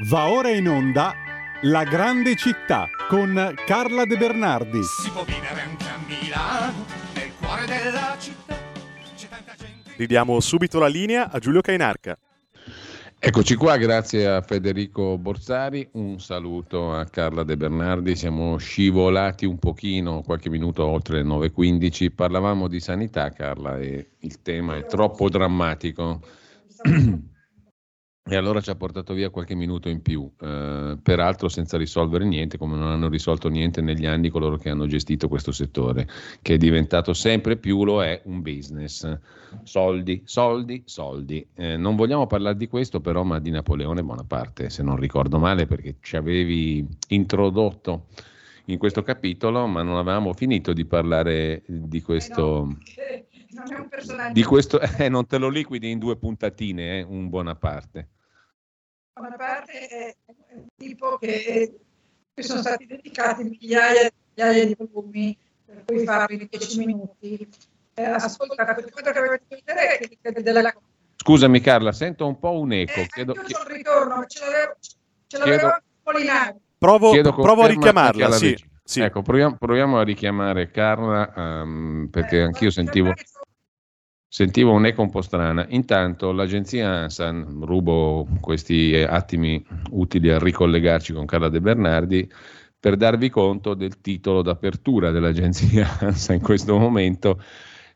Va ora in onda La grande città con Carla De Bernardi. Si può vivere anche a Milano, nel cuore della città. Ridiamo subito la linea a Giulio Cainarca. Eccoci qua, grazie a Federico Borsari, un saluto a Carla De Bernardi, siamo scivolati un pochino, qualche minuto oltre le 9.15, parlavamo di sanità Carla e il tema è troppo drammatico. E allora ci ha portato via qualche minuto in più, eh, peraltro senza risolvere niente, come non hanno risolto niente negli anni coloro che hanno gestito questo settore, che è diventato sempre più, lo è, un business. Soldi, soldi, soldi. Eh, non vogliamo parlare di questo però, ma di Napoleone Bonaparte, se non ricordo male, perché ci avevi introdotto in questo capitolo, ma non avevamo finito di parlare di questo... Di questo, eh, non te lo liquidi in due puntatine, eh, un Bonaparte una parte è un tipo che, che sono stati dedicati migliaia e migliaia di volumi, per cui farli in 10 minuti. Eh, ascolta, quello che avete vedere è che della Scusami Carla, sento un po' un eco. Eh, chiedo, io sono ritorno, ce l'avevo, ce l'avevo Molinari. Provo, provo a richiamarla, sì, sì. Ecco, proviamo, proviamo, a richiamare Carla um, perché eh, anch'io sentivo... Sentivo un'eco un po' strana. Intanto l'agenzia ANSAN, rubo questi attimi utili a ricollegarci con Carla De Bernardi, per darvi conto del titolo d'apertura dell'agenzia ANSA in questo momento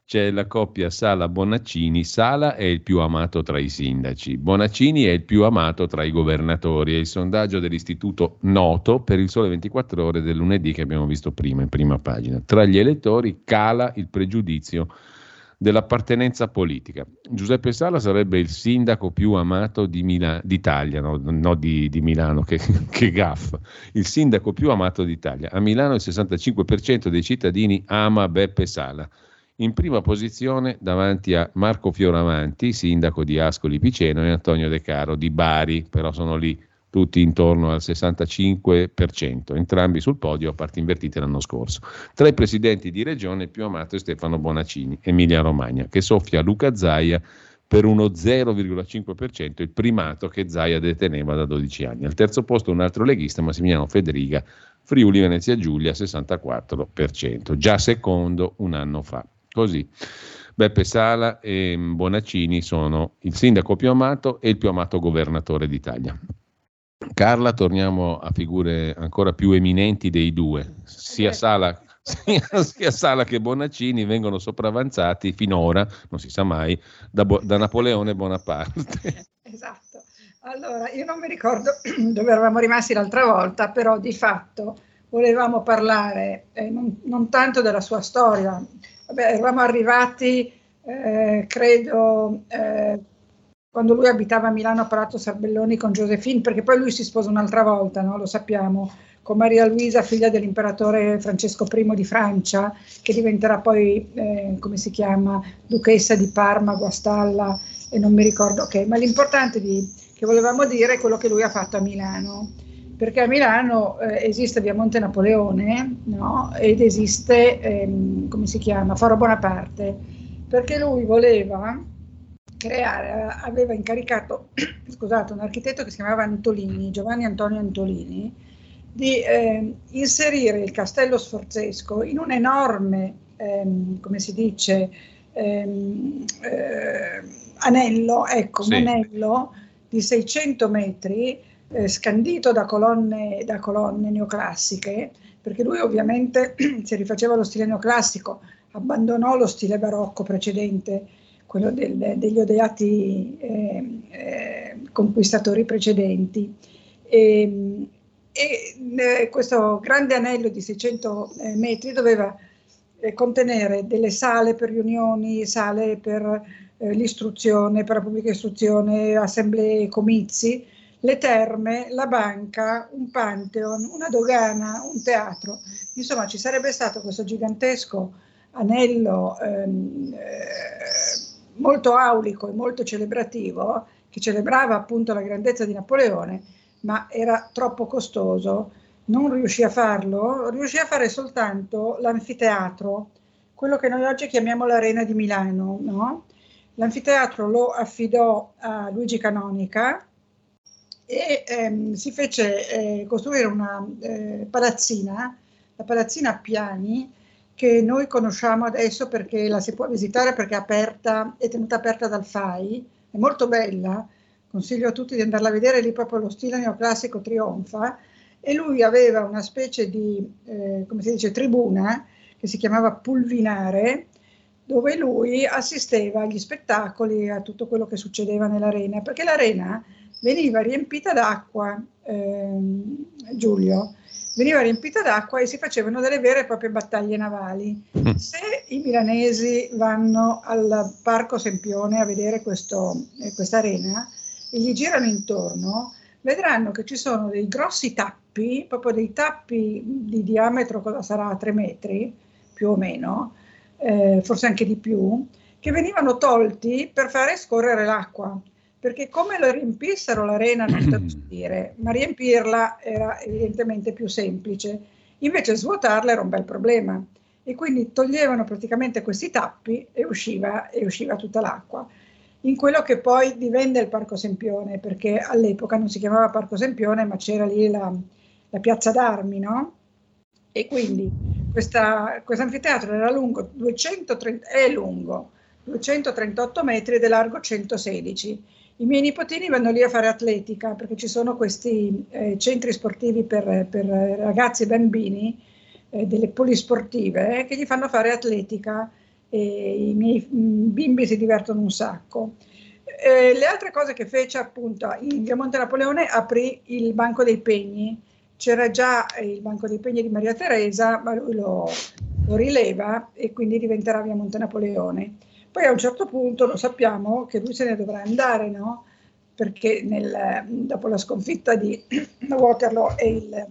c'è la coppia Sala-Bonaccini. Sala è il più amato tra i sindaci, Bonaccini è il più amato tra i governatori. È il sondaggio dell'istituto Noto per il sole 24 ore del lunedì che abbiamo visto prima, in prima pagina. Tra gli elettori cala il pregiudizio dell'appartenenza politica. Giuseppe Sala sarebbe il sindaco più amato di Mila- d'Italia, no, no di, di, Milano, che, che gaff, il sindaco più amato d'Italia. A Milano il 65% dei cittadini ama Beppe Sala. In prima posizione davanti a Marco Fioravanti, sindaco di Ascoli Piceno, e Antonio De Caro di Bari, però sono lì tutti intorno al 65%, entrambi sul podio a parti invertite l'anno scorso. Tra i presidenti di regione più amato è Stefano Bonaccini, Emilia Romagna, che soffia Luca Zaia per uno 0,5%, il primato che Zaia deteneva da 12 anni. Al terzo posto un altro leghista, Massimiliano Federica, Friuli Venezia Giulia, 64%, già secondo un anno fa. Così. Beppe Sala e Bonaccini sono il sindaco più amato e il più amato governatore d'Italia. Carla, torniamo a figure ancora più eminenti dei due, sia Sala, sia, sia, Sala che Bonaccini vengono sopravanzati finora, non si sa mai, da, da Napoleone Bonaparte. Esatto. Allora, io non mi ricordo dove eravamo rimasti l'altra volta, però di fatto volevamo parlare eh, non, non, tanto della sua storia. Vabbè, eravamo arrivati, eh, credo, eh, quando lui abitava a Milano a Prato Sarbelloni con Josephine, perché poi lui si sposa un'altra volta, no? lo sappiamo, con Maria Luisa, figlia dell'imperatore Francesco I di Francia, che diventerà poi, eh, come si chiama, duchessa di Parma, Guastalla e non mi ricordo che, ma l'importante di, che volevamo dire è quello che lui ha fatto a Milano, perché a Milano eh, esiste via Monte Napoleone no? ed esiste, ehm, come si chiama, Faro Bonaparte, perché lui voleva creare, aveva incaricato, scusate, un architetto che si chiamava Antolini, Giovanni Antonio Antolini, di eh, inserire il castello sforzesco in un enorme, ehm, come si dice, ehm, eh, anello, ecco, sì. un anello di 600 metri eh, scandito da colonne, da colonne neoclassiche, perché lui ovviamente si rifaceva lo stile neoclassico, abbandonò lo stile barocco precedente, quello del, degli odiati eh, eh, conquistatori precedenti. E, e eh, questo grande anello di 600 eh, metri doveva eh, contenere delle sale per riunioni, sale per l'istruzione, per la pubblica istruzione, assemblee, comizi, le terme, la banca, un pantheon, una dogana, un teatro. Insomma, ci sarebbe stato questo gigantesco anello ehm, eh, molto aulico e molto celebrativo che celebrava appunto la grandezza di Napoleone ma era troppo costoso, non riuscì a farlo, riuscì a fare soltanto l'anfiteatro, quello che noi oggi chiamiamo l'Arena di Milano. No? L'anfiteatro lo affidò a Luigi Canonica e ehm, si fece eh, costruire una eh, palazzina, la palazzina piani, che noi conosciamo adesso perché la si può visitare perché è aperta, è tenuta aperta dal FAI, è molto bella, consiglio a tutti di andarla a vedere, lì proprio lo stile neoclassico trionfa, e lui aveva una specie di, eh, come si dice, tribuna che si chiamava Pulvinare, dove lui assisteva agli spettacoli, a tutto quello che succedeva nell'arena, perché l'arena veniva riempita d'acqua, ehm, Giulio, veniva riempita d'acqua e si facevano delle vere e proprie battaglie navali. Mm. Se i milanesi vanno al Parco Sempione a vedere eh, questa arena, e gli girano intorno, vedranno che ci sono dei grossi tappi, proprio dei tappi di diametro, cosa sarà, 3 metri più o meno, eh, forse anche di più, che venivano tolti per fare scorrere l'acqua. Perché come lo riempissero l'arena non sto a dire, ma riempirla era evidentemente più semplice. Invece svuotarla era un bel problema. E quindi toglievano praticamente questi tappi e usciva, e usciva tutta l'acqua in quello che poi divenne il Parco Sempione, perché all'epoca non si chiamava Parco Sempione, ma c'era lì la, la piazza d'armi, no? E quindi questo anfiteatro era lungo, 230, è lungo 238 metri ed è largo 116. I miei nipotini vanno lì a fare atletica perché ci sono questi eh, centri sportivi per, per, ragazzi e bambini, eh, delle polisportive, eh, che gli fanno fare atletica e i miei mm, bimbi si divertono un sacco. Eh, le altre cose che fece appunto in Via Monte Napoleone aprì il Banco dei Pegni, c'era già il Banco dei Pegni di Maria Teresa, ma lui lo, lo rileva e quindi diventerà Via Monte Napoleone. Poi a un certo punto lo sappiamo che lui se ne dovrà andare, no? Perché nel, dopo la sconfitta di Waterloo e il,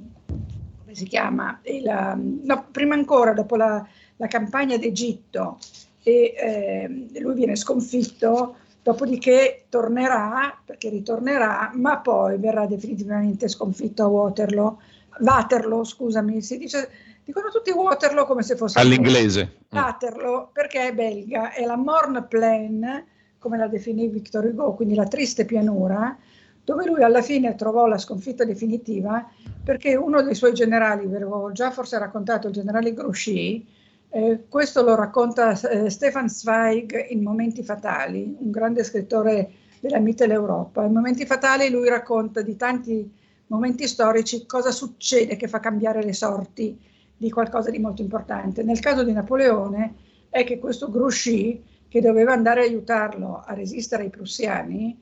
come si chiama? Il, no, prima ancora, dopo la, la campagna d'Egitto e eh, lui viene sconfitto, dopodiché tornerà, perché ritornerà, ma poi verrà definitivamente sconfitto a Waterloo. Waterloo, scusami, si dice, dicono tutti Waterloo come se fosse all'inglese. Waterloo perché è belga, è la Morne Plain, come la definì Victor Hugo, quindi la triste pianura, dove lui alla fine trovò la sconfitta definitiva perché uno dei suoi generali, ve l'avevo già forse raccontato, il generale Grouchy, eh, questo lo racconta eh, Stefan Zweig in Momenti Fatali, un grande scrittore della Mitteleuropa. In Momenti Fatali lui racconta di tanti momenti storici cosa succede che fa cambiare le sorti di qualcosa di molto importante. Nel caso di Napoleone è che questo Grouchy, che doveva andare a aiutarlo a resistere ai prussiani,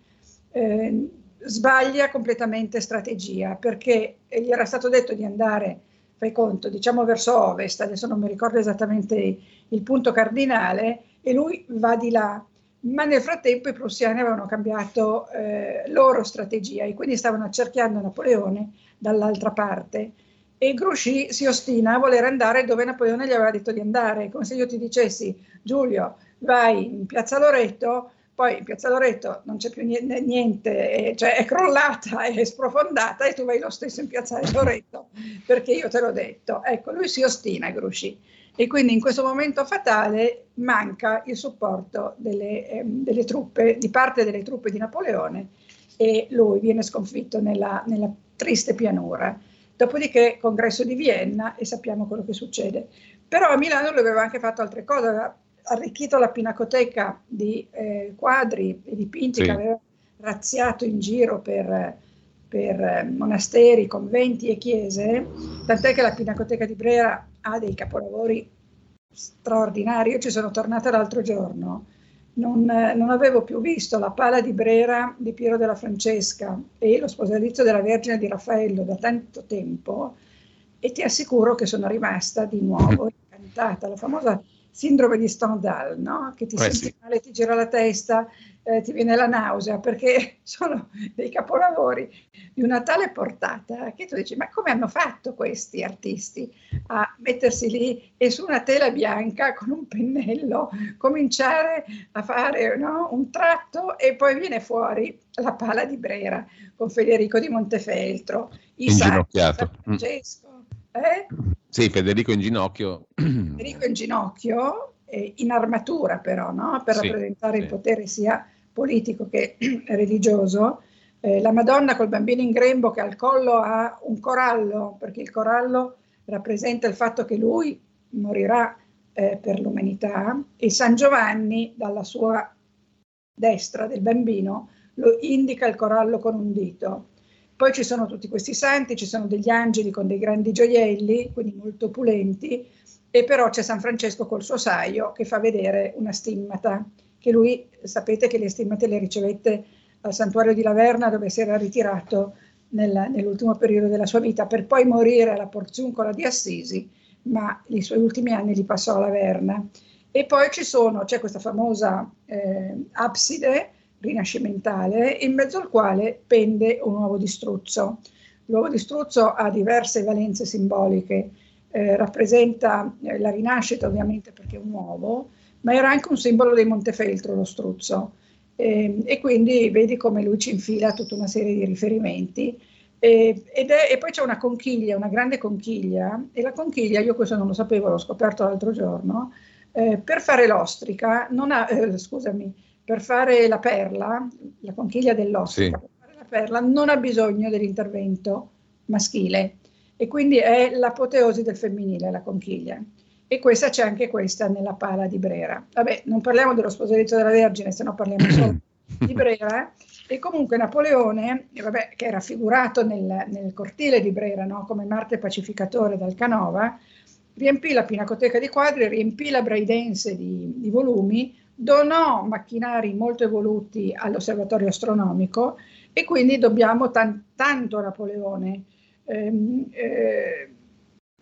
eh, sbaglia completamente strategia perché gli era stato detto di andare, fai conto, diciamo verso ovest, adesso non mi ricordo esattamente il punto cardinale, e lui va di là. Ma nel frattempo i prussiani avevano cambiato eh, loro strategia e quindi stavano accerchiando Napoleone dall'altra parte. E Grouchy si ostina a voler andare dove Napoleone gli aveva detto di andare, come se io ti dicessi Giulio, vai in piazza Loreto, poi in piazza Loreto non c'è più niente, cioè è crollata, è sprofondata e tu vai lo stesso in piazza Loreto perché io te l'ho detto. Ecco, lui si ostina Grouchy e quindi in questo momento fatale manca il supporto delle, eh, delle truppe, di parte delle truppe di Napoleone e lui viene sconfitto nella, nella triste pianura. Dopodiché congresso di Vienna e sappiamo quello che succede. Però a Milano lui aveva anche fatto altre cose, aveva arricchito la pinacoteca di eh, quadri e dipinti sì. che aveva razziato in giro per, per eh, monasteri, conventi e chiese, tant'è che la Pinacoteca di Brera ha dei capolavori straordinari. Io ci sono tornata l'altro giorno, non, non, avevo più visto la pala di Brera di Piero della Francesca e lo sposalizio della Vergine di Raffaello da tanto tempo e ti assicuro che sono rimasta di nuovo incantata. La famosa sindrome di Stendhal, no? che ti eh senti sì. male, ti gira la testa, eh, ti viene la nausea, perché sono dei capolavori di una tale portata che tu dici, ma come hanno fatto questi artisti a mettersi lì e su una tela bianca con un pennello cominciare a fare no? un tratto e poi viene fuori la pala di Brera con Federico di Montefeltro, Inginocchiato. Francesco. Eh? Sì, Federico in ginocchio. Federico in ginocchio, eh, in armatura però, no? per sì, rappresentare sì. il potere sia politico che religioso. Eh, la Madonna col bambino in grembo che al collo ha un corallo, perché il corallo rappresenta il fatto che lui morirà eh, per l'umanità, e San Giovanni dalla sua destra del bambino lo indica il corallo con un dito. Poi ci sono tutti questi santi, ci sono degli angeli con dei grandi gioielli, quindi molto opulenti, e però c'è San Francesco col suo saio che fa vedere una stimmata, che lui sapete che le stimmate le ricevette al santuario di Laverna dove si era ritirato nel, nell'ultimo periodo della sua vita per poi morire alla Porziuncola di Assisi, ma i suoi ultimi anni li passò a Laverna. E poi ci sono, c'è questa famosa eh, abside rinascimentale in mezzo al quale pende un uovo di struzzo. L'uovo di struzzo ha diverse valenze simboliche, eh, rappresenta eh, la rinascita ovviamente perché è un uovo, ma era anche un simbolo dei Montefeltro lo struzzo. Eh, e quindi vedi come lui ci infila tutta una serie di riferimenti. Eh, ed è, e poi c'è una conchiglia, una grande conchiglia, e la conchiglia, io questo non lo sapevo, l'ho scoperto l'altro giorno, eh, per fare l'ostrica, non ha, eh, scusami, per fare la perla, la conchiglia dell'ostrica, sì. per fare la perla non ha bisogno dell'intervento maschile e quindi è l'apoteosi del femminile la conchiglia. E questa c'è anche questa nella pala di Brera. Vabbè, non parliamo dello sposalizio della Vergine, se no parliamo solo di Brera. E comunque Napoleone, vabbè, che era figurato nel, nel cortile di Brera no? come Marte pacificatore dal Canova, riempì la pinacoteca di quadri, riempì la Braidense di, di volumi, donò macchinari molto evoluti all'osservatorio astronomico e quindi dobbiamo tan- tanto a Napoleone. Ehm, eh,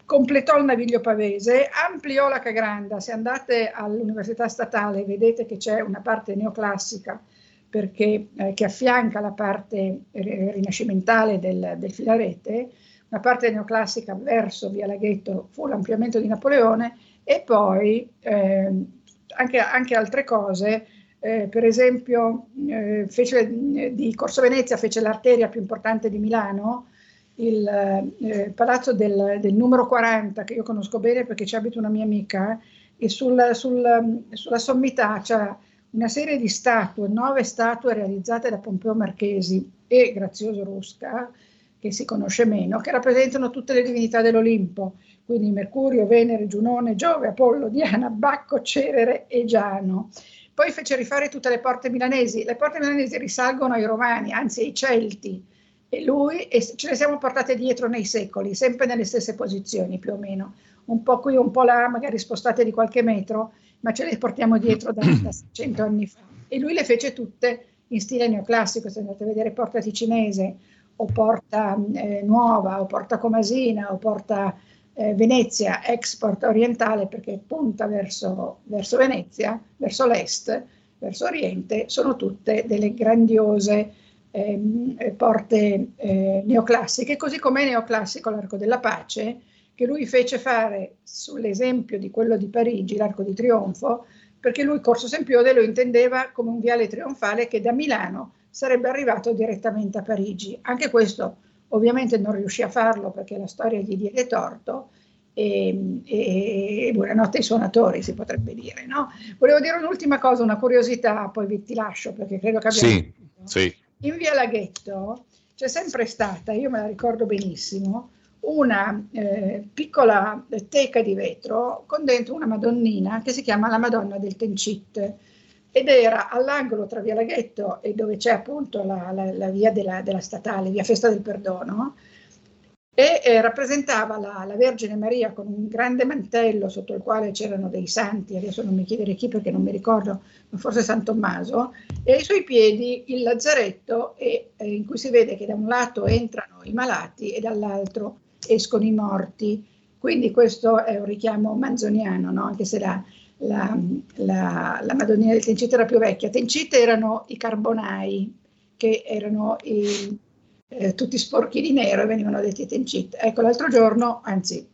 completò il naviglio pavese, ampliò la Cagranda. Se andate all'Università Statale vedete che c'è una parte neoclassica perché, eh, che affianca la parte rinascimentale del, del filarete, una parte neoclassica verso Via Laghetto fu l'ampliamento di Napoleone e poi eh, anche, anche altre cose, eh, per esempio eh, fece, di Corso Venezia fece l'arteria più importante di Milano, il eh, palazzo del, del, numero 40 che io conosco bene perché ci abita una mia amica e sul, sul, sulla sommità c'è una serie di statue, nove statue realizzate da Pompeo Marchesi e Grazioso Rusca, che si conosce meno, che rappresentano tutte le divinità dell'Olimpo quindi Mercurio, Venere, Giunone, Giove, Apollo, Diana, Bacco, Cerere e Giano. Poi fece rifare tutte le porte milanesi. Le porte milanesi risalgono ai Romani, anzi ai Celti, e lui e ce le siamo portate dietro nei secoli, sempre nelle stesse posizioni più o meno. un po' qui, un po' là, magari spostate di qualche metro, ma ce le portiamo dietro da, da 100 anni fa. E lui le fece tutte in stile neoclassico, se andate a vedere Porta Ticinese o Porta eh, Nuova o Porta Comasina o Porta eh, Venezia, export orientale perché punta verso, verso Venezia, verso l'est, verso oriente, sono tutte delle grandiose ehm, porte eh, neoclassiche, così come è neoclassico l'Arco della Pace, che lui fece fare sull'esempio di quello di Parigi, l'Arco di Trionfo, perché lui Corso Sempione lo intendeva come un viale trionfale che da Milano sarebbe arrivato direttamente a Parigi. Anche questo ovviamente non riuscì a farlo perché la storia gli diede torto e, e, e buonanotte ai suonatori si potrebbe dire. No? Volevo dire un'ultima cosa, una curiosità, poi vi ti lascio perché credo che abbiamo... Sì, sì. In via Laghetto c'è sempre stata, io me la ricordo benissimo, una eh, piccola teca di vetro con dentro una Madonnina che si chiama la Madonna del Tencit ed era all'angolo tra via Laghetto e dove c'è appunto la, la, la via della, della, statale, via Festa del Perdono, e eh, rappresentava la, la, Vergine Maria con un grande mantello sotto il quale c'erano dei santi, adesso non mi chiedere chi perché non mi ricordo, ma forse San Tommaso, e ai suoi piedi il lazzaretto e, eh, in cui si vede che da un lato entrano i malati e dall'altro escono i morti. Quindi questo è un richiamo manzoniano, no? anche se la, la, la, la Madonnina del Tencite era più vecchia. Tencite erano i carbonai, che erano i, eh, tutti sporchi di nero e venivano detti Tencite. Ecco, l'altro giorno, anzi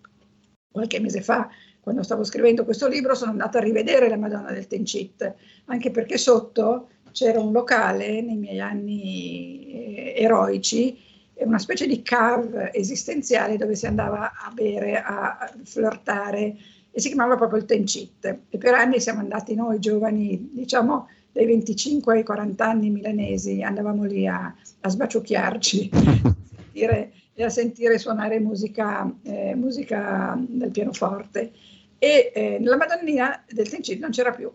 qualche mese fa, quando stavo scrivendo questo libro, sono andata a rivedere la Madonna del Tencit, anche perché sotto c'era un locale nei miei anni eh, eroici una specie di cave esistenziale dove si andava a bere, a flirtare e si chiamava proprio il Tencit. E per anni siamo andati noi giovani, diciamo dai 25 ai 40 anni milanesi, andavamo lì a, a sbaciucchiarci e a sentire suonare musica, eh, musica del pianoforte. E eh, la Madonnina del Tencit non c'era più.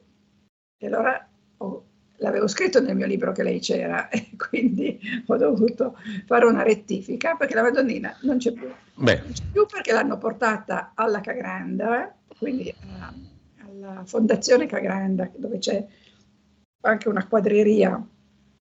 E allora ho l'avevo scritto nel mio libro che lei c'era e quindi ho dovuto fare una rettifica perché la Madonnina non c'è più. Beh. Non c'è più perché l'hanno portata alla Cagranda, eh, quindi alla, alla Fondazione Cagranda dove c'è anche una quadreria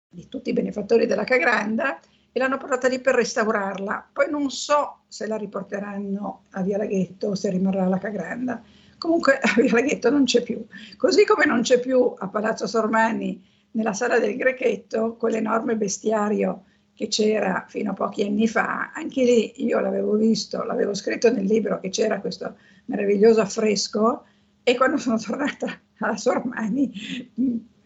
di tutti i benefattori della Cagranda e l'hanno portata lì per restaurarla. Poi non so se la riporteranno a Via Laghetto o se rimarrà alla Cagranda Comunque a Via Laghetto non c'è più, così come non c'è più a Palazzo Sormani nella sala del Grechetto quell'enorme bestiario che c'era fino a pochi anni fa, anche lì io l'avevo visto, l'avevo scritto nel libro che c'era questo meraviglioso affresco e quando sono tornata alla Sormani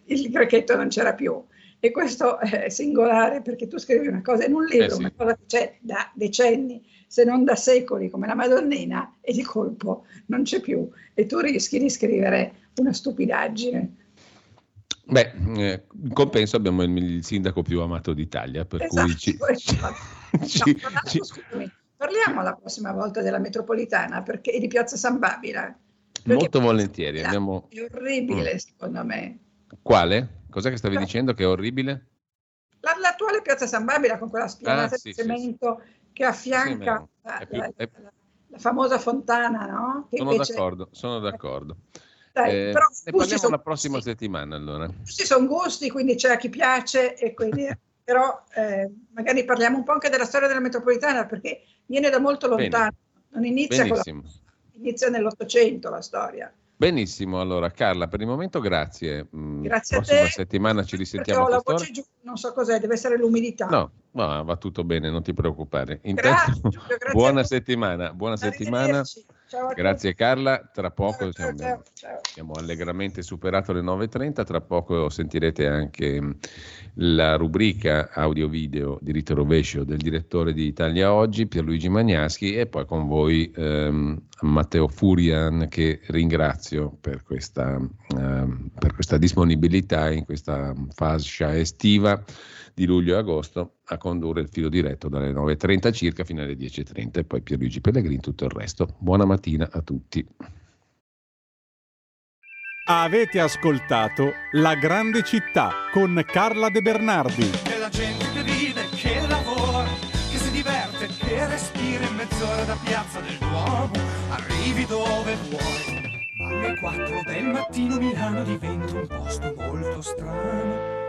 il Grechetto non c'era più. E questo è singolare perché tu scrivi una cosa in un libro, eh sì. una cosa che c'è da decenni, se non da secoli, come la Madonnina, e di colpo non c'è più. E tu rischi di scrivere una stupidaggine. Beh, eh, in compenso abbiamo il, il, sindaco più amato d'Italia, per esatto, cui ci, ci, no, ci, scusami, parliamo la prossima volta della metropolitana perché, e di Piazza San Babila. Molto volentieri. Abbiamo... È orribile, mm. secondo me. Quale? Cos'è che stavi la... dicendo che è orribile? La, l'attuale piazza San Babila con quella spianata ah, sì, di cemento sì, sì. che affianca la, più, la, è... la, famosa fontana, no? Che sono invece... d'accordo, sono d'accordo. Dai, eh, però ne parliamo la prossima gusti. settimana allora. Ci sono gusti, quindi c'è a chi piace e quindi... però eh, magari parliamo un po' anche della storia della metropolitana perché viene da molto lontano, Bene. non inizia Benissimo. con la, inizia nell'Ottocento la storia. Benissimo, allora Carla, per il momento grazie. Mm, grazie a te. settimana ci risentiamo. Ho la voce giù, non so cos'è, deve essere l'umidità. No, no va tutto bene, non ti preoccupare. Intanto, grazie, Giulio, grazie buona settimana, buona settimana. Ciao Grazie Carla, tra poco ciao, ciao, ciao, abbiamo allegramente superato le 9.30, tra poco sentirete anche la rubrica audio-video diritto rovescio del direttore di Italia Oggi, Pierluigi Magnaschi, e poi con voi ehm, Matteo Furian che ringrazio per questa, ehm, per questa disponibilità in questa fascia estiva di luglio e agosto a condurre il filo diretto dalle 9.30 circa fino alle 10.30 e poi Pierluigi Pellegrini tutto il resto. Buona mattina a tutti. Avete ascoltato La grande città con Carla De Bernardi. E la gente che vive, che lavora, che si diverte, che respiri in mezz'ora da piazza del Duomo, arrivi dove vuoi. Ma alle 4 del mattino Milano diventa un posto molto strano.